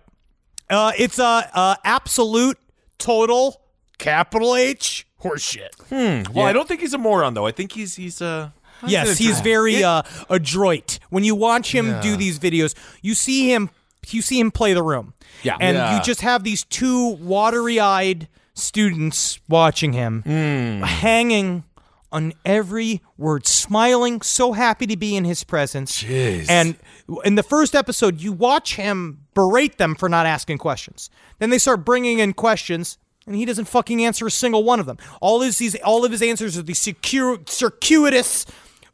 Uh, it's a uh, absolute, total, capital H horseshit. Well, I don't think he's a moron though. I think he's he's uh. Yes, he's very uh, adroit. When you watch him do these videos, you see him. You see him play the room. Yeah. and Yeah. you just have these two watery-eyed students watching him, hanging on every word, smiling, so happy to be in his presence. Jeez. And in the first episode, you watch him berate them for not asking questions. Then they start bringing in questions. And he doesn't fucking answer a single one of them. All his, these, all of his answers are these secure, circuitous,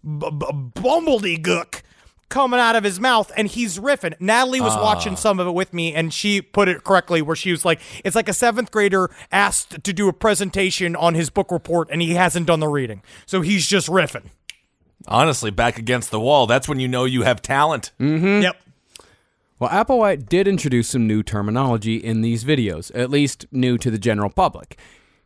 b- b- bumbledygook coming out of his mouth, and he's riffing. Natalie was watching ah. some of it with me, and she put it correctly, where she was like, "It's like a seventh grader asked to do a presentation on his book report, and he hasn't done the reading, so he's just riffing." honestly back against the wall. That's when you know you have talent. Mm-hmm. Yep. Well, Applewhite did introduce some new terminology in these videos, at least new to the general public.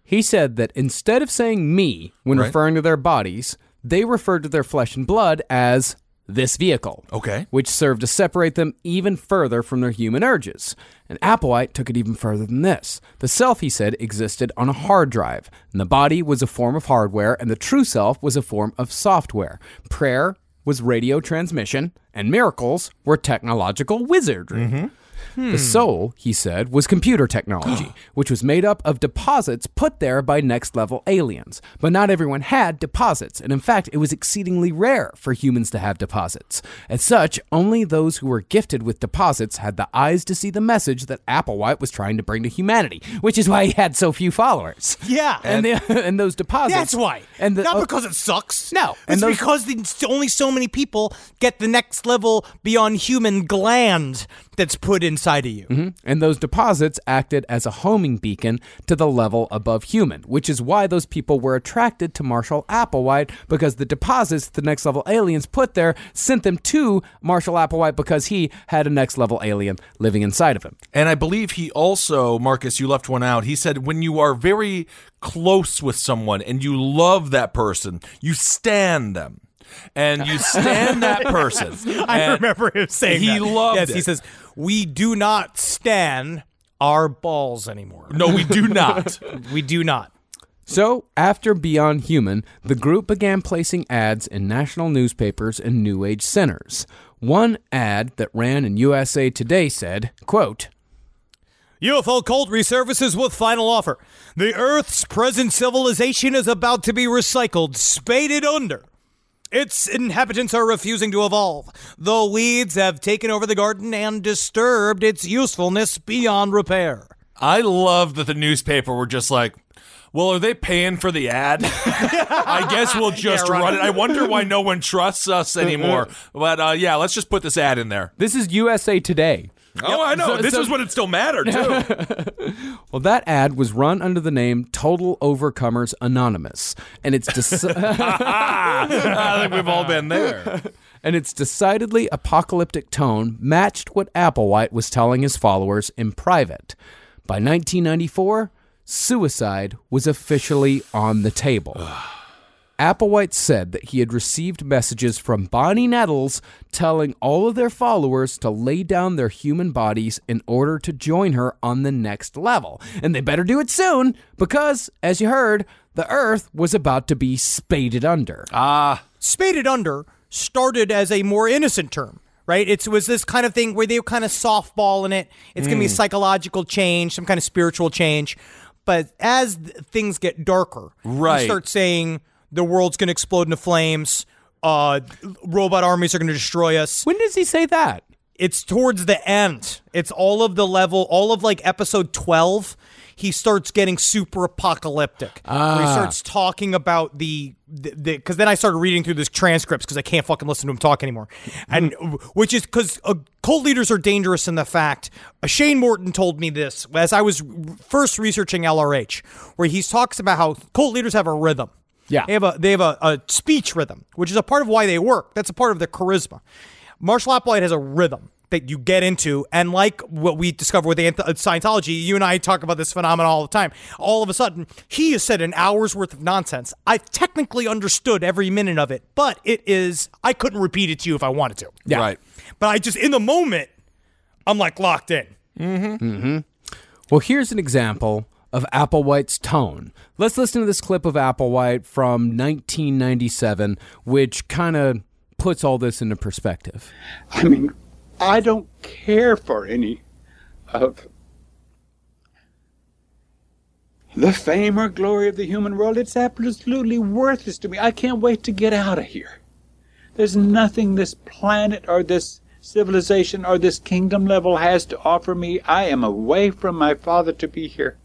He said that instead of saying me when Right. referring to their bodies, they referred to their flesh and blood as this vehicle. Okay. Which served to separate them even further from their human urges. And Applewhite took it even further than this. The self, he said, existed on a hard drive, and the body was a form of hardware, and the true self was a form of software. Prayer was radio transmission, and miracles were technological wizardry. Mm-hmm. The hmm. soul, he said, was computer technology, which was made up of deposits put there by next level aliens. But not everyone had deposits, and in fact, it was exceedingly rare for humans to have deposits. As such, only those who were gifted with deposits had the eyes to see the message that Applewhite was trying to bring to humanity, which is why he had so few followers. Yeah. And, the, and those deposits. That's why. And the, Not because it sucks. No, and It's those- because the, only so many people get the next level beyond human gland that's put inside of you. Mm-hmm. And those deposits acted as a homing beacon to the level above human, which is why those people were attracted to Marshall Applewhite because the deposits the next level aliens put there sent them to Marshall Applewhite because he had a next level alien living inside of him. And I believe he also, Marcus, you left one out. He said when you are very close with someone and you love that person, you stand them. And you stand that person. I And remember him saying he that. loved Yes, it. he says, "We do not stand our balls anymore. No, we do not. we do not." So, after Beyond Human, the group began placing ads in national newspapers and New Age centers. One ad that ran in USA Today said, quote, UFO cult resurfaces with final offer. The Earth's present civilization is about to be recycled, spaded under. Its inhabitants are refusing to evolve. The weeds have taken over the garden and disturbed its usefulness beyond repair. I love that the newspaper were just like, well, are they paying for the ad? I guess we'll just Yeah, right. run it. I wonder why no one trusts us anymore. But uh, yeah, let's just put this ad in there. This is USA Today. Oh, I know. So- this so- is when it still mattered, too. Well, that ad was run under the name Total Overcomers Anonymous, and it's deci- I think we've all been there. and its decidedly apocalyptic tone matched what Applewhite was telling his followers in private. By 1994, suicide was officially on the table. Applewhite said that he had received messages from Bonnie Nettles telling all of their followers to lay down their human bodies in order to join her on the next level. And they better do it soon because, as you heard, the Earth was about to be spaded under. Ah, Spaded under started as a more innocent term, right? It was this kind of thing where they were kind of softballing it. It's going to be a psychological change, some kind of spiritual change. But as th- things get darker, Right. you start saying the world's going to explode into flames. uh, robot armies are going to destroy us. When does he say that? It's towards the end. It's all of the level, all of like episode 12. He starts getting super apocalyptic. Where he starts talking about the, because then I started reading through this transcripts because I can't fucking listen to him talk anymore. And which is because uh, cult leaders are dangerous in the fact, uh, Shane Morton told me this as I was first researching LRH, where he talks about how cult leaders have a rhythm. Yeah. They have a they have a, a speech rhythm, which is a part of why they work. That's a part of their charisma. Marshall Applewhite has a rhythm that you get into, and like what we discover with anth- uh, Scientology, you and I talk about this phenomenon all the time. All of a sudden, he has said an hour's worth of nonsense. I've technically understood every minute of it, but it is I couldn't repeat it to you if I wanted to. Yeah. Right. But I just in the moment, I'm like locked in. Mhm. Mhm. Well, here's an example of Applewhite's tone. Let's listen to this clip of Applewhite from 1997, which kind of puts all this into perspective. I mean, I don't care for any of the fame or glory of the human world. It's absolutely worthless to me. I can't wait to get out of here. There's nothing this planet or this civilization or this kingdom level has to offer me. I am away from my father to be here.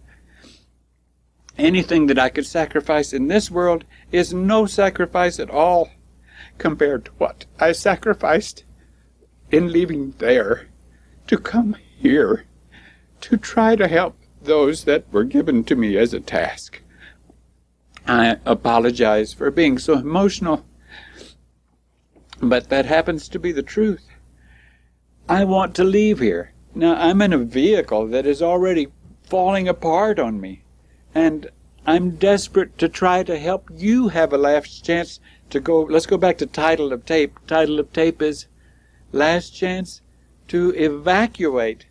Anything that I could sacrifice in this world is no sacrifice at all compared to what I sacrificed in leaving there to come here to try to help those that were given to me as a task. I apologize for being so emotional, but that happens to be the truth. I want to leave here. Now, I'm in a vehicle that is already falling apart on me, and I'm desperate to try to help you have a last chance to go. Let's go back to title of tape. Title of tape is Last Chance to Evacuate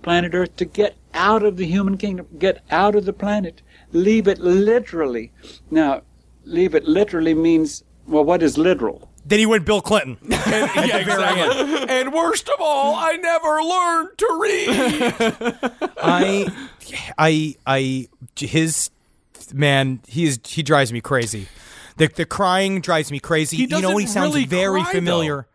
Planet Earth, to get out of the human kingdom, get out of the planet, leave it literally. Now, leave it literally means, well, what is literal? Then he went Bill Clinton. yeah, exactly. and worst of all, I never learned to read. I, I, I, his man, he is he drives me crazy. The the crying drives me crazy. You know, he sounds really very cry, familiar.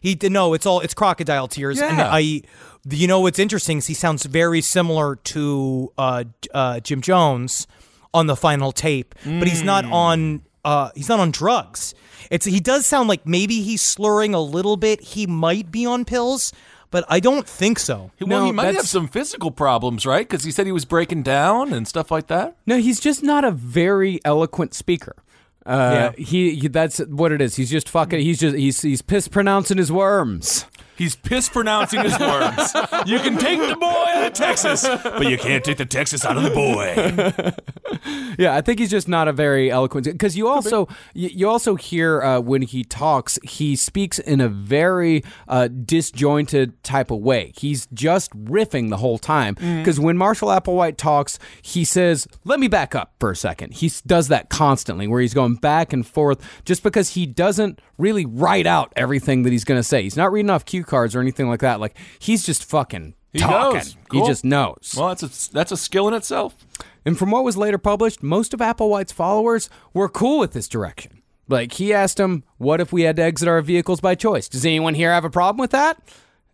He no, it's all it's crocodile tears. And Yeah. I, you know, what's interesting is he sounds very similar to uh, uh, Jim Jones on the final tape, but he's not on. Uh, he's not on drugs. It's he does sound like maybe he's slurring a little bit. He might be on pills, but I don't think so. well, No, he might have some physical problems, right? Because he said he was breaking down and stuff like that. No, he's just not a very eloquent speaker. Uh, Yeah. he, he that's what it is. He's just fucking. He's just he's he's piss pronouncing his worms. He's piss pronouncing his words. you can take the boy out of Texas, but you can't take the Texas out of the boy. Yeah, I think he's just not a very eloquent because you also you, you also hear uh, when he talks, he speaks in a very uh, disjointed type of way. He's just riffing the whole time because when Marshall Applewhite talks, he says, "Let me back up for a second. He does that constantly, where he's going back and forth, just because he doesn't really write out everything that he's going to say. He's not reading off cue cards or anything like that. Like he's just fucking He talking. knows. Cool. He just knows. Well, that's a that's a skill in itself. And from what was later published, most of Applewhite's followers were cool with this direction. Like, he asked them, What if we had to exit our vehicles by choice? Does anyone here have a problem with that?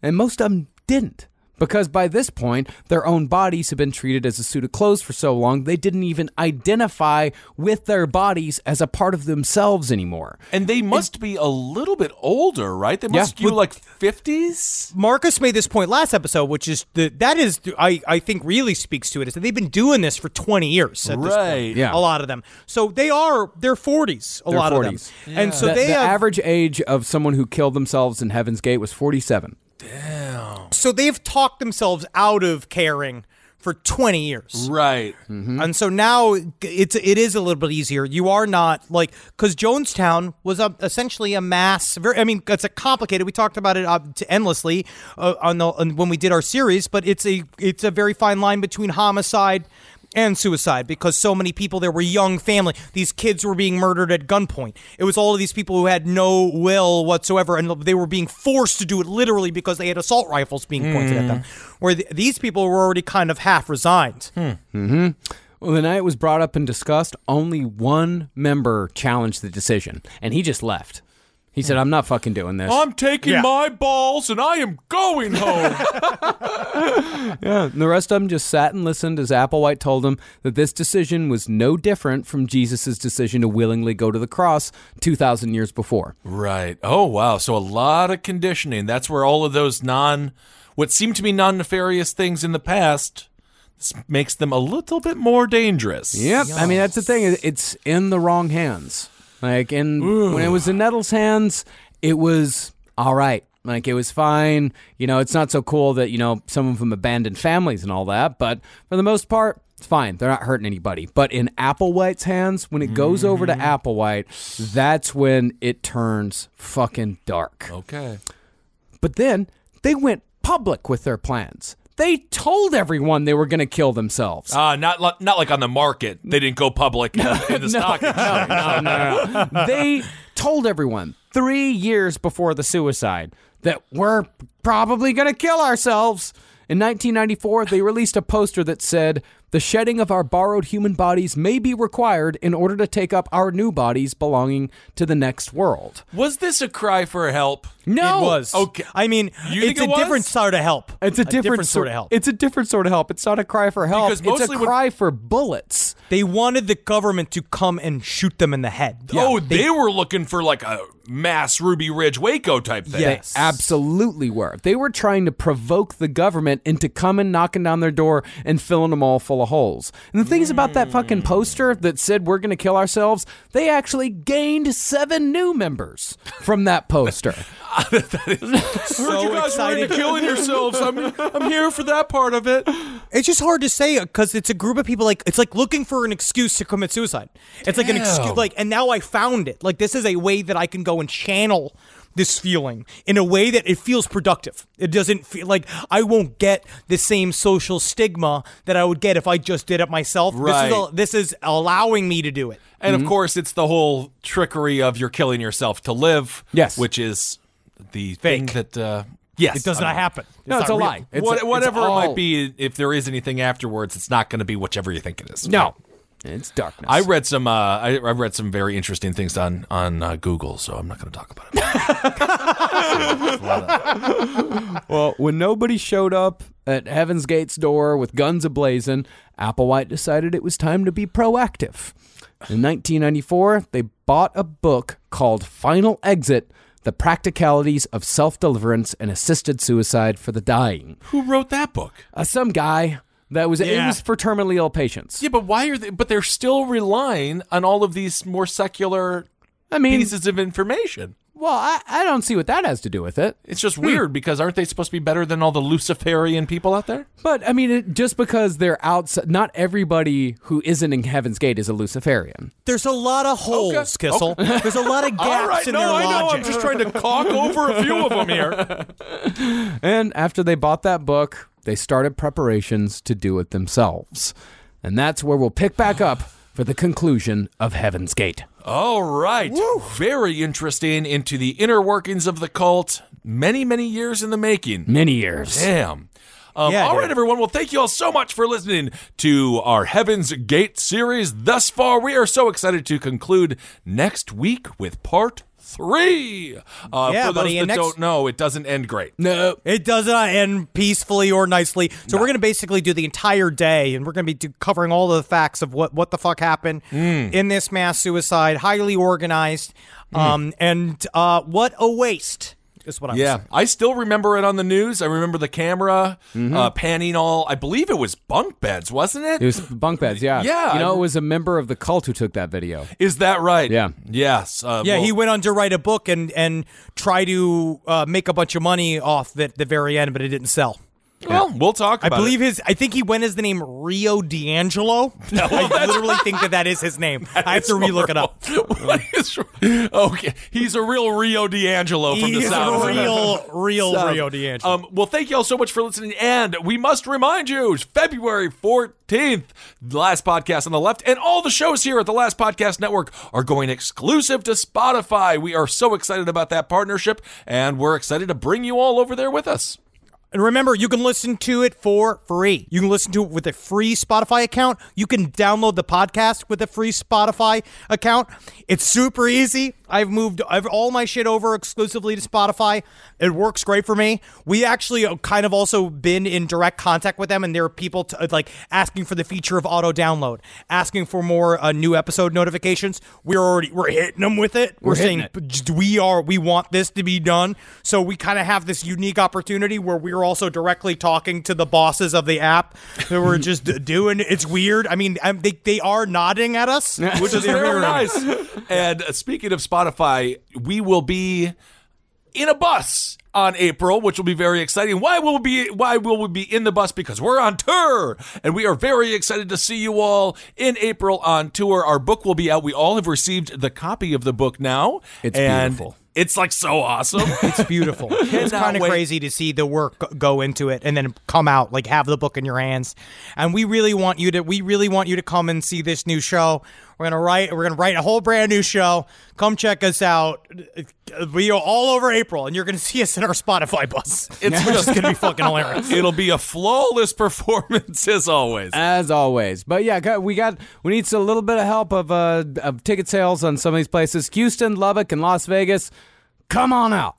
And most of them didn't. Because by this point, their own bodies had been treated as a suit of clothes for so long, they didn't even identify with their bodies as a part of themselves anymore. And they must be a little bit older, right? They must Yeah. be like fifties. Marcus made this point last episode, which is the that is I I think really speaks to it is that they've been doing this for twenty years at this Right. point. Yeah. a lot of them. So they are they're forties. A They're lot 40s. of them, and so the, they the have average age of someone who killed themselves in Heaven's Gate was 47. So they've talked themselves out of caring for twenty years. Right. And so now it's it is a little bit easier. You are not like because Jonestown was a, essentially a mass. Very, I mean, it's a complicated. We talked about it uh, to endlessly uh, on the on, when we did our series, but it's a it's a very fine line between homicide and suicide because so many people there were young family. These kids were being murdered at gunpoint. It was all of these people who had no will whatsoever, and they were being forced to do it literally because they had assault rifles being pointed at them. Hmm. Where th- these people were already kind of half resigned. Hmm. Mm-hmm. Well, the night it was brought up and discussed, only one member challenged the decision, and he just left. He said, "I'm not fucking doing this." I'm taking Yeah. my balls and I am going home. Yeah, and the rest of them just sat and listened as Applewhite told them that this decision was no different from Jesus' decision to willingly go to the cross 2,000 years before. right. Oh, wow. So a lot of conditioning. That's where all of those non, what seemed to be non nefarious things in the past, this makes them a little bit more dangerous. Yep. I mean, that's the thing. It's in the wrong hands. Like, in when it was in Nettle's hands, it was all right. Like, it was fine. You know, it's not so cool that, you know, some of them abandoned families and all that, but for the most part, it's fine. They're not hurting anybody. But in Applewhite's hands, when it goes over to mm-hmm. Applewhite, that's when it turns fucking dark. Okay. But then they went public with their plans. They told everyone they were going to kill themselves. Uh, not li- not like on the market. They didn't go public in, the stock exchange. no, no, no. they told everyone three years before the suicide that we're probably going to kill ourselves. In 1994, they released a poster that said, The shedding of our borrowed human bodies may be required in order to take up our new bodies belonging to the next world. Was this a cry for help? No, It was. Okay. I mean, You think it's it a was? different sort of help. It's a different, sort of help. It's a different sort of help. It's not a cry for help. Because it's a mostly when- cry for bullets. They wanted the government to come and shoot them in the head. oh, they, were looking for like a mass Ruby Ridge Waco type thing. Yes. They absolutely were. They were trying to provoke the government into coming knocking down their door and filling them all full of holes. And the things about that fucking poster that said we're going to kill ourselves, they actually gained seven new members from that poster. Heard you so guys were into killing yourselves. I'm I'm here for that part of it. It's just hard to say because it's a group of people like it's like looking for an excuse to commit suicide. It's like an excuse, like, and now I found it. Like this is a way that I can go and channel this feeling in a way that it feels productive. It doesn't feel like I won't get the same social stigma that I would get if I just did it myself. This is, Right. a, this is allowing me to do it. And Mm-hmm. of course, it's the whole trickery of you're killing yourself to live. Yes. which is the Fake. thing that. Uh, yes, It does not mean, happen. No, it's not a real. lie. It's what- a- it's whatever it might be, if there is anything afterwards, it's not going to be whichever you think it is. No, it's darkness. I read some. Uh, I, I read some very interesting things on on uh, Google, so I'm not going to talk about it. Well, when nobody showed up at Heaven's Gate's door with guns ablazing, Applewhite decided it was time to be proactive. In 1994, they bought a book called Final Exit The Practicalities of Self Deliverance and Assisted Suicide for the Dying. Who wrote that book? Uh, some guy that was, it Yeah. was for terminally ill patients. Yeah, but why are they? But they're still relying on all of these more secular I mean, pieces of information. well, I, I don't see what that has to do with it. It's just weird because aren't they supposed to be better than all the Luciferian people out there? But I mean, it, just because they're outside, not everybody who isn't in Heaven's Gate is a Luciferian. There's a lot of holes, Okay. Kissel. There's a lot of gaps All right, in no, their I know. I'm just trying to caulk over a few of them here. And after they bought that book, they started preparations to do it themselves. And that's where we'll pick back up for the conclusion of Heaven's Gate. All right, very interesting into the inner workings of the cult. Many, many years in the making. Many years. Damn. Um, Yeah, all dude. right, everyone. Well, thank you all so much for listening to our Heaven's Gate series thus far. We are so excited to conclude next week with part three. Uh, Yeah, for those buddy, that and next- don't know, it doesn't end great. No. It does not end peacefully or nicely. So we're going to basically do the entire day, and we're going to be do- covering all the facts of what what the fuck happened Hmm. in this mass suicide, highly organized, um, and uh, what a waste is what I'm Yeah, saying. I still remember it on the news. I remember the camera uh, panning all. I believe it was bunk beds, wasn't it? It was bunk beds, yeah. Yeah, You know, I- it was a member of the cult who took that video. Is that right? Yeah. Yes. Uh, Yeah, well- he went on to write a book and and try to uh, make a bunch of money off it at the very end, but it didn't sell. Well, we'll talk I about believe it. his. I think he went as the name Rio DiAngelo. I literally think that that is his name. I have to relook it up. What is- okay, he's a real Rio DiAngelo from the He's South. real, real South. Rio DiAngelo. Um, well, thank you all so much for listening. And we must remind you, it's February 14th, the last podcast on the left, and all the shows here at the Last Podcast Network are going exclusive to Spotify. We are so excited about that partnership, and we're excited to bring you all over there with us. And remember, you can listen to it for free. You can listen to it with a free Spotify account. You can download the podcast with a free Spotify account. It's super easy. I've moved I've all my shit over exclusively to Spotify. It works great for me. We actually uh, kind of also been in direct contact with them, and there are people t- like asking for the feature of auto download, asking for more uh, new episode notifications. We're already we're hitting them with it. We're, We're saying hitting "Just- we are we want this to be done. So we kind of have this unique opportunity where we're also directly talking to the bosses of the app. That we're just d- doing. It's weird. I mean, um, they they are nodding at us, which is very nice. And uh, speaking of Spotify, we will be in a bus on April, which will be very exciting. Why will we be why will we be in the bus? Because we're on tour and we are very excited to see you all in April on tour. Our book will be out. We all have received the copy of the book now. It's and beautiful. It's like so awesome. It's beautiful. it's kind of crazy to see the work go- into it and then come out like have the book in your hands. And we really want you to we really want you to come and see this new show. We're gonna write we're gonna write a whole brand new show. Come check us out. We are all over April, and you're gonna see us in our Spotify bus. It's just gonna be fucking hilarious. It'll be a flawless performance as always. As always, but yeah, got- we got we need a little bit of help of uh of ticket sales on some of these places. Houston, Lubbock, and Las Vegas. Come on out.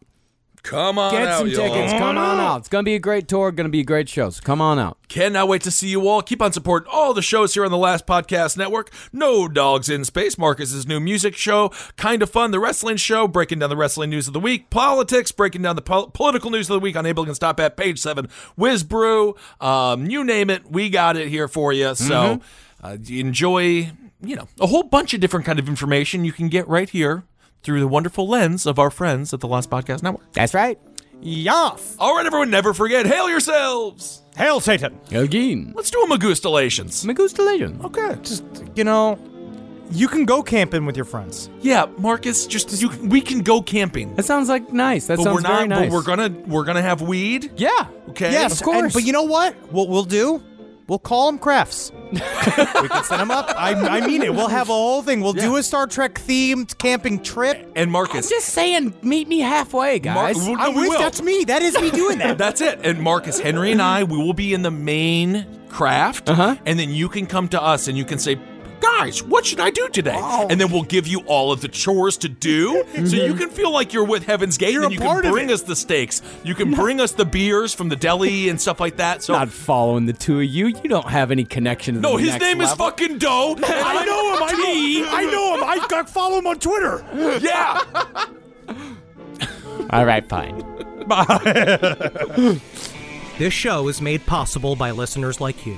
Come on Get out, some y'all. tickets. Come on out. It's gonna be a great tour. Gonna be a great show. So come on out. Cannot wait to see you all. Keep on supporting all the shows here on the Last Podcast Network. No Dogs in Space, Marcus's new music show. Kind of fun, the wrestling show, breaking down the wrestling news of the week. Politics, breaking down the pol- political news of the week on Able Can Stop at page seven. Whiz Brew, um, you name it, we got it here for you. So uh, enjoy, you know, a whole bunch of different kind of information you can get right here through the wonderful lens of our friends at the Last Podcast Network. That's right. Yoff. All right, everyone, never forget, hail yourselves. Hail Satan. Hail Again. Let's do a Magoostalations. Magustalations. Okay. Just you know, you can go camping with your friends. Yeah, Marcus, just you, we can go camping. That sounds like nice. That but sounds we're not. very nice. But we're gonna we're gonna have weed. yeah. Okay. Yes, of course. and- but you know what? What we'll do? We'll call them crafts. we can set them up. I, I mean it. We'll have a whole thing. We'll do a Star Trek themed camping trip. And Marcus. I'm Just saying, meet me halfway, guys. Mar- I'm we with, will. that's me. That is me doing that. That's it. And Marcus, Henry, and I, we will be in the main craft, Uh-huh. and then you can come to us and you can say. Guys, what should I do today? And then we'll give you all of the chores to do, so you can feel like you're with Heaven's Gate. You're and you can bring us the steaks. You can bring us the beers from the deli and stuff like that. So Not following the two of you. You don't have any connection to no, his name is fucking Do. I know him. I know. I know him. I got follow him on Twitter. Yeah. All right, fine. This show is made possible by listeners like you.